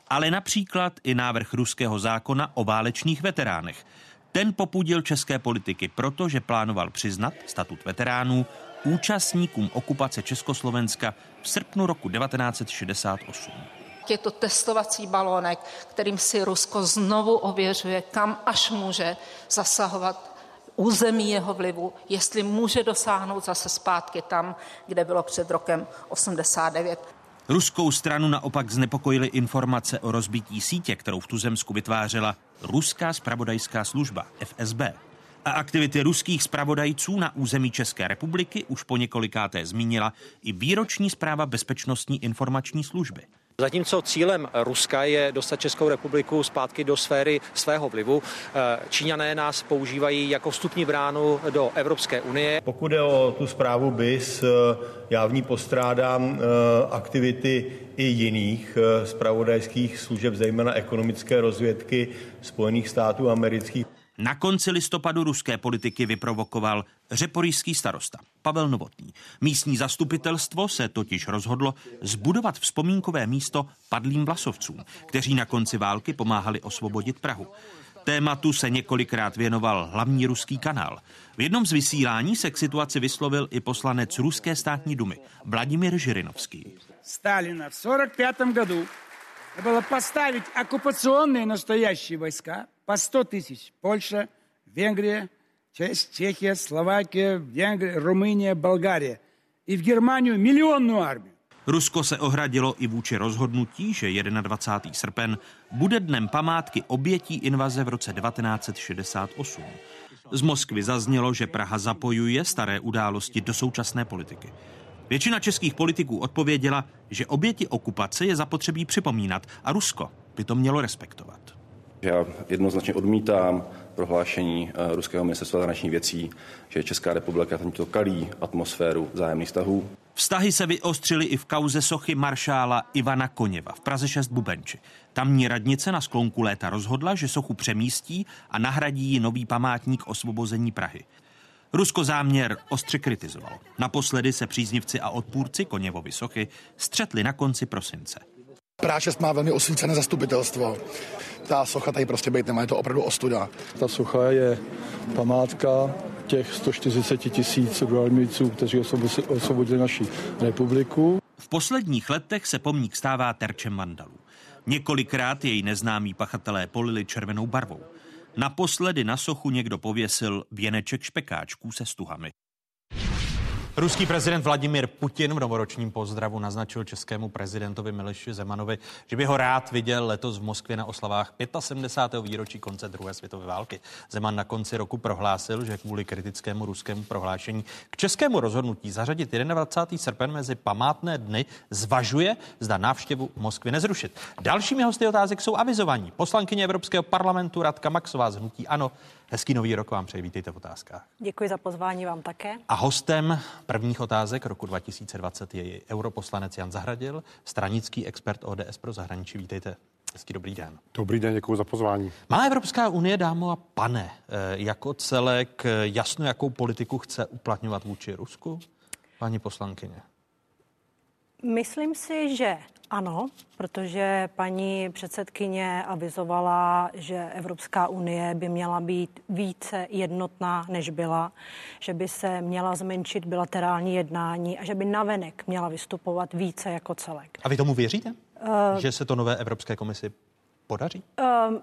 Speaker 1: Ale například i návrh ruského zákona o válečných veteránech. Ten popudil české politiky proto, že plánoval přiznat statut veteránů účastníkům okupace Československa v srpnu roku 1968.
Speaker 18: Je to testovací balónek, kterým si Rusko znovu ověřuje, kam až může zasahovat území jeho vlivu, jestli může dosáhnout zase zpátky tam, kde bylo před rokem 89.
Speaker 1: Ruskou stranu naopak znepokojily informace o rozbití sítě, kterou v Tuzemsku vytvářela ruská spravodajská služba FSB. A aktivity ruských spravodajců na území České republiky už po několikáté zmínila i výroční zpráva Bezpečnostní informační služby.
Speaker 3: Zatímco cílem Ruska je dostat Českou republiku zpátky do sféry svého vlivu, eh, Číňané nás používají jako vstupní bránu do Evropské unie.
Speaker 19: Pokud je o tu zprávu BIS, eh, já v ní postrádám eh, aktivity i jiných spravodajských služeb, zejména ekonomické rozvědky Spojených států amerických.
Speaker 1: Na konci listopadu ruské politiky vyprovokoval řeporijský starosta Pavel Novotný. Místní zastupitelstvo se totiž rozhodlo zbudovat vzpomínkové místo padlým vlasovcům, kteří na konci války pomáhali osvobodit Prahu. Tématu se několikrát věnoval hlavní ruský kanál. V jednom z vysílání se k situaci vyslovil i poslanec Ruské státní dumy Vladimír Žirinovský.
Speaker 20: Stalina v 45 году bylo postavit okupaционные nastoящие vojska по 100 тысяч. Польша, Венгрия, Чехия, Словакия, Венгрия, Румыния, Болгария. И в Германию миллионную армию.
Speaker 1: Rusko se ohradilo i vůči rozhodnutí, že 21. srpen bude dnem památky obětí invaze v roce 1968. Z Moskvy zaznělo, že Praha zapojuje staré události do současné politiky. Většina českých politiků odpověděla, že oběti okupace je zapotřebí připomínat a Rusko by to mělo respektovat.
Speaker 21: Já jednoznačně odmítám prohlášení eh, ruského ministerstva zahraničních věcí, že Česká republika tento kalí atmosféru zájemných vztahů.
Speaker 1: Vztahy se vyostřily i v kauze sochy maršála Ivana Koněva v Praze 6 Bubenči. Tamní radnice na sklonku léta rozhodla, že sochu přemístí a nahradí ji nový památník osvobození Prahy. Rusko záměr ostře kritizovalo. Naposledy se příznivci a odpůrci Koněvovy sochy střetli na konci prosince.
Speaker 22: Práčest má velmi osvícené zastupitelstvo. Ta socha tady prostě být nemá, je to opravdu ostuda.
Speaker 23: Ta socha je památka těch 140 tisíc rualmíců, kteří osvobodili naši republiku.
Speaker 1: V posledních letech se pomník stává terčem vandalů. Několikrát jej neznámí pachatelé polili červenou barvou. Naposledy na sochu někdo pověsil věneček špekáčků se stuhami. Ruský prezident Vladimir Putin v novoročním pozdravu naznačil českému prezidentovi Miloši Zemanovi, že by ho rád viděl letos v Moskvě na oslavách 75. výročí konce druhé světové války. Zeman na konci roku prohlásil, že kvůli kritickému ruskému prohlášení k českému rozhodnutí zařadit 21. srpen mezi památné dny zvažuje, zda návštěvu Moskvy nezrušit. Dalšími hosty otázek jsou avizovaní. Poslankyně Evropského parlamentu Radka Maxová z Hnutí Ano. Hezký nový rok vám přeji, vítejte v otázkách.
Speaker 24: Děkuji za pozvání vám také.
Speaker 1: A hostem prvních otázek roku 2020 je europoslanec Jan Zahradil, stranický expert ODS pro zahraničí. Vítejte. Hezký dobrý den.
Speaker 25: Dobrý den, děkuji za pozvání.
Speaker 1: Má Evropská unie, dámo a pane, eh, jako celek eh, jasno, jakou politiku chce uplatňovat vůči Rusku? Paní poslankyně.
Speaker 24: Myslím si, že ano, protože paní předsedkyně avizovala, že Evropská unie by měla být více jednotná, než byla, že by se měla zmenšit bilaterální jednání a že by navenek měla vystupovat více jako celek.
Speaker 1: A vy tomu věříte? Uh, že se to nové Evropské komisi podaří? Uh,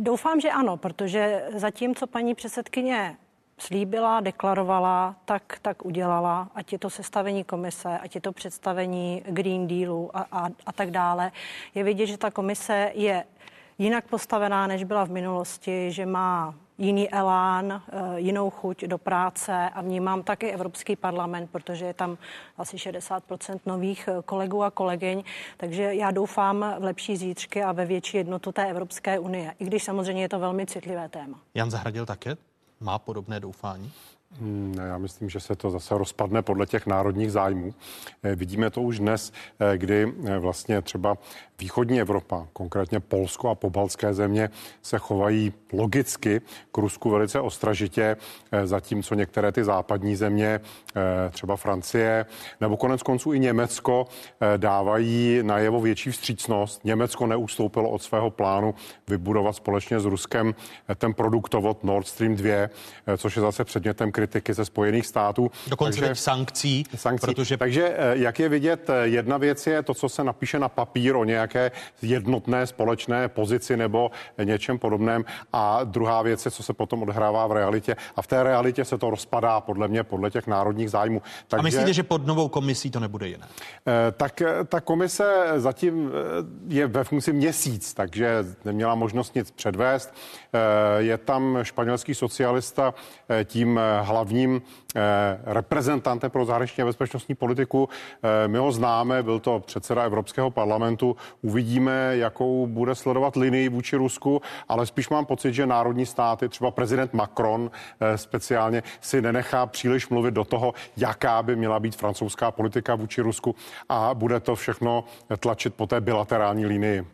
Speaker 24: doufám, že ano, protože zatímco paní předsedkyně slíbila, deklarovala, tak, tak udělala, ať je to sestavení komise, ať je to představení Green Dealu a, a, a tak dále. Je vidět, že ta komise je jinak postavená, než byla v minulosti, že má jiný elán, eh, jinou chuť do práce a vnímám taky Evropský parlament, protože je tam asi 60% nových eh, kolegů a kolegyň, takže já doufám v lepší zítřky a ve větší jednotu té Evropské unie, i když samozřejmě je to velmi citlivé téma.
Speaker 1: Jan Zahradil také? Má podobné doufání?
Speaker 25: Hmm, já myslím, že se to zase rozpadne podle těch národních zájmů. Eh, vidíme to už dnes, eh, kdy eh, vlastně třeba východní Evropa, konkrétně Polsko a pobaltské země, se chovají logicky k Rusku velice ostražitě, zatímco některé ty západní země, třeba Francie nebo konec konců i Německo, dávají najevo větší vstřícnost. Německo neustoupilo od svého plánu vybudovat společně s Ruskem ten produktovod Nord Stream 2, což je zase předmětem kritiky ze Spojených států.
Speaker 1: Dokonce takže, sankcí,
Speaker 25: sankcí. Protože... Takže eh, jak je vidět, eh, jedna věc je to, co se napíše na papír o nějaké jednotné společné pozici nebo něčem podobném a druhá věc je, co se potom odhrává v realitě a v té realitě se to rozpadá podle mě podle těch národních zájmů.
Speaker 1: Takže, a myslíte, že pod novou komisí to nebude jiné?
Speaker 25: Eh, tak ta komise zatím je ve funkci měsíc, takže neměla možnost nic předvést. Je tam španělský socialista tím hlavním eh, reprezentantem pro zahraniční a bezpečnostní politiku. Eh, my ho známe, byl to předseda Evropského parlamentu. Uvidíme, jakou bude sledovat linii vůči Rusku, ale spíš mám pocit, že národní státy, třeba prezident Macron eh, speciálně, si nenechá příliš mluvit do toho, jaká by měla být francouzská politika vůči Rusku a bude to všechno tlačit po té bilaterální linii.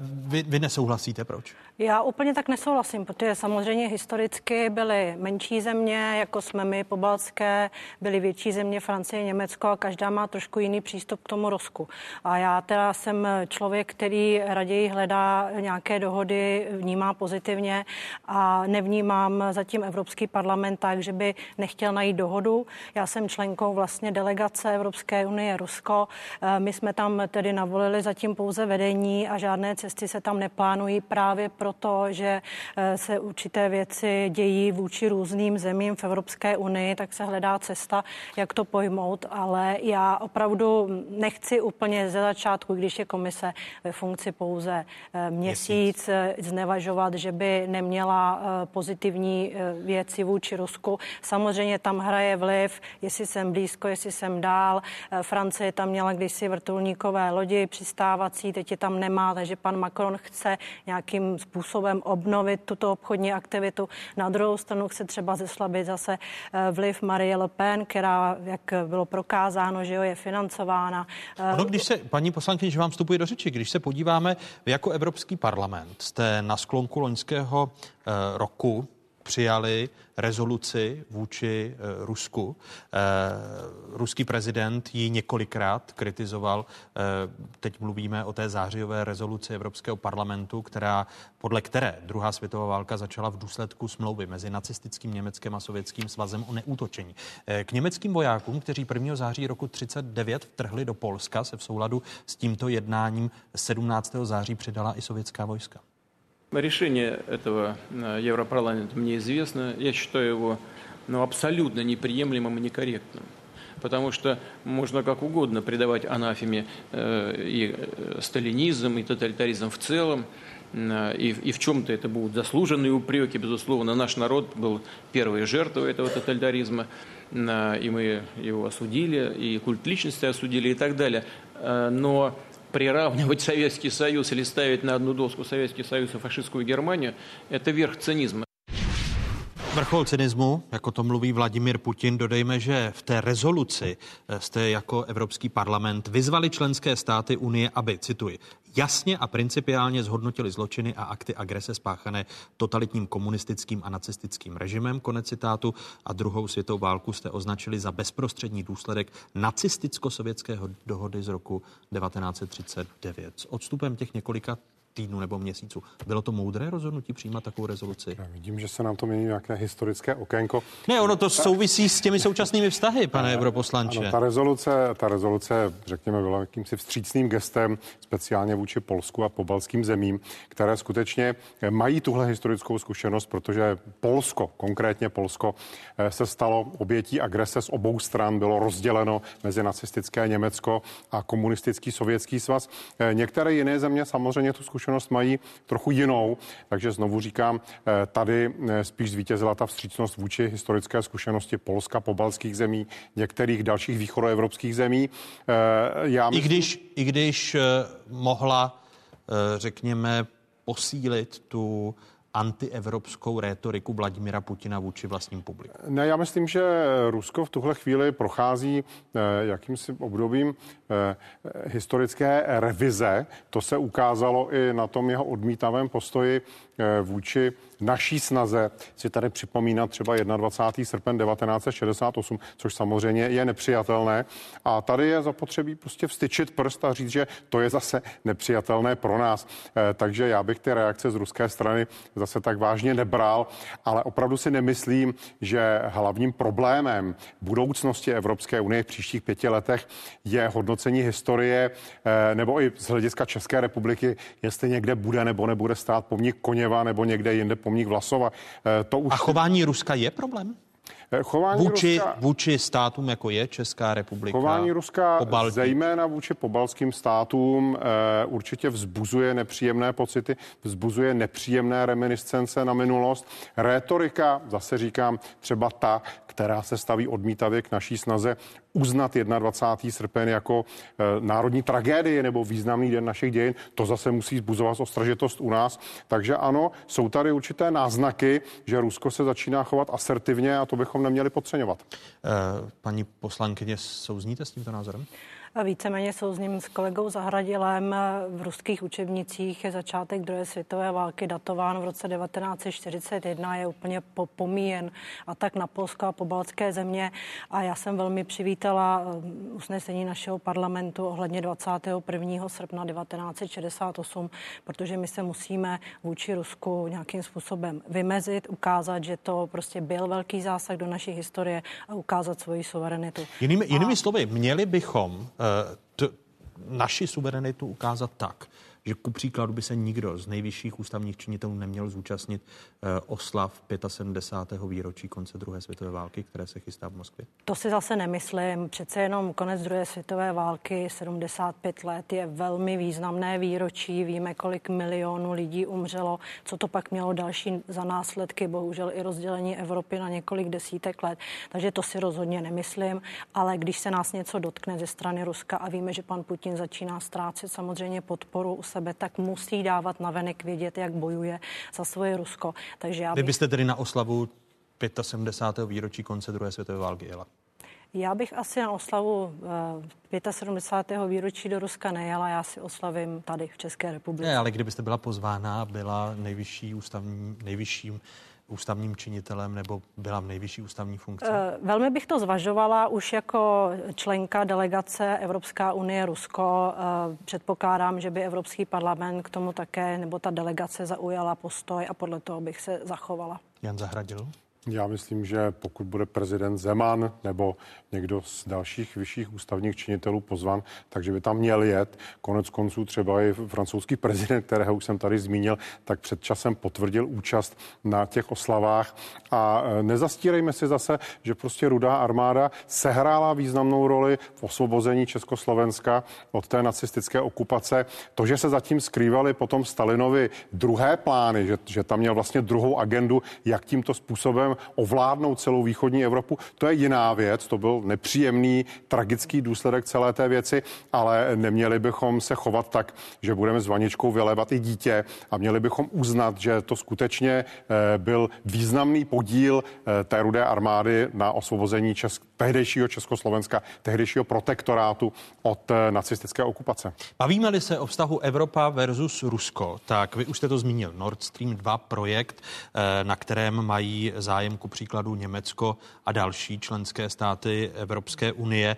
Speaker 1: Vy, vy nesouhlasíte, proč?
Speaker 24: Já úplně tak nesouhlasím, protože samozřejmě historicky byly menší země, jako jsme my, pobaltské, byly větší země, Francie, Německo a každá má trošku jiný přístup k tomu Rusku. A já teda jsem člověk, který raději hledá nějaké dohody, vnímá pozitivně a nevnímám zatím Evropský parlament tak, že by nechtěl najít dohodu. Já jsem členkou vlastně delegace Evropské unie Rusko. Eh, my jsme tam tedy navolili zatím pouze vedení a žádné cesty se tam neplánují právě proto, že eh, se určité věci dějí vůči různým zemím v Evropské unii, tak se hledá cesta, jak to pojmout, ale já opravdu nechci úplně ze začátku, když je komise ve funkci pouze eh, měsíc, eh, znevažovat, že by neměla pozitivní věci vůči Rusku. Samozřejmě tam hraje vliv, jestli jsem blízko, jestli jsem dál. Francie tam měla kdysi vrtulníkové lodi přistávací, teď je tam nemá, takže pan Macron chce nějakým způsobem obnovit tuto obchodní aktivitu. Na druhou stranu chce třeba zeslabit zase eh, vliv Marie Le Pen, která, jak bylo prokázáno, že jo, je financována.
Speaker 1: Ono, když se, paní poslankyně, že vám vstupuje do řeči, když se podíváme, jako Evropský parlament jste na sklonku loňského eh, roku přijali rezoluci vůči eh, Rusku. Eh, ruský prezident ji několikrát kritizoval. Eh, teď mluvíme o té zářijové rezoluci Evropského parlamentu, která, podle které druhá světová válka začala v důsledku smlouvy mezi nacistickým Německem a Sovětským svazem o neútočení. K německým vojákům, kteří 1. září roku 39 vtrhli do Polska, se v souladu s tímto jednáním 17. září přidala i sovětská vojska.
Speaker 26: Решение этого э, Европарламента мне известно. Я считаю его ну, абсолютно неприемлемым и некорректным. потому что можно как угодно придавать анафеме и сталинизм, и тоталитаризм в целом, и, и в чем-то это будут заслуженные упреки, безусловно. Наш народ был первой жертвой этого тоталитаризма, и мы его осудили, и культ личности осудили и так далее. Но приравнивать Советский Союз или ставить на одну доску Советский Союз и фашистскую Германию – это верх цинизма.
Speaker 1: Vrchol cynismu, jako to mluví Vladimir Putin, dodejme, že v té rezoluci eh, jste jako Evropský parlament vyzvali členské státy Unie, aby, cituji, jasně a principiálně zhodnotili zločiny a akty agrese spáchané totalitním komunistickým a nacistickým režimem, konec citátu, a druhou světovou válku jste označili za bezprostřední důsledek nacisticko-sovětského dohody z roku 1939. S odstupem těch několika týdnů nebo měsíců. Bylo to moudré rozhodnutí přijímat takovou rezoluci?
Speaker 25: Já vidím, že se nám to mění nějaké historické okénko.
Speaker 1: Ne, ono to souvisí s těmi současnými vztahy, pane europoslanče.
Speaker 25: Ano, ta rezoluce, ta rezoluce, řekněme, byla jakýmsi vstřícným gestem, speciálně vůči Polsku a pobalským zemím, které skutečně mají tuhle historickou zkušenost, protože Polsko, konkrétně Polsko, eh, se stalo obětí agrese z obou stran, bylo rozděleno mezi nacistické Německo a komunistický sovětský svaz. Eh, některé jiné země samozřejmě tu zkušenost zkušenost mají trochu jinou, takže znovu říkám, eh, tady eh, spíš zvítězila ta vstřícnost vůči historické zkušenosti Polska, pobalských zemí, některých dalších východoevropských zemí.
Speaker 1: Eh, já myslím... I když, i když mohla, řekněme, posílit tu antievropskou rétoriku Vladimira Putina vůči vlastním publiku?
Speaker 25: Ne, já myslím, že Rusko v tuhle chvíli prochází eh, jakýmsi obdobím eh, historické revize. To se ukázalo i na tom jeho odmítavém postoji eh, vůči naší snaze si tady připomínat třeba 21. srpen 1968, což samozřejmě je nepřijatelné. A tady je zapotřebí prostě vstyčit prst a říct, že to je zase nepřijatelné pro nás. Eh, takže já bych ty reakce z ruské strany zase tak vážně nebral, ale opravdu si nemyslím, že hlavním problémem budoucnosti Evropské unie v příštích pěti letech je hodnocení historie eh, nebo i z hlediska České republiky, jestli někde bude nebo nebude stát pomník Koněva nebo někde jinde pomník Vlasova.
Speaker 1: Eh, to už A chování Ruska je problém?
Speaker 25: Eh, chování
Speaker 1: vůči,
Speaker 25: Ruska,
Speaker 1: vůči státům, jako je Česká republika.
Speaker 25: Chování Ruska, Pobaltí. zejména vůči pobalským státům, e, určitě vzbuzuje nepříjemné pocity, vzbuzuje nepříjemné reminiscence na minulost. Rétorika, zase říkám, třeba ta, která se staví odmítavě k naší snaze uznat 21. srpen jako e, národní tragédie nebo významný den našich dějin, to zase musí zbuzovat ostražitost u nás. Takže ano, jsou tady určité náznaky, že Rusko se začíná chovat asertivně a to bychom neměli podceňovat.
Speaker 1: E, paní poslankyně, souzníte s tímto názorem?
Speaker 24: Víceméně souzním s kolegou Zahradilem. V ruských učebnicích je začátek druhé světové války datován v roce 1941, je úplně pomíjen a tak na Polsko a pobaltské země. A já jsem velmi přivítala um, usnesení našeho parlamentu ohledně 21. srpna 1968, protože my se musíme vůči Rusku nějakým způsobem vymezit, ukázat, že to prostě byl velký zásah do naší historie a ukázat svoji suverenitu.
Speaker 1: Jinými, jinými a... slovy, měli bychom t, naši suverenitu ukázat tak, že ku příkladu by se nikdo z nejvyšších ústavních činitelů neměl zúčastnit eh, oslav 75. výročí konce druhé světové války, které se chystá v Moskvě?
Speaker 24: To si zase nemyslím. Přece jenom konec druhé světové války, 75 let, je velmi významné výročí. Víme, kolik milionů lidí umřelo, co to pak mělo další za následky, bohužel i rozdělení Evropy na několik desítek let. Takže to si rozhodně nemyslím, ale když se nás něco dotkne ze strany Ruska a víme, že pan Putin začíná ztrácet samozřejmě podporu sebe, tak musí dávat na venek vědět, jak bojuje za svoje Rusko. Takže já
Speaker 1: bych... Vy byste tedy na oslavu 75. výročí konce druhé světové války jela?
Speaker 24: Já bych asi na oslavu uh, 75. výročí do Ruska nejela, já si oslavím tady v České republice.
Speaker 1: Ne, ale kdybyste byla pozvána, byla nejvyšší ústavní, nejvyšším ústavním činitelem nebo byla v nejvyšší ústavní funkci? Eh,
Speaker 24: velmi bych to zvažovala už jako členka delegace Evropská unie Rusko. Eh, předpokládám, že by Evropský parlament k tomu také nebo ta delegace zaujala postoj a podle toho bych se zachovala.
Speaker 1: Jan Zahradil?
Speaker 25: Já myslím, že pokud bude prezident Zeman nebo někdo z dalších vyšších ústavních činitelů pozvan, takže by tam měl jet. Konec konců třeba i francouzský prezident, kterého už jsem tady zmínil, tak před časem potvrdil účast na těch oslavách. A e, nezastírejme si zase, že prostě rudá armáda sehrála významnou roli v osvobození Československa od té nacistické okupace. To, že se zatím skrývali potom Stalinovi druhé plány, že, že tam měl vlastně druhou agendu, jak tímto způsobem ovládnout celou východní Evropu, to je jiná věc. To byl nepříjemný, tragický důsledek celé té věci, ale neměli bychom se chovat tak, že budeme s vaničkou vylévat i dítě a měli bychom uznat, že to skutečně eh, byl významný podíl eh, té rudé armády na osvobození Česk- tehdejšího Československa, tehdejšího protektorátu od eh, nacistické okupace.
Speaker 1: Bavíme-li se o vztahu Evropa versus Rusko, tak vy už jste to zmínil, Nord Stream 2 projekt, na kterém mají zájem ku příkladu Německo a další členské státy Evropské unie.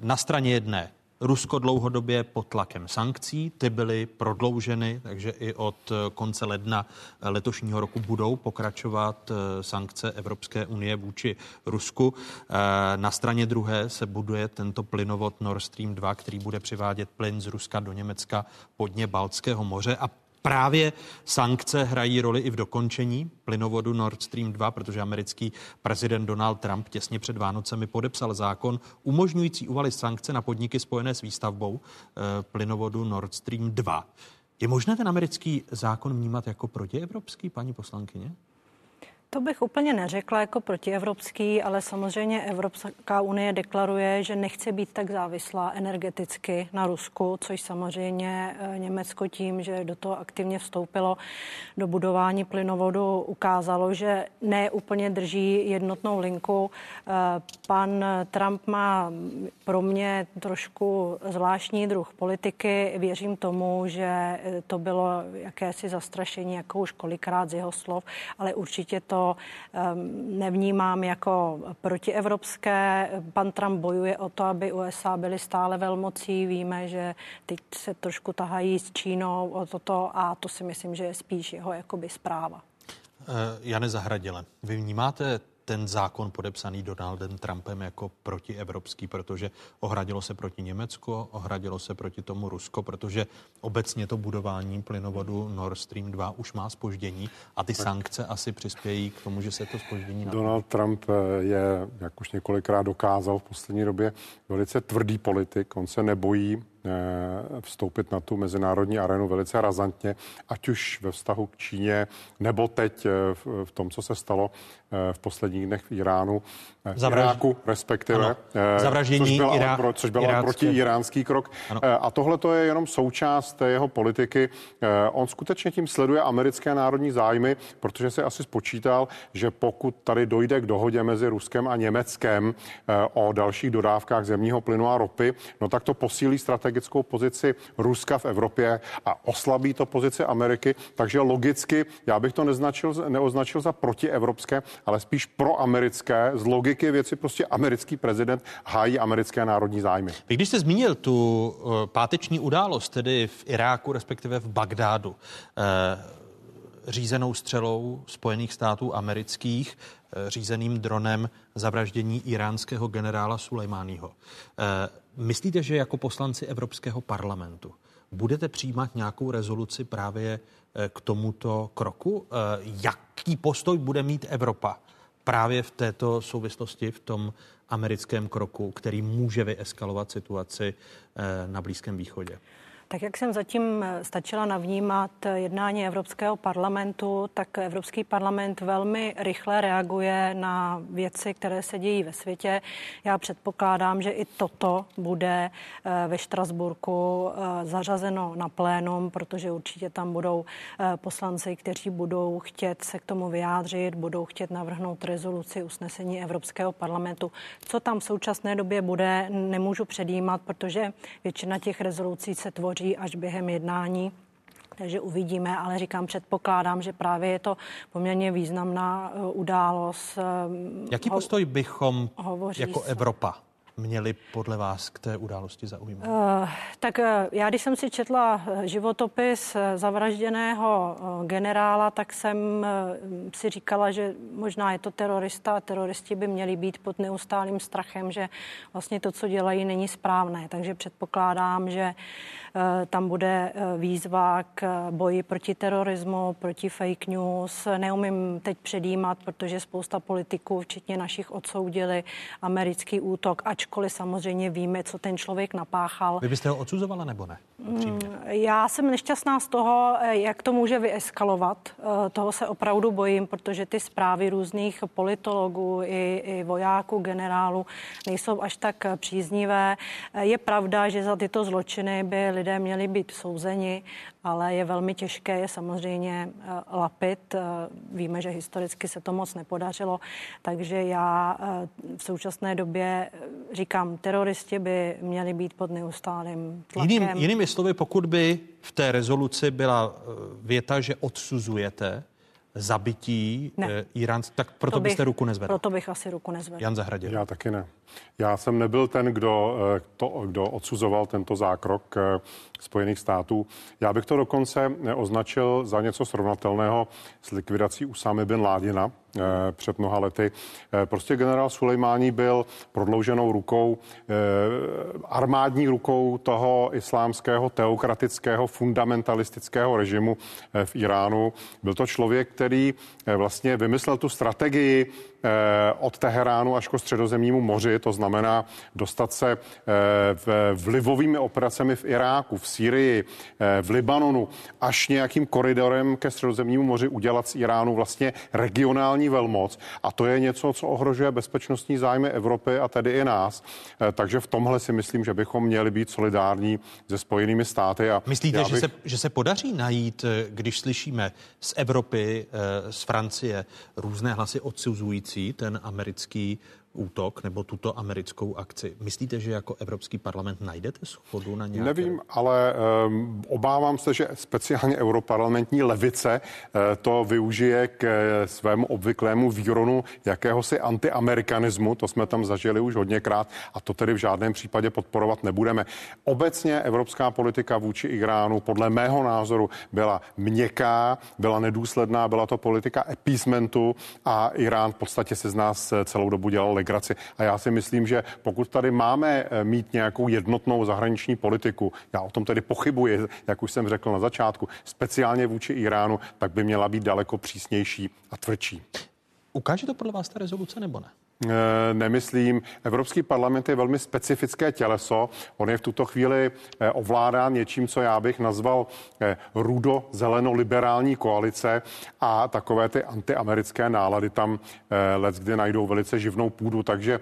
Speaker 1: Na straně jedné Rusko dlouhodobě pod tlakem sankcí, ty byly prodlouženy, takže i od konce ledna letošního roku budou pokračovat eh, sankce Evropské unie vůči Rusku. Eh, na straně druhé se buduje tento plynovod Nord Stream 2, který bude přivádět plyn z Ruska do Německa podně Baltského moře a Právě sankce hrají roli i v dokončení plynovodu Nord Stream 2, protože americký prezident Donald Trump těsně před Vánocemi podepsal zákon umožňující uvalit sankce na podniky spojené s výstavbou eh, plynovodu Nord Stream 2. Je možné ten americký zákon vnímat jako protievropský, paní poslankyně?
Speaker 24: To bych úplně neřekla jako protievropský, ale samozřejmě Evropská unie deklaruje, že nechce být tak závislá energeticky na Rusku, což samozřejmě eh, Německo tím, že do toho aktivně vstoupilo do budování plynovodu, ukázalo, že ne úplně drží jednotnou linku. Eh, pan Trump má pro mě trošku zvláštní druh politiky. Věřím tomu, že eh, to bylo jakési zastrašení, jako už kolikrát z jeho slov, ale určitě to Ehm, nevnímám jako protievropské. Pan Trump bojuje o to, aby USA byly stále velmocí. Víme, že teď se trošku tahají s Čínou o toto a to si myslím, že je spíš jeho jakoby zpráva.
Speaker 1: Eh, Jane Zahradile, vy vnímáte ten zákon podepsaný Donaldem Trumpem jako protievropský, protože ohradilo se proti Německu, ohradilo se proti tomu Rusko, protože obecně to budování plynovodu Nord Stream 2 už má spoždění a ty sankce asi přispějí k tomu, že se to spoždění
Speaker 25: Donald Trump eh, je, jak už několikrát dokázal v poslední době, velice tvrdý politik. On se nebojí vstoupit na tu mezinárodní arenu velice razantně, ať už ve vztahu k Číně, nebo teď eh, v tom, co se stalo eh, v posledních dnech v Iránu, Zavraž... Iráku respektive, ano.
Speaker 1: Zavraždění
Speaker 25: což byl,
Speaker 1: Irá...
Speaker 25: pro, což byl proti iránský krok. Ano. A tohle to je jenom součást jeho politiky. On skutečně tím sleduje americké národní zájmy, protože si asi spočítal, že pokud tady dojde k dohodě mezi Ruskem a Německem o dalších dodávkách zemního plynu a ropy, no tak to posílí strategickou pozici Ruska v Evropě a oslabí to pozici Ameriky, takže logicky já bych to neznačil, neoznačil za protievropské, ale spíš proamerické. Z logiky věci prostě americký prezident hájí americké národní zájmy.
Speaker 1: Vy když jste zmínil tu uh, páteční událost, tedy v Iráku, respektive v Bagdádu, uh, řízenou střelou Spojených států amerických, eh, řízeným dronem zavraždění iránského generála Sulejmáního. Myslíte, že jako poslanci Evropského parlamentu budete přijímat nějakou rezoluci právě eh, k tomuto kroku? Eh, jaký postoj bude mít Evropa právě v této souvislosti, v tom americkém kroku, který může vyeskalovat situaci eh, na Blízkém východě?
Speaker 24: Tak jak jsem zatím eh, stačila navnímat jednání Evropského parlamentu, tak Evropský parlament velmi rychle reaguje na věci, které se dějí ve světě. Já předpokládám, že i toto bude eh, ve Štrasburku eh, zařazeno na plénum, protože určitě tam budou poslanci, kteří budou chtět se k tomu vyjádřit, budou chtět navrhnout rezoluci usnesení Evropského parlamentu. Co tam v současné době bude, nemůžu předjímat, protože většina těch rezolucí se tvoří vyjádří až během jednání. Takže uvidíme, ale říkám, předpokládám, že právě je to poměrně významná uh, událost.
Speaker 1: Um, Jaký postoj bychom jako Evropa měli podle vás k té události zaujmout?
Speaker 24: Uh, tak uh, já, když jsem si četla životopis zavražděného uh, generála, tak jsem uh, si říkala, že možná je to terorista a teroristi by měli být pod neustálým strachem, že vlastně to, co dělají, není správné. Takže předpokládám, že uh, tam bude uh, výzva k boji proti terorismu, proti fake news. Neumím teď předjímat, protože spousta politiků, včetně našich, odsoudili americký útok, ačkoliv samozřejmě víme, co ten člověk napáchal.
Speaker 1: Vy byste ho odsuzovala nebo ne?
Speaker 24: Mm, já jsem nešťastná z toho, jak to může vyeskalovat. Eh, toho se opravdu bojím, protože ty zprávy různých politologů i, i vojáků, generálů nejsou až tak příznivé. Eh, je pravda, že za tyto zločiny by lidé měli být souzeni, ale je velmi těžké je samozřejmě eh, lapit. Víme, že historicky se to moc nepodařilo, takže já v současné době říkám, teroristi by měli být pod neustálým tlakem.
Speaker 1: Jiným, jinými slovy, pokud by v té rezoluci byla eh, věta, že odsuzujete zabití ne. Eh, Irán, tak proto to bych, byste ruku nezvedl.
Speaker 24: Proto bych asi ruku nezvedl.
Speaker 1: Jan Zahradě.
Speaker 25: Já taky ne. Já jsem nebyl ten, kdo, eh, to, kdo odsuzoval tento zákrok Spojených států. Já bych to dokonce označil za něco srovnatelného s likvidací Usámy bin Ládina eh, před mnoha lety. Eh, prostě generál Sulejmání byl prodlouženou rukou, eh, armádní rukou toho islámského, teokratického, fundamentalistického režimu v Iránu. Byl to člověk, který vlastně vymyslel tu strategii od Teheránu až ko středozemnímu moři, to znamená dostat se vlivovými operacemi v Iráku, v Sýrii, eh, v Libanonu, až nějakým koridorem ke středozemnímu moři udělat z Iránu vlastně regionální velmoc. A to je něco, co ohrožuje bezpečnostní zájmy Evropy a tedy i nás. Eh, takže v tomhle si myslím, že bychom měli být solidární se Spojenými státy. A
Speaker 1: Myslíte, bych... že, se, že se podaří najít, eh, když slyšíme z Evropy, z Francie, různé hlasy odsuzující ten americký útok nebo tuto americkou akci. Myslíte, že jako Evropský parlament najdete schodu na nějaké?
Speaker 25: Nevím, ale um, obávám se, že speciálně europarlamentní levice uh, to využije k uh, svému obvyklému výronu jakéhosi antiamerikanismu. To jsme tam zažili už hodněkrát a to tedy v žádném případě podporovat nebudeme. Obecně evropská politika vůči Iránu podle mého názoru byla měkká, byla nedůsledná, byla to politika appeasementu a Irán v podstatě se z nás celou dobu dělal legraci. A já si myslím, že pokud tady máme eh, mít nějakou jednotnou zahraniční politiku, já o tom tedy pochybuji, jak už jsem řekl na začátku, speciálně vůči Iránu, tak by měla být daleko přísnější a tvrdší.
Speaker 1: Ukáže to podle vás ta rezoluce nebo ne?
Speaker 25: Eh, nemyslím. Evropský parlament je velmi specifické těleso. On je v tuto chvíli eh, ovládán něčím, co já bych nazval eh, rudo-zeleno-liberální koalice a takové ty antiamerické nálady tam let, kdy najdou velice živnou půdu. Takže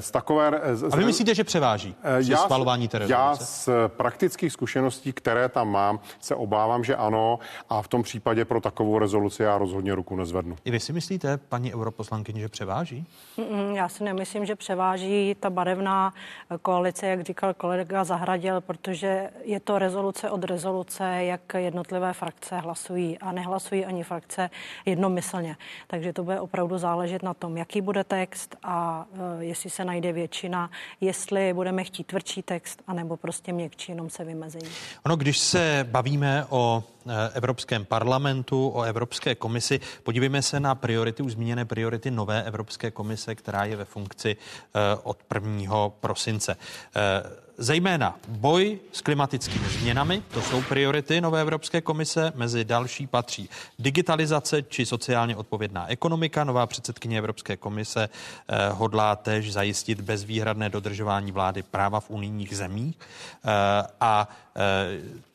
Speaker 25: z takové...
Speaker 1: A vy myslíte, že převáží já, schvalování té
Speaker 25: Já z praktických zkušeností, které tam mám, se obávám, že ano a v tom případě pro takovou rezoluci já rozhodně ruku nezvednu.
Speaker 1: I vy si myslíte, paní europoslankyně, že převáží?
Speaker 24: Mm, já si nemyslím, že převáží ta barevná koalice, jak říkal kolega Zahradil, protože je to rezoluce od rezoluce, jak jednotlivé frakce hlasují a nehlasují ani frakce jednomyslně. Takže to bude opravdu záležet na tom, jaký bude text a e, jestli se najde většina, jestli budeme chtít tvrdší text, anebo prostě měkčí, jenom se vymezení.
Speaker 1: Ono, když se bavíme o e, Evropském parlamentu, o Evropské komisi, podívejme se na priority, už zmíněné priority nové Evropské komise, která je ve funkci eh, od 1. prosince. Eh, zejména boj s klimatickými změnami, to jsou priority nové Evropské komise, mezi další patří digitalizace či sociálně odpovědná ekonomika. Nová předsedkyně Evropské komise eh, hodlá též zajistit bezvýhradné dodržování vlády práva v unijních zemích a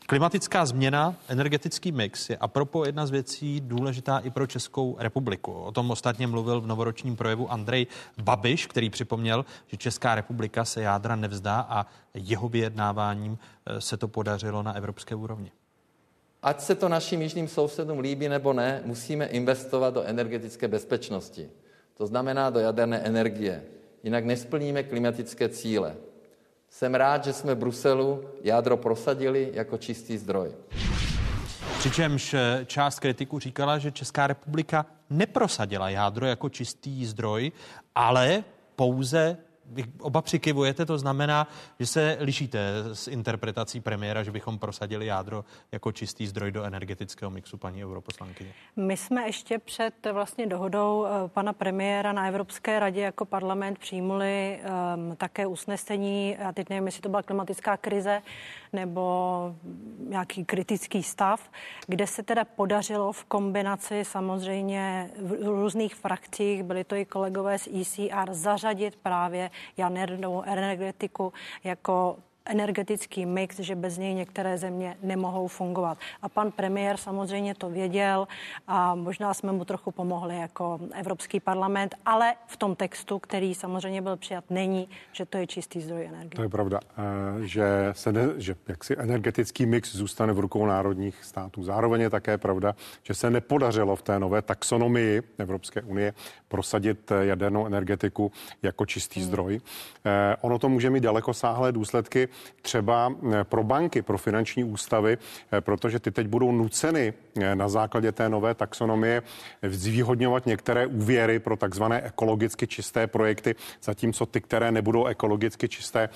Speaker 1: Klimatická změna, energetický mix je a propo jedna z věcí důležitá i pro Českou republiku. O tom ostatně mluvil v novoročním projevu Andrej Babiš, který připomněl, že Česká republika se jádra nevzdá a jeho vyjednáváním eh, se to podařilo na evropské úrovni.
Speaker 27: Ať se to našim jižním sousedům líbí nebo ne, musíme investovat do energetické bezpečnosti. To znamená do jaderné energie. Jinak nesplníme klimatické cíle. Jsem rád, že jsme v Bruselu jádro prosadili jako čistý zdroj.
Speaker 1: Přičemž eh, část kritiků říkala, že Česká republika neprosadila jádro jako čistý zdroj, ale pouze vy oba přikivujete, to znamená, že se lišíte s interpretací premiéra, že bychom prosadili jádro jako čistý zdroj do energetického mixu, paní europoslankyně.
Speaker 24: My jsme ještě před vlastně dohodou eh, pana premiéra na Evropské radě jako parlament přijmuli um, také usnesení, a teď nevím, jestli to byla klimatická krize nebo nějaký kritický stav, kde se teda podařilo v kombinaci samozřejmě v různých frakcích, byli to i kolegové z ECR, zařadit právě jadernou energetiku jako energetický mix, že bez něj některé země nemohou fungovat. A pan premiér samozřejmě to věděl a možná jsme mu trochu pomohli jako Evropský parlament, ale v tom textu, který samozřejmě byl přijat, není, že to je čistý zdroj energie.
Speaker 25: To je pravda, eh, že, se ne, že jaksi energetický mix zůstane v rukou národních států. Zároveň je také pravda, že se nepodařilo v té nové taxonomii Evropské unie prosadit jadernou energetiku jako čistý hmm. zdroj. Eh, ono to může mít daleko sáhlé důsledky třeba eh, pro banky, pro finanční ústavy, eh, protože ty teď budou nuceny eh, na základě té nové taxonomie zvýhodňovat některé úvěry pro takzvané ekologicky čisté projekty, zatímco ty, které nebudou ekologicky čisté,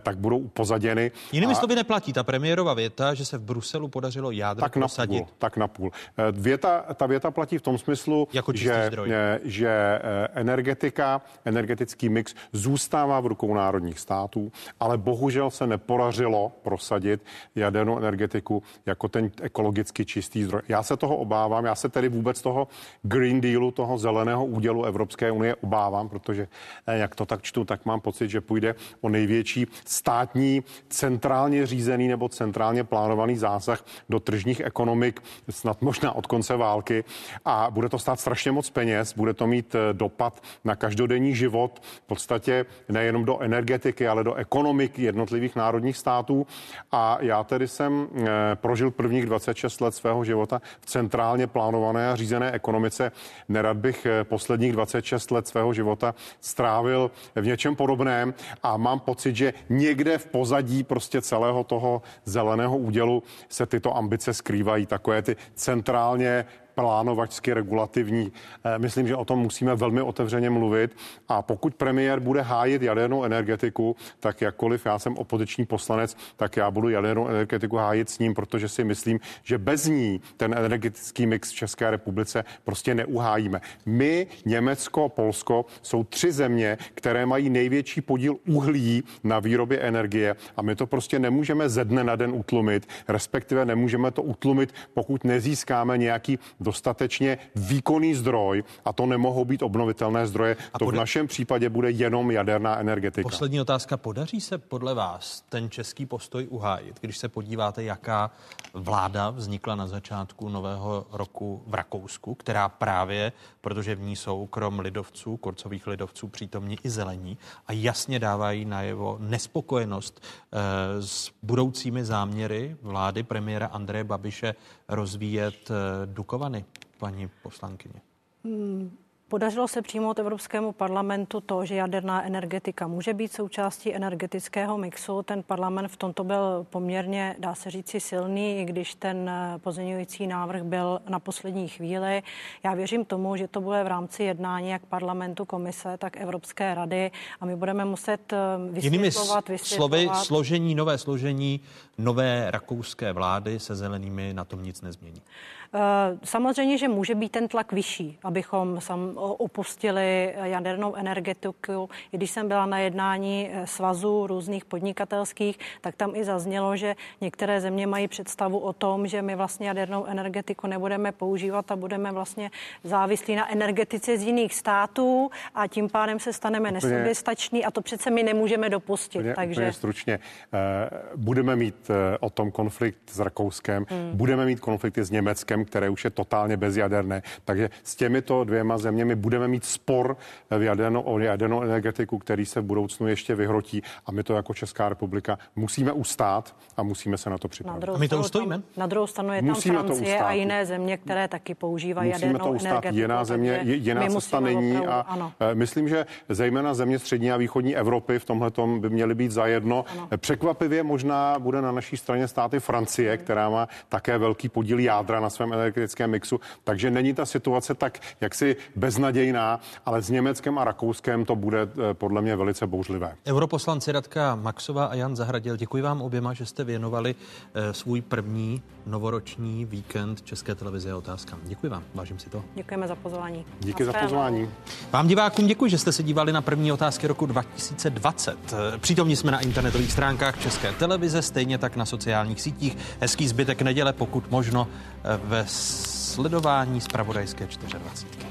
Speaker 25: tak budou upozaděny.
Speaker 1: Jinými slovy neplatí ta premiérova věta, že se v Bruselu podařilo jádro
Speaker 25: tak
Speaker 1: prosadit.
Speaker 25: Na půl, tak na půl. Věta, ta věta platí v tom smyslu,
Speaker 1: jako
Speaker 25: že,
Speaker 1: zdroj.
Speaker 25: že energetika, energetický mix zůstává v rukou národních států, ale bohužel se nepodařilo prosadit jadernou energetiku jako ten ekologicky čistý zdroj. Já se toho obávám, já se tedy vůbec toho Green Dealu, toho zeleného údělu Evropské unie obávám, protože eh, jak to tak čtu, tak mám pocit, že půjde o největší státní, centrálně řízený nebo centrálně plánovaný zásah do tržních ekonomik, snad možná od konce války a bude to stát strašně moc peněz, bude to mít eh, dopad na každodenní život, v podstatě nejenom do energetiky, ale do ekonomik jednotlivých národních států. A já tedy jsem eh, prožil prvních 26 let svého života v centrálně plánované a řízené ekonomice. Nerad bych eh, posledních 26 let svého života strávil v něčem podobném. A mám pocit, že někde v pozadí prostě celého toho zeleného údělu se tyto ambice skrývají, takové ty centrálně plánovačsky regulativní. Eh, myslím, že o tom musíme velmi otevřeně mluvit a pokud premiér bude hájit jadernou energetiku, tak jakkoliv já jsem opoziční poslanec, tak já budu jadernou energetiku hájit s ním, protože si myslím, že bez ní ten energetický mix v České republice prostě neuhájíme. My, Německo, Polsko jsou tři země, které mají největší podíl uhlí na výrobě energie a my to prostě nemůžeme ze dne na den utlumit, respektive nemůžeme to utlumit, pokud nezískáme nějaký dostatečně výkonný zdroj a to nemohou být obnovitelné zdroje. A to poda- v našem případě bude jenom jaderná energetika.
Speaker 1: Poslední otázka. Podaří se podle vás ten český postoj uhájit, když se podíváte, jaká vláda vznikla na začátku nového roku v Rakousku, která právě, protože v ní jsou krom lidovců, korcových lidovců přítomní i zelení a jasně dávají najevo nespokojenost e, s budoucími záměry vlády premiéra Andreje Babiše rozvíjet e, Dukovany, paní poslankyně?
Speaker 24: Hmm. Podařilo se přijmout Evropskému parlamentu to, že jaderná energetika může být součástí energetického mixu. Ten parlament v tomto byl poměrně, dá se říci, silný, i když ten eh, pozměňující návrh byl na poslední chvíli. Já věřím tomu, že to bude v rámci jednání jak parlamentu, komise, tak Evropské rady a my budeme muset vysvětlovat, Jinými vysvětlovat.
Speaker 1: slovy, složení, nové složení nové rakouské vlády se zelenými na tom nic nezmění.
Speaker 24: Eh, samozřejmě, že může být ten tlak vyšší, abychom sam opustili jadernou energetiku. I když jsem byla na jednání eh, svazů různých podnikatelských, tak tam i zaznělo, že některé země mají představu o tom, že my vlastně jadernou energetiku nebudeme používat a budeme vlastně závislí na energetice z jiných států a tím pádem se staneme nesoběstační a to přece my nemůžeme dopustit.
Speaker 25: Úplně, takže... úplně stručně. Eh, budeme mít o tom konflikt s Rakouskem, hmm. budeme mít konflikty s Německem, Ruskem, které už je totálně bezjaderné. Takže s těmito dvěma zeměmi budeme mít spor v jadernou, o jadernou energetiku, který se v budoucnu ještě vyhrotí a my to jako Česká republika musíme ustát a musíme se na to připravit.
Speaker 1: Na a my to ustojíme?
Speaker 24: Tam, na druhou stranu je musíme tam Francie a jiné země, které taky používají musíme jadernou to ustát. energetiku.
Speaker 25: Jiná země, jiná cesta není opravdu, a ano. Eh, myslím, že zejména země střední a východní Evropy v tomhle by měly být zajedno. Ano. Překvapivě možná bude na naší straně státy Francie, hmm. která má také velký podíl jádra na svém energetickém mixu, takže není ta situace tak jaksi bez beznadějná, ale s Německem a Rakouskem to bude eh, podle mě velice bouřlivé.
Speaker 1: Europoslanci Radka Maxová a Jan Zahradil, děkuji vám oběma, že jste věnovali eh, svůj první novoroční víkend České televize otázkám. Děkuji vám, vážím si to.
Speaker 24: Děkujeme za pozvání.
Speaker 25: Díky za pozvání.
Speaker 1: Vám divákům děkuji, že jste se dívali na první otázky roku 2020. Přítomní jsme na internetových stránkách České televize, stejně tak na sociálních sítích. Hezký zbytek neděle, pokud možno eh, ve sledování zpravodajské 24.